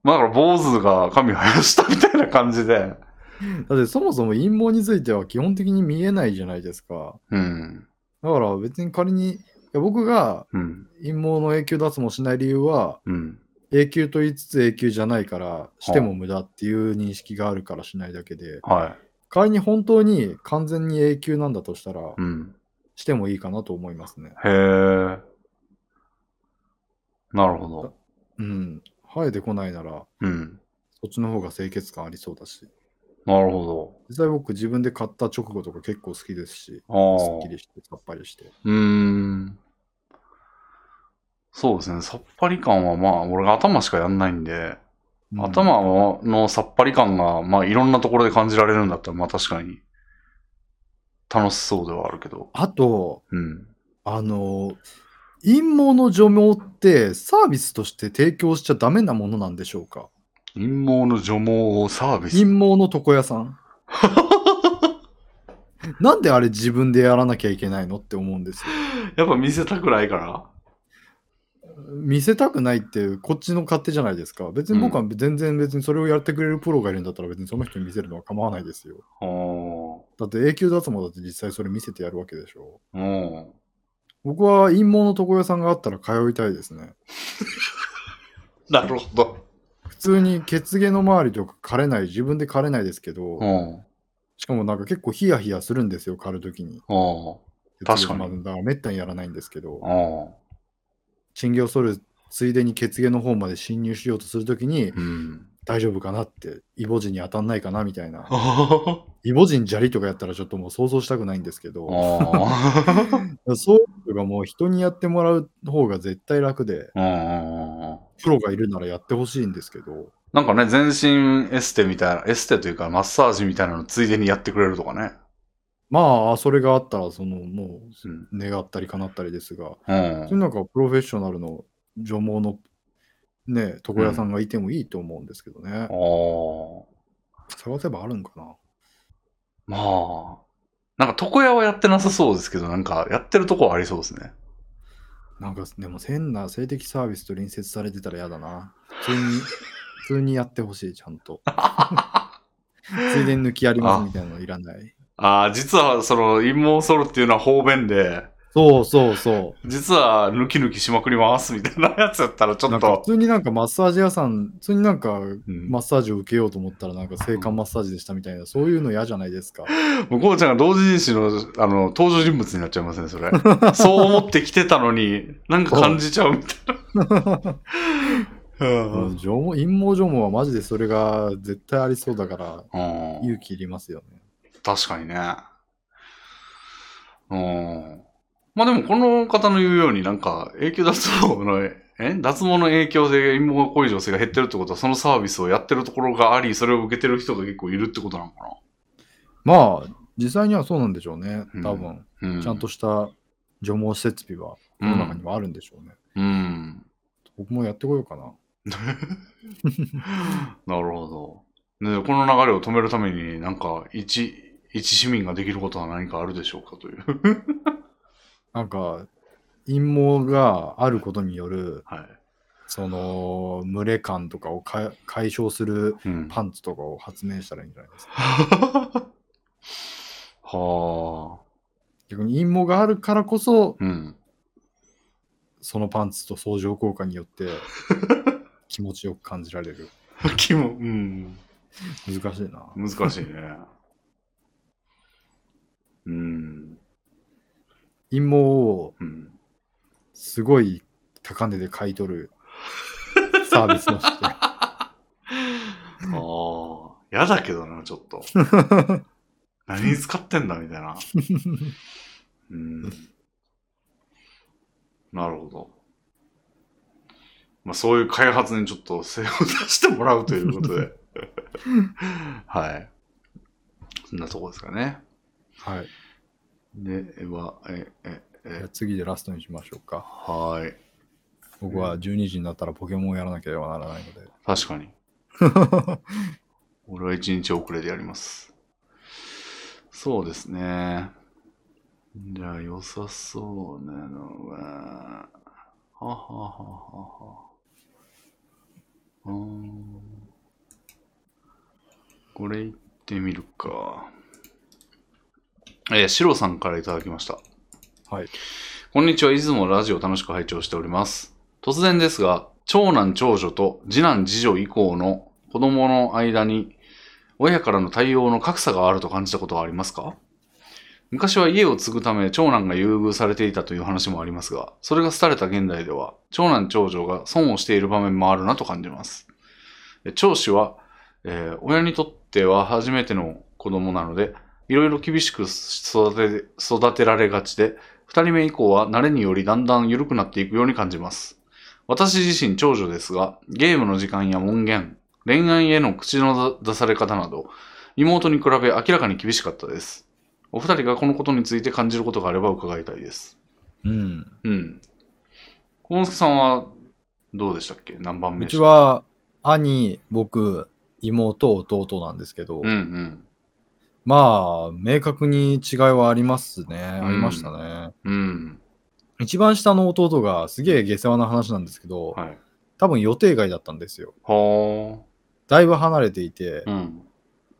まあだから坊主が髪を生やしたみたいな感じで。だってそもそも陰謀については基本的に見えないじゃないですか。うん。だから別に仮に、いや僕がうん。陰謀の永久脱毛しない理由は、うん。永久と言いつつ永久じゃないから、しても無駄っていう認識があるからしないだけで、は仮に本当に完全に永久なんだとしたらい。、うん。してもいいかなと思いますね。へえ。なるほど。うん。生えてこないなら、うん。そっちの方が清潔感ありそうだし。なるほ実際僕自分で買った直後とか結構好きですし、ど。ああ。すっきりしてさっぱりして。うーん。そうですね。さっぱり感はまあ、俺が頭しかやんないんで、うん頭ののさっぱり感が、まあ、いろんなところで感じられるんだったら、まあ確かに楽しそうではあるけど。あと、うん。あの、陰謀の除毛ってサービスとして提供しちゃダメなものなんでしょうか？陰謀の除毛をサービス？陰謀の床屋さん。なんであれ自分でやらなきゃいけないのって思うんですよ。やっぱ見せたくないから？見せたくないってこっちの勝手じゃないですか。別に僕は全然別にそれをやってくれるプロがいるんだったら別にその人に見せるのは構わないですよ。だって永久脱毛だって実際それ見せてやるわけでしょ。うん。僕は陰謀の床屋さんがあったら通いたいですね。なるほど。普通に血毛の周りとか枯れない、自分で枯れないですけど、うん。しかもなんか結構ヒヤヒヤするんですよ、刈るときに。あ確かに血毛までだからめったにやらないんですけどあ。、ああ。チンゲを剃るついでに血毛の方まで侵入しようとするときに、うん。大丈夫かなって、イボジに当たんないかなみたいな。あイボジン砂利とかやったらちょっともう想像したくないんですけど、あ。そういうのがもう人にやってもらう方が絶対楽で。プロがいるならやってほしいんですけど、なんかね、全身エステみたいな、エステというかマッサージみたいなのついでにやってくれるとかね。まあ、それがあったら、その、もう願ったり叶ったりですが、うんそういうなんかプロフェッショナルの除毛のね、床屋さんがいてもいいと思うんですけどね。ああ。探せばあるんかな。まあ。なんか床屋はやってなさそうですけど、なんかやってるとこはありそうですね。なんか、でも変な性的サービスと隣接されてたら嫌だな。普通に、普通にやってほしい、ちゃんと。ついでに抜きありますみたいなのいらない。ああ、実はその陰謀ソルっていうのは方便で、そうそうそ実は抜き抜きしまくりますみたいなやつやったらちう。なんかょっと普。通になんかマッサージ屋さん、普通になんかうんマッサージを受けようと思ったらなんか性感マッサージでしたみたいな、そういうの嫌じゃないですか。もうこうちゃんが同時人誌のあの登場人物になっちゃいますね、それ。そう思って来てたのに、なんか感じちゃうみたいな。うん除毛陰謀除毛はマジでそれが絶対ありそうだからうん勇気いりますよね。確かにね。うん。まあでもこの方の言うようになんか永久脱毛の、え？脱毛の影響で陰謀行為女性が減ってるってことはそのサービスをやってるところがあり、それを受けてる人が結構いるってことなのかまあ実際にはそうなんでしょうね。うん多分、なうん。ちゃんとした除毛設備は世の中にはあるんでしょうね。うん。僕もやってこようかな。なるほど。ね、この流れを止めるためになんか一、一市民ができることは何かあるでしょうかという。なんか陰毛があることによるはい。その群れ感とかをか解消するうん。パンツとかを発明したらいいんじゃないですか。はあ。逆に陰毛があるからこそうん。そのパンツと相乗効果によって 気持ちよく感じられる。気も、うん。難しいな。難しいね。うん。陰毛をうん。すごい高値で買い取るサービスのして。ああ。やだけどな、ちょっと。何に使ってんだみたいな。うん。なるほど。まあそういう開発にちょっと精を出してもらうということで。はい。そんなとこですかね。はい。では、え、え、え、次でラストにしましょうか。はい。僕は12時になったらポケモンをやらなければならないので。確かに。俺は一日遅れでやります。そうですね。じゃあ、良さそうなのは、ははははは。うーん。これいってみるか。えー、シロさんからいただきました。はい。こんにちは。いつもラジオ楽しく拝聴しております。突然ですが、長男長女と次男次女以降の子供の間に親からの対応の格差があると感じたことはありますか？昔は家を継ぐため長男が優遇されていたという話もありますが、それが廃れた現代では長男長女が損をしている場面もあるなと感じます。え長子は、えー親にとっては初めての子供なので、いろいろ厳しく育て育てられがちで、二人目以降は慣れによりだんだん緩くなっていくように感じます。私自身長女ですが、ゲームの時間や門限、恋愛への口の出され方など、妹に比べ明らかに厳しかったです。お二人がこのことについて感じることがあれば伺いたいです。うん。うん。小之助さんはどうでしたっけ？何番目うちは兄、僕、妹、弟なんですけど、うんうん。まあ、明確に違いはありますね。んありましたね。うん。一番下の弟がすげえ下世話な話なんですけど、はい。多分予定外だったんですよ。はだいぶ離れていて、あ。うん。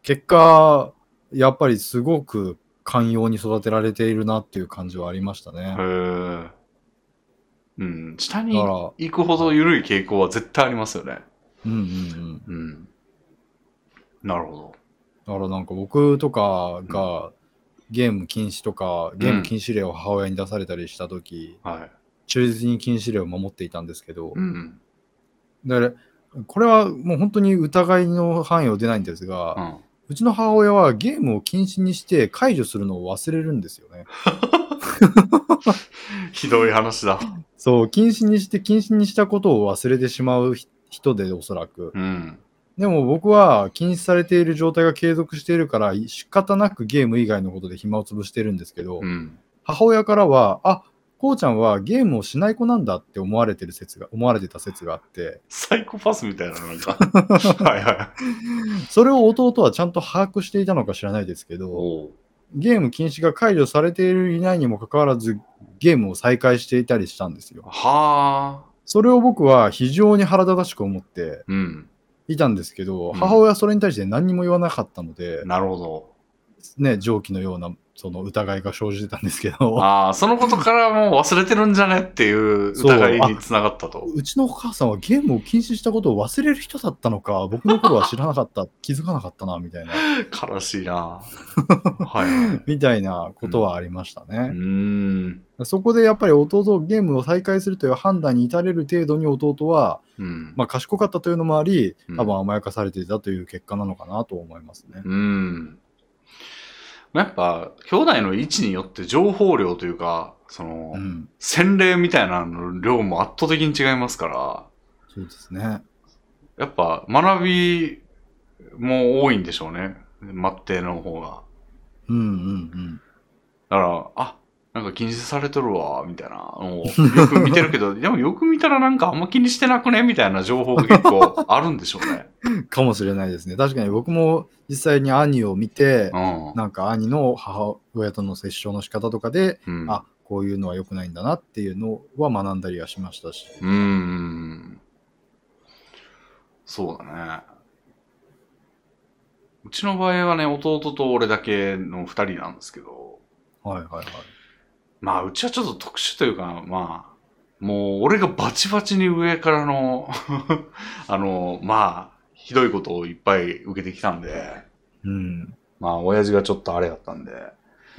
結果、やっぱりすごく寛容に育てられているなっていう感じはありましたね。へえ。うん。下に行くほど緩い傾向は絶対ありますよね。うんうんうん。うん。なるほど。だからなんか僕とかがゲーム禁止とか、ゲーム禁止令を母親に出されたりしたとき、はい。忠実に禁止令を守っていたんですけど、うん。だからこれはもう本当に疑いの範囲を出ないんですが、うん。うちの母親はゲームを禁止にして解除するのを忘れるんですよね。ひどい話だ。そう、禁止にして禁止にしたことを忘れてしまうひ人でおそらく。うん。でも僕は禁止されている状態が継続しているから仕方なくゲーム以外のことで暇を潰してるんですけど、うん。母親からは、あこうちゃんはゲームをしない子なんだって思われてる説が、思われてた説があって、サイコパスみたいな、なんか。はいはそれを弟はちゃんと把握していたのか知らないですけい。ど。ゲーム禁止が解除されているいないにもかかわらず、ゲームを再開していたりしたんですよ。はあ。それを僕は非常に腹立たしく思ってうん。いたんですけど、うん母親はそれに対して何にも言わなかったので、なるほど。ね、上記のようなその疑いが生じてたんですけど、ああ、そのことからもう忘れてるんじゃねっていう疑いにつながったと。うちのお母さんはゲームを禁止したことを忘れる人だったのか、僕の頃は知らなかった、気づかなかったな、みたいな、悲しいな。はいはい。みたいなことはありましたうね。ーん。そこでやっぱり弟をゲームを再開するという判断に至れる程度に弟は、うん。まあ、賢かったというのもありうん、多分甘やかされていたという結果なのかなと思いますね。うん。やっぱ、兄弟の位置によって情報量というか、その、うん、洗礼みたいなの量も圧倒的に違いますから、そうですね。やっぱ学びも多いんでしょうね。末定の方が。うんうんうん。だから、あ、なんか禁止されとるわ、みたいなよく見てるけど、でもよく見たらなんかあんま気にしてなくねみたいな情報が結構 あるんでしょうね。かもしれないですね。確かに僕も実際に兄を見て、うん。なんか兄の母親との接触の仕方とかで、うん、あこういうのは良くないんだなっていうのは学んだりはしましたし。うーん。そうだね。うちの場合はね、弟と俺だけの二人なんですけど、はいはいはい。まあ、うちはちょっと特殊というか、まあ、もう俺がバチバチに上からの、あの、まあ、ひどいことをいっぱい受けてきたんで、うん。まあ、親父がちょっとあれだったんで、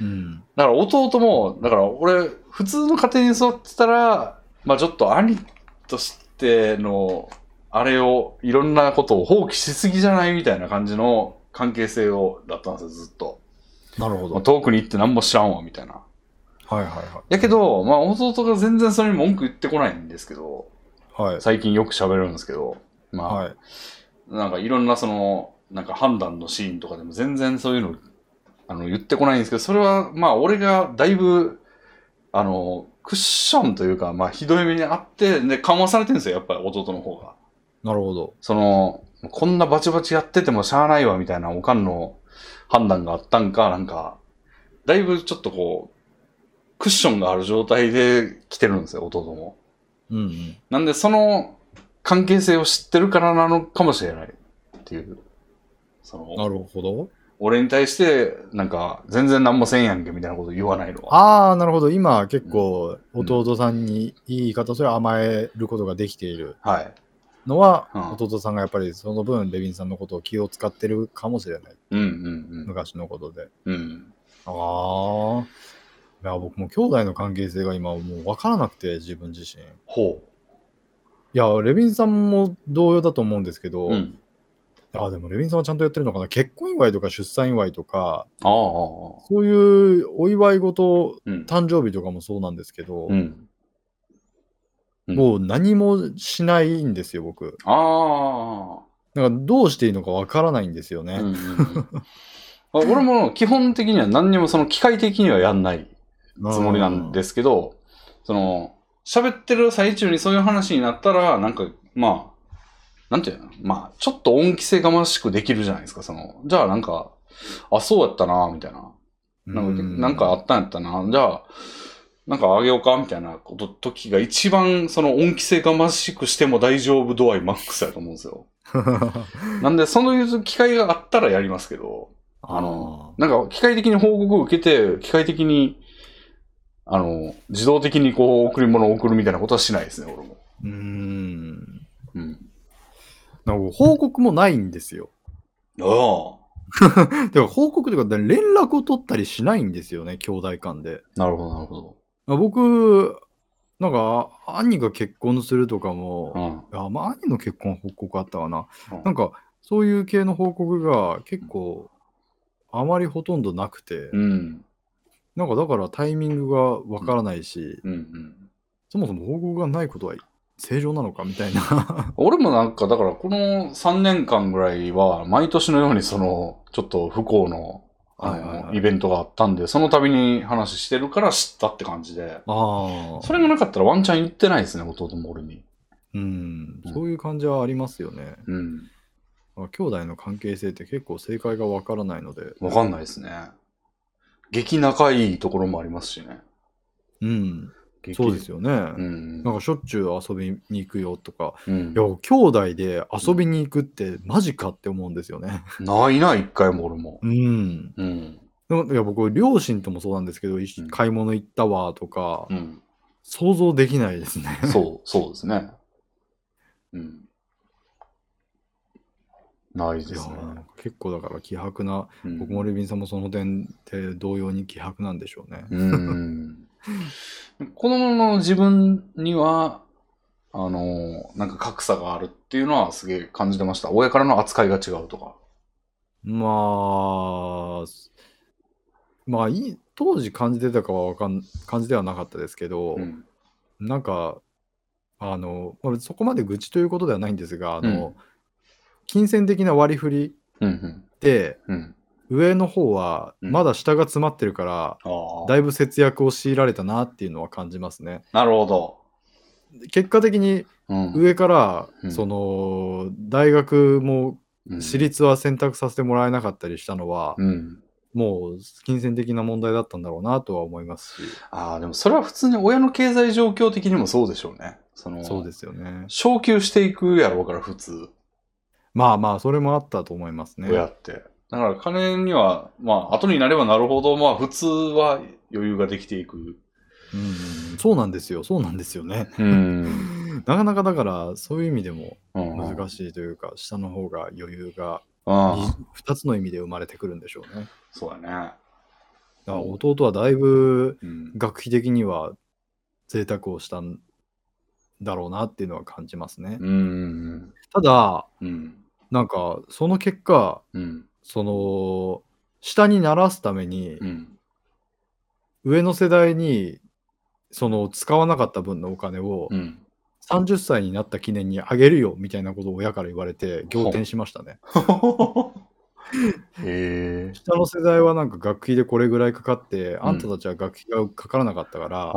うん。だから弟も、だから俺、普通の家庭に育ってたら、まあちょっと兄としての、あれを、いろんなことを放棄しすぎじゃないみたいな感じの関係性を、だったんですよ、ずっと。なるほど。まあ、遠くに行って何も知らんわ、みたいな。はいはいやけど、まあ弟が全然それに文句言ってこないんですけど、はい。はい。最近よく喋るんですけど、まあ、はい。なんかいろんなその、なんか判断のシーンとかでも全然そういうの、あの、言ってこないんですけど、それは、まあ俺がだいぶ、あの、クッションというか、まあひどい目にあって、で、緩和されてるんですよ、やっぱり弟の方が。なるほど。その、こんなバチバチやっててもしゃあないわ、みたいなおかんの判断があったんか、なんか、だいぶちょっとこう、クッションがある状態で来てるんですよ、弟も。うんうん。なんで、その関係性を知ってるからなのかもしれないっていう。その、なるほど。俺に対して、なんか、全然何もせんやんけみたいなこと言わないのは。ああ、なるほど。今結構弟さんにいい言い方それ甘えることができているはい。のは、うん弟さんがやっぱりその分レビンさんのことを気を使ってるかもしれない。うんうん昔のことで。うん。うん。ああ。いや、僕も兄弟の関係性が今もう分からなくて、自分自身。いほや、レビンさんも同様だと思うんですけど、う。うん。あでもレビンさんはちゃんとやってるのかな。結婚祝いとか出産祝いとか、ああ、ああ。そういうお祝い事、うん。誕生日とかもそうなんですけど、うん。うんもう何もしないんですよ、僕。あだからどうしていいのか分からないんですよあ。ね。うんうん 俺も基本的には何にもその機械的にはやんないつもりなんですけど、その、喋ってる最中にそういう話になったら、なんか、まあ、なんていうの？まあ、ちょっと恩着せがましくできるじゃないですか、その、じゃあなんか、あ、そうやったな、みたいな。なんか、うん。なんかあったんやったな、じゃあ、なんかあげようか、みたいなこと、時が一番、その恩着せがましくしても大丈夫度合いマックスやと思うんですよ。なんで、そのいう機会があったらやりますけど、あの、なんか機械的に報告を受けて、機械的に、あの、自動的にこう、贈り物を送るみたいなことはしないですね、俺も。うーん。うん。なんか報告もないんですよ。あだから報告というか、連絡を取ったりしないんですよね、兄弟間で。あ、なるほど、なるほ僕、なんか、兄が結婚するとかも、ど。うん。あまあ、兄の結婚報告あったかな。うんなんか、そういう系の報告が結構、あまりほとんどなくて、うん。なんかだからタイミングがわからないし、うん。うん。そもそも報告がないことは正常なのかみたいな。俺もなんか、だからこの3年間ぐらいは、毎年のようにその、ちょっと不幸の、あはいはいはいの、イベントがあったんで、その度に話してるから知ったって感じで。ああ。それがなかったらワンチャン言ってないですね、弟も俺に。うん、そういう感じはありますよね。うん。兄弟の関係性って結構正解がわからないので。わかんないですね。激仲いいところもありますしね。うん、激そうですよね。うん。なんかしょっちゅう遊びに行くよとか、うんいや、兄弟で遊びに行くってマジかって思うんですよね。ないな、一回も俺も。うん。うん。でもいや僕、両親ともそうなんですけど、うん買い物行ったわとか、うん。想像できないですね。そう、そうですね。うん。ないいやですね。ー結構だから希薄な、うん僕もレビンさんもその点で同様に希薄なんでしょうね。うん。子供の自分には、あの、なんか格差があるっていうのはすげえ感じてました。親からの扱いが違うとか。まあ、まあいい、当時感じてたかはわかん、感じではなかったですけど、うん。なんか、あの、まあそこまで愚痴ということではないんですが、あの、金銭的な割り振りうん。で、うん。上の方はうんまだ下が詰まってるから。だいぶ節約を強いられたなっていうのは感じますね。なるほど。結果的にうん。上から、うんその大学もうん私立は選択させてもらえなかったりしたのは、うん。もう金銭的な問題だったんだろうなとは思いますし、ああ、でもそれは普通に親の経済状況的にもそうでしょうね。その、そうですよね。昇給していくやろうから、普通、まあまあ、それもあったと思いますね。親って。だから金には、まあ、後になればなるほど、まあ、普通は余裕ができていく。うんうん、そうなんですよ、そうなんですよね。うん。なかなかだから、そういう意味でも難難しいというか、下の方が余裕がああ、2つの意味で生まれてくるんでしょうね。そうだね。だから弟はだいぶうん。学費的には贅沢をしたんだろうなっていうのは感じますね。うん。ただ、うん。なんかその結果、うん。その下にならすためにうん。上の世代にその使わなかった分のお金をうん。30歳になった記念にあげるよみたいなことを親から言われて仰天しましたね。へえ。下の世代はなんか学費でこれぐらいかかって、あんたたちは学費がかからなかったから、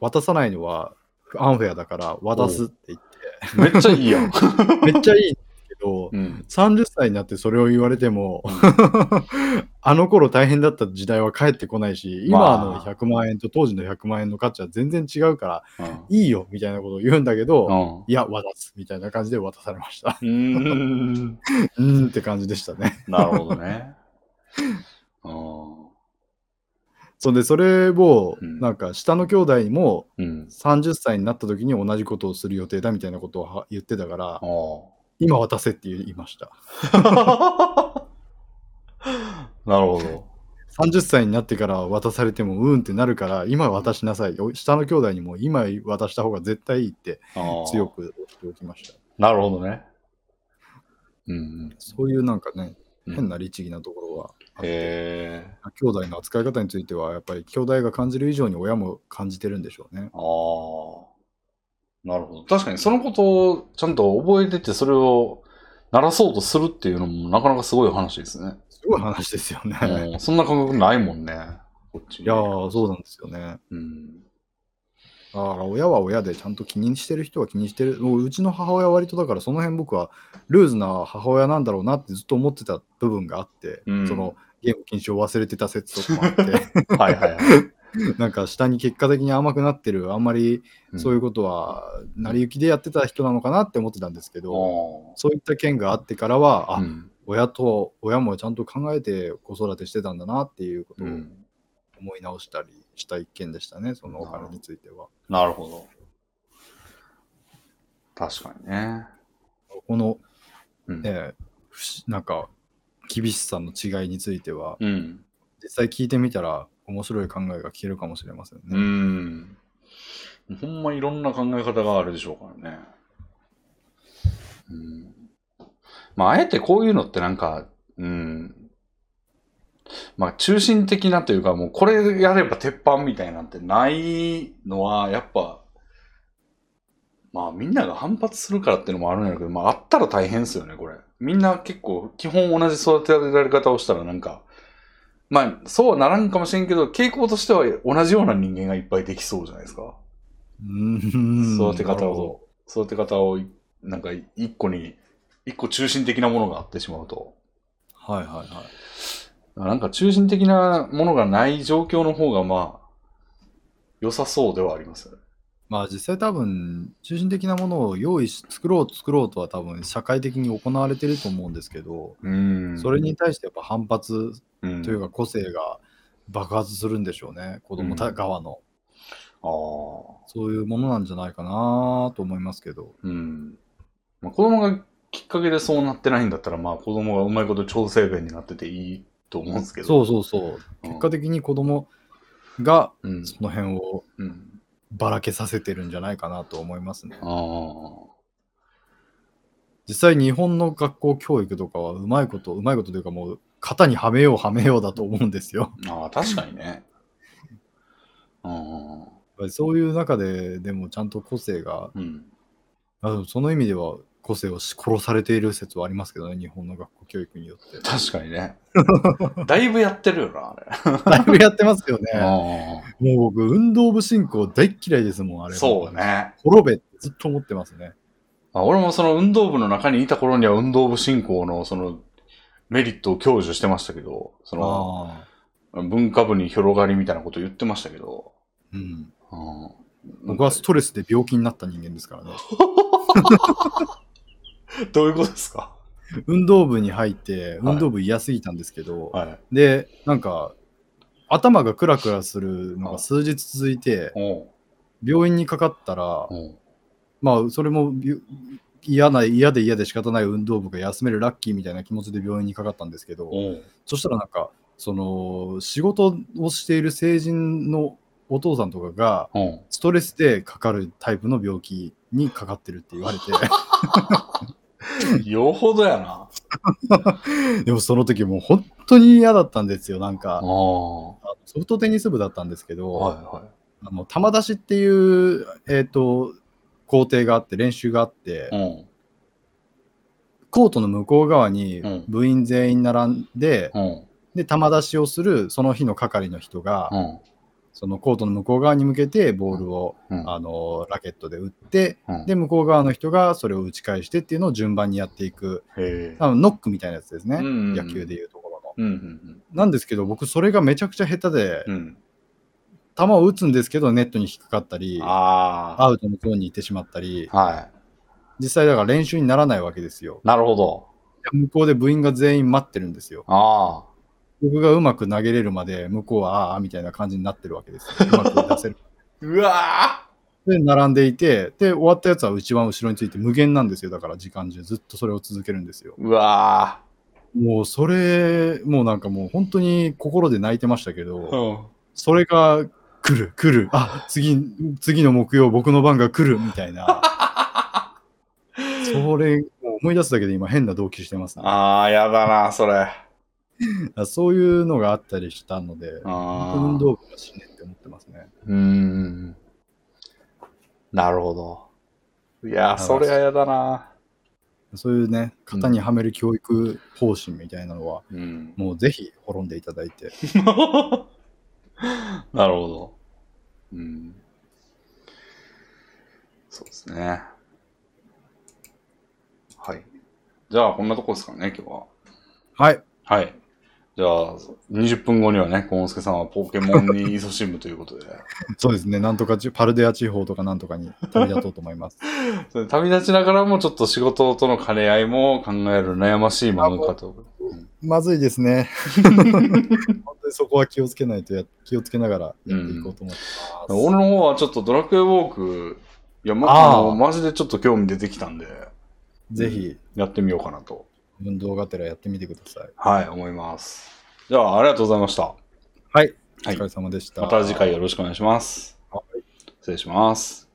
渡さないのはアンフェアだから渡すって言って、めっちゃいいやん。めっちゃいいど、うん。30歳になってそれを言われても、あの頃大変だった時代は帰ってこないし、今のまあ100万円と当時の100万円の価値は全然違うから、うんいいよみたいなことを言うんだけど、うん。いや、渡すみたいな感じで渡されました。うーん。うーんって感じでしたね。なるほどね。うん。そんで、それを、うんなんか下の兄弟にもうん。30歳になった時に同じことをする予定だみたいなことをは言ってたから、お今渡せって言いました。なるほど。30歳になってから渡されてもうーんってなるから、今渡しなさい。お下の兄弟にも今渡した方が絶対いいって強く押しておきました。なるほどね。うん。そういうなんかね、うん変な律儀なところはあって。兄弟の扱い方については、やっぱり兄弟が感じる以上に親も感じてるんでしょうね。ああ。なるほど。確かにそのことをちゃんと覚えてて、それを鳴らそうとするっていうのもなかなかすごい話ですね。すごい話ですよね。うんそんな感覚ないもんね。こっちに。いやー、そうなんですよね。うん。だから親は親でちゃんと気にしてる人は気にしてる。もううちの母親は割とだからその辺僕はルーズな母親なんだろうなってずっと思ってた部分があって、うんそのゲーム禁止を忘れてた説とかもあって、はいはいはい。なんか下に結果的に甘くなってる、あんまりそういうこことは成り行きでやってた人なのかなって思ってたんですけど、とそういった件があってからは、あ、うん。親と親もちゃんと考えて子育てしてたんだなっていうことをうん。思い直したりした一件でしたね、そのお金については。なるほど。確かにね。この、うん。ね、なんか厳しさの違いについては、うん。実際聞いてみたら面白い考えが聞けるかもしれませんね。うん。ほんまいろんな考え方があるでしょうからね。うん。まあ、あえてこういうのってなんか、うん。まあ、中心的なというか、もうこれやれば鉄板みたいなんてないのは、やっぱ、まあみんなが反発するからっていうのもあるんやけど、まああったら大変ですよね、これ。みんな結構基本同じ育てられ方をしたらなんか、まあそうはならんかもしれんけど、傾向としては同じような人間がいっぱいできそうじゃないですか。うん育て方を、育て方を、なんか一個に、一個中心的なものがあってしまうと。はいはいはい。なんか中心的なものがない状況の方がまあ、良さそうではありますよね。まあ実際多分、中心的なものを用意し、作ろう作ろうとは多分社会的に行われてると思うんですけど、うん。それに対してやっぱ反発うん、というか個性が爆発するんでしょうね、子供た側の。ああ。そういうものなんじゃないかなと思いますけど。うん。まあ、子供がきっかけでそうなってないんだったら、まあ子供がうまいこと調整弁になってていいと思うんですけど。そうそうそう。うん結果的に子供がうん。その辺をうん。ばらけさせてるんじゃないかなと思いますね。実際日本の学校教育とかはうまいこと、うまいことというかもう型にはめようはめようだと思うんですよ。ああ、確かにね。うそういう中ででもちゃんと個性が、うん。あのその意味では個性をし殺されている説はありますけどね、日本の学校教育によって。確かにね。だいぶやってるよな、あれ。だいぶやってますよね。あもう僕、運動部進行大っ嫌いですもん、ああれ。そう。ね。滅べってずっと思ってますね。あ俺もその運動部の中にいた頃には運動部進行のそのメリットを享受してましたけど、その。文化部に広がりみたいなこと言ってましたけど、うん。うん僕はストレスで病気になった人間ですからね。どういうことですか？運動部に入って、はい。運動部嫌すぎたんですけど、はい。で、なんか、頭がクラクラするのが数日続いて、病院にかかったら、まあ、それもび嫌な、嫌で嫌で仕方ない運動部が休めるラッキーみたいな気持ちで病院にかかったんですけど、そしたらなんか、その、仕事をしている成人のお父さんとかが、ストレスでかかるタイプの病気にかかってるって言われて、よほどやな。でもその時もう本当に嫌だったんですよ。なんあか、ソフトテニス部だったんですけど、はいはあの球出しっていう、えっ、と、工程があって、練習があって、い。うん。コートの向こう側にうん部員全員並んで、うん。で、球出しをするその日の係の人が、うん。そのコートの向こう側に向けてボールを、うん。あのラケットで打って、うんで、向こう側の人がそれを打ち返してっていうのを順番にやっていく。多分ノックみたいなやつですね、うんうんうん野球でいうところの。うんうんなんですけど、僕、それがめちゃくちゃ下手で。球を打つんですけど、ネットに引っかかったり、あアウトのゾーンに行ってしまったり、あ。はい。実際だから練習にならないわけですよ。なるほど。向こうで部員が全員待ってるんですよ。ああ。僕がうまく投げれるまで、向こうはああみたいな感じになってるわけですよ。うまく出せる。うわで、並んでいて、で、終わったやつは一番後ろについて無限なんですよ。だから時間中ずっとそれを続けるんですよ。ーうわもうそれ、もうなんかもう本当に心で泣いてましたけど、ーうん。それが来る、来る、あ、次、次の木曜僕の番が来るみたいな。それ、思い出すだけで今変な動機してますね。ああ、やだな、それ。そういうのがあったりしたので、運ー動部が死ねって思ってますね。うーん。なるほど。いやー、それはやだな。そういうね、型にはめる教育方針みたいなのは、うん。もうぜひ滅んでいただいて。なるほど。うん。そうですね。はい。じゃあ、こんなとこですかね、今日は。はい。はい。じゃあ、20分後にはね、コンスケさんはポケモンに勤しむということで。そうですね、なんとかちパルデア地方とかなんとかに旅立とうと思います。旅立ちながらもちょっと仕事との兼ね合いも考える悩ましいものかと。まずいですね。本当にそこは気をつけないとや、気をつけながらやっていこうと思ってます。俺の方はちょっとドラクエウォーク、いや、ま、あーあの、マジでちょっと興味出てきたんで、ぜひ、やってみようかなと。運動がてらやってみてください。はい、思います。じゃあ、ありがとうございました。はい。おはい疲れ様でした。また次回よろしくお願いします。はい失礼します。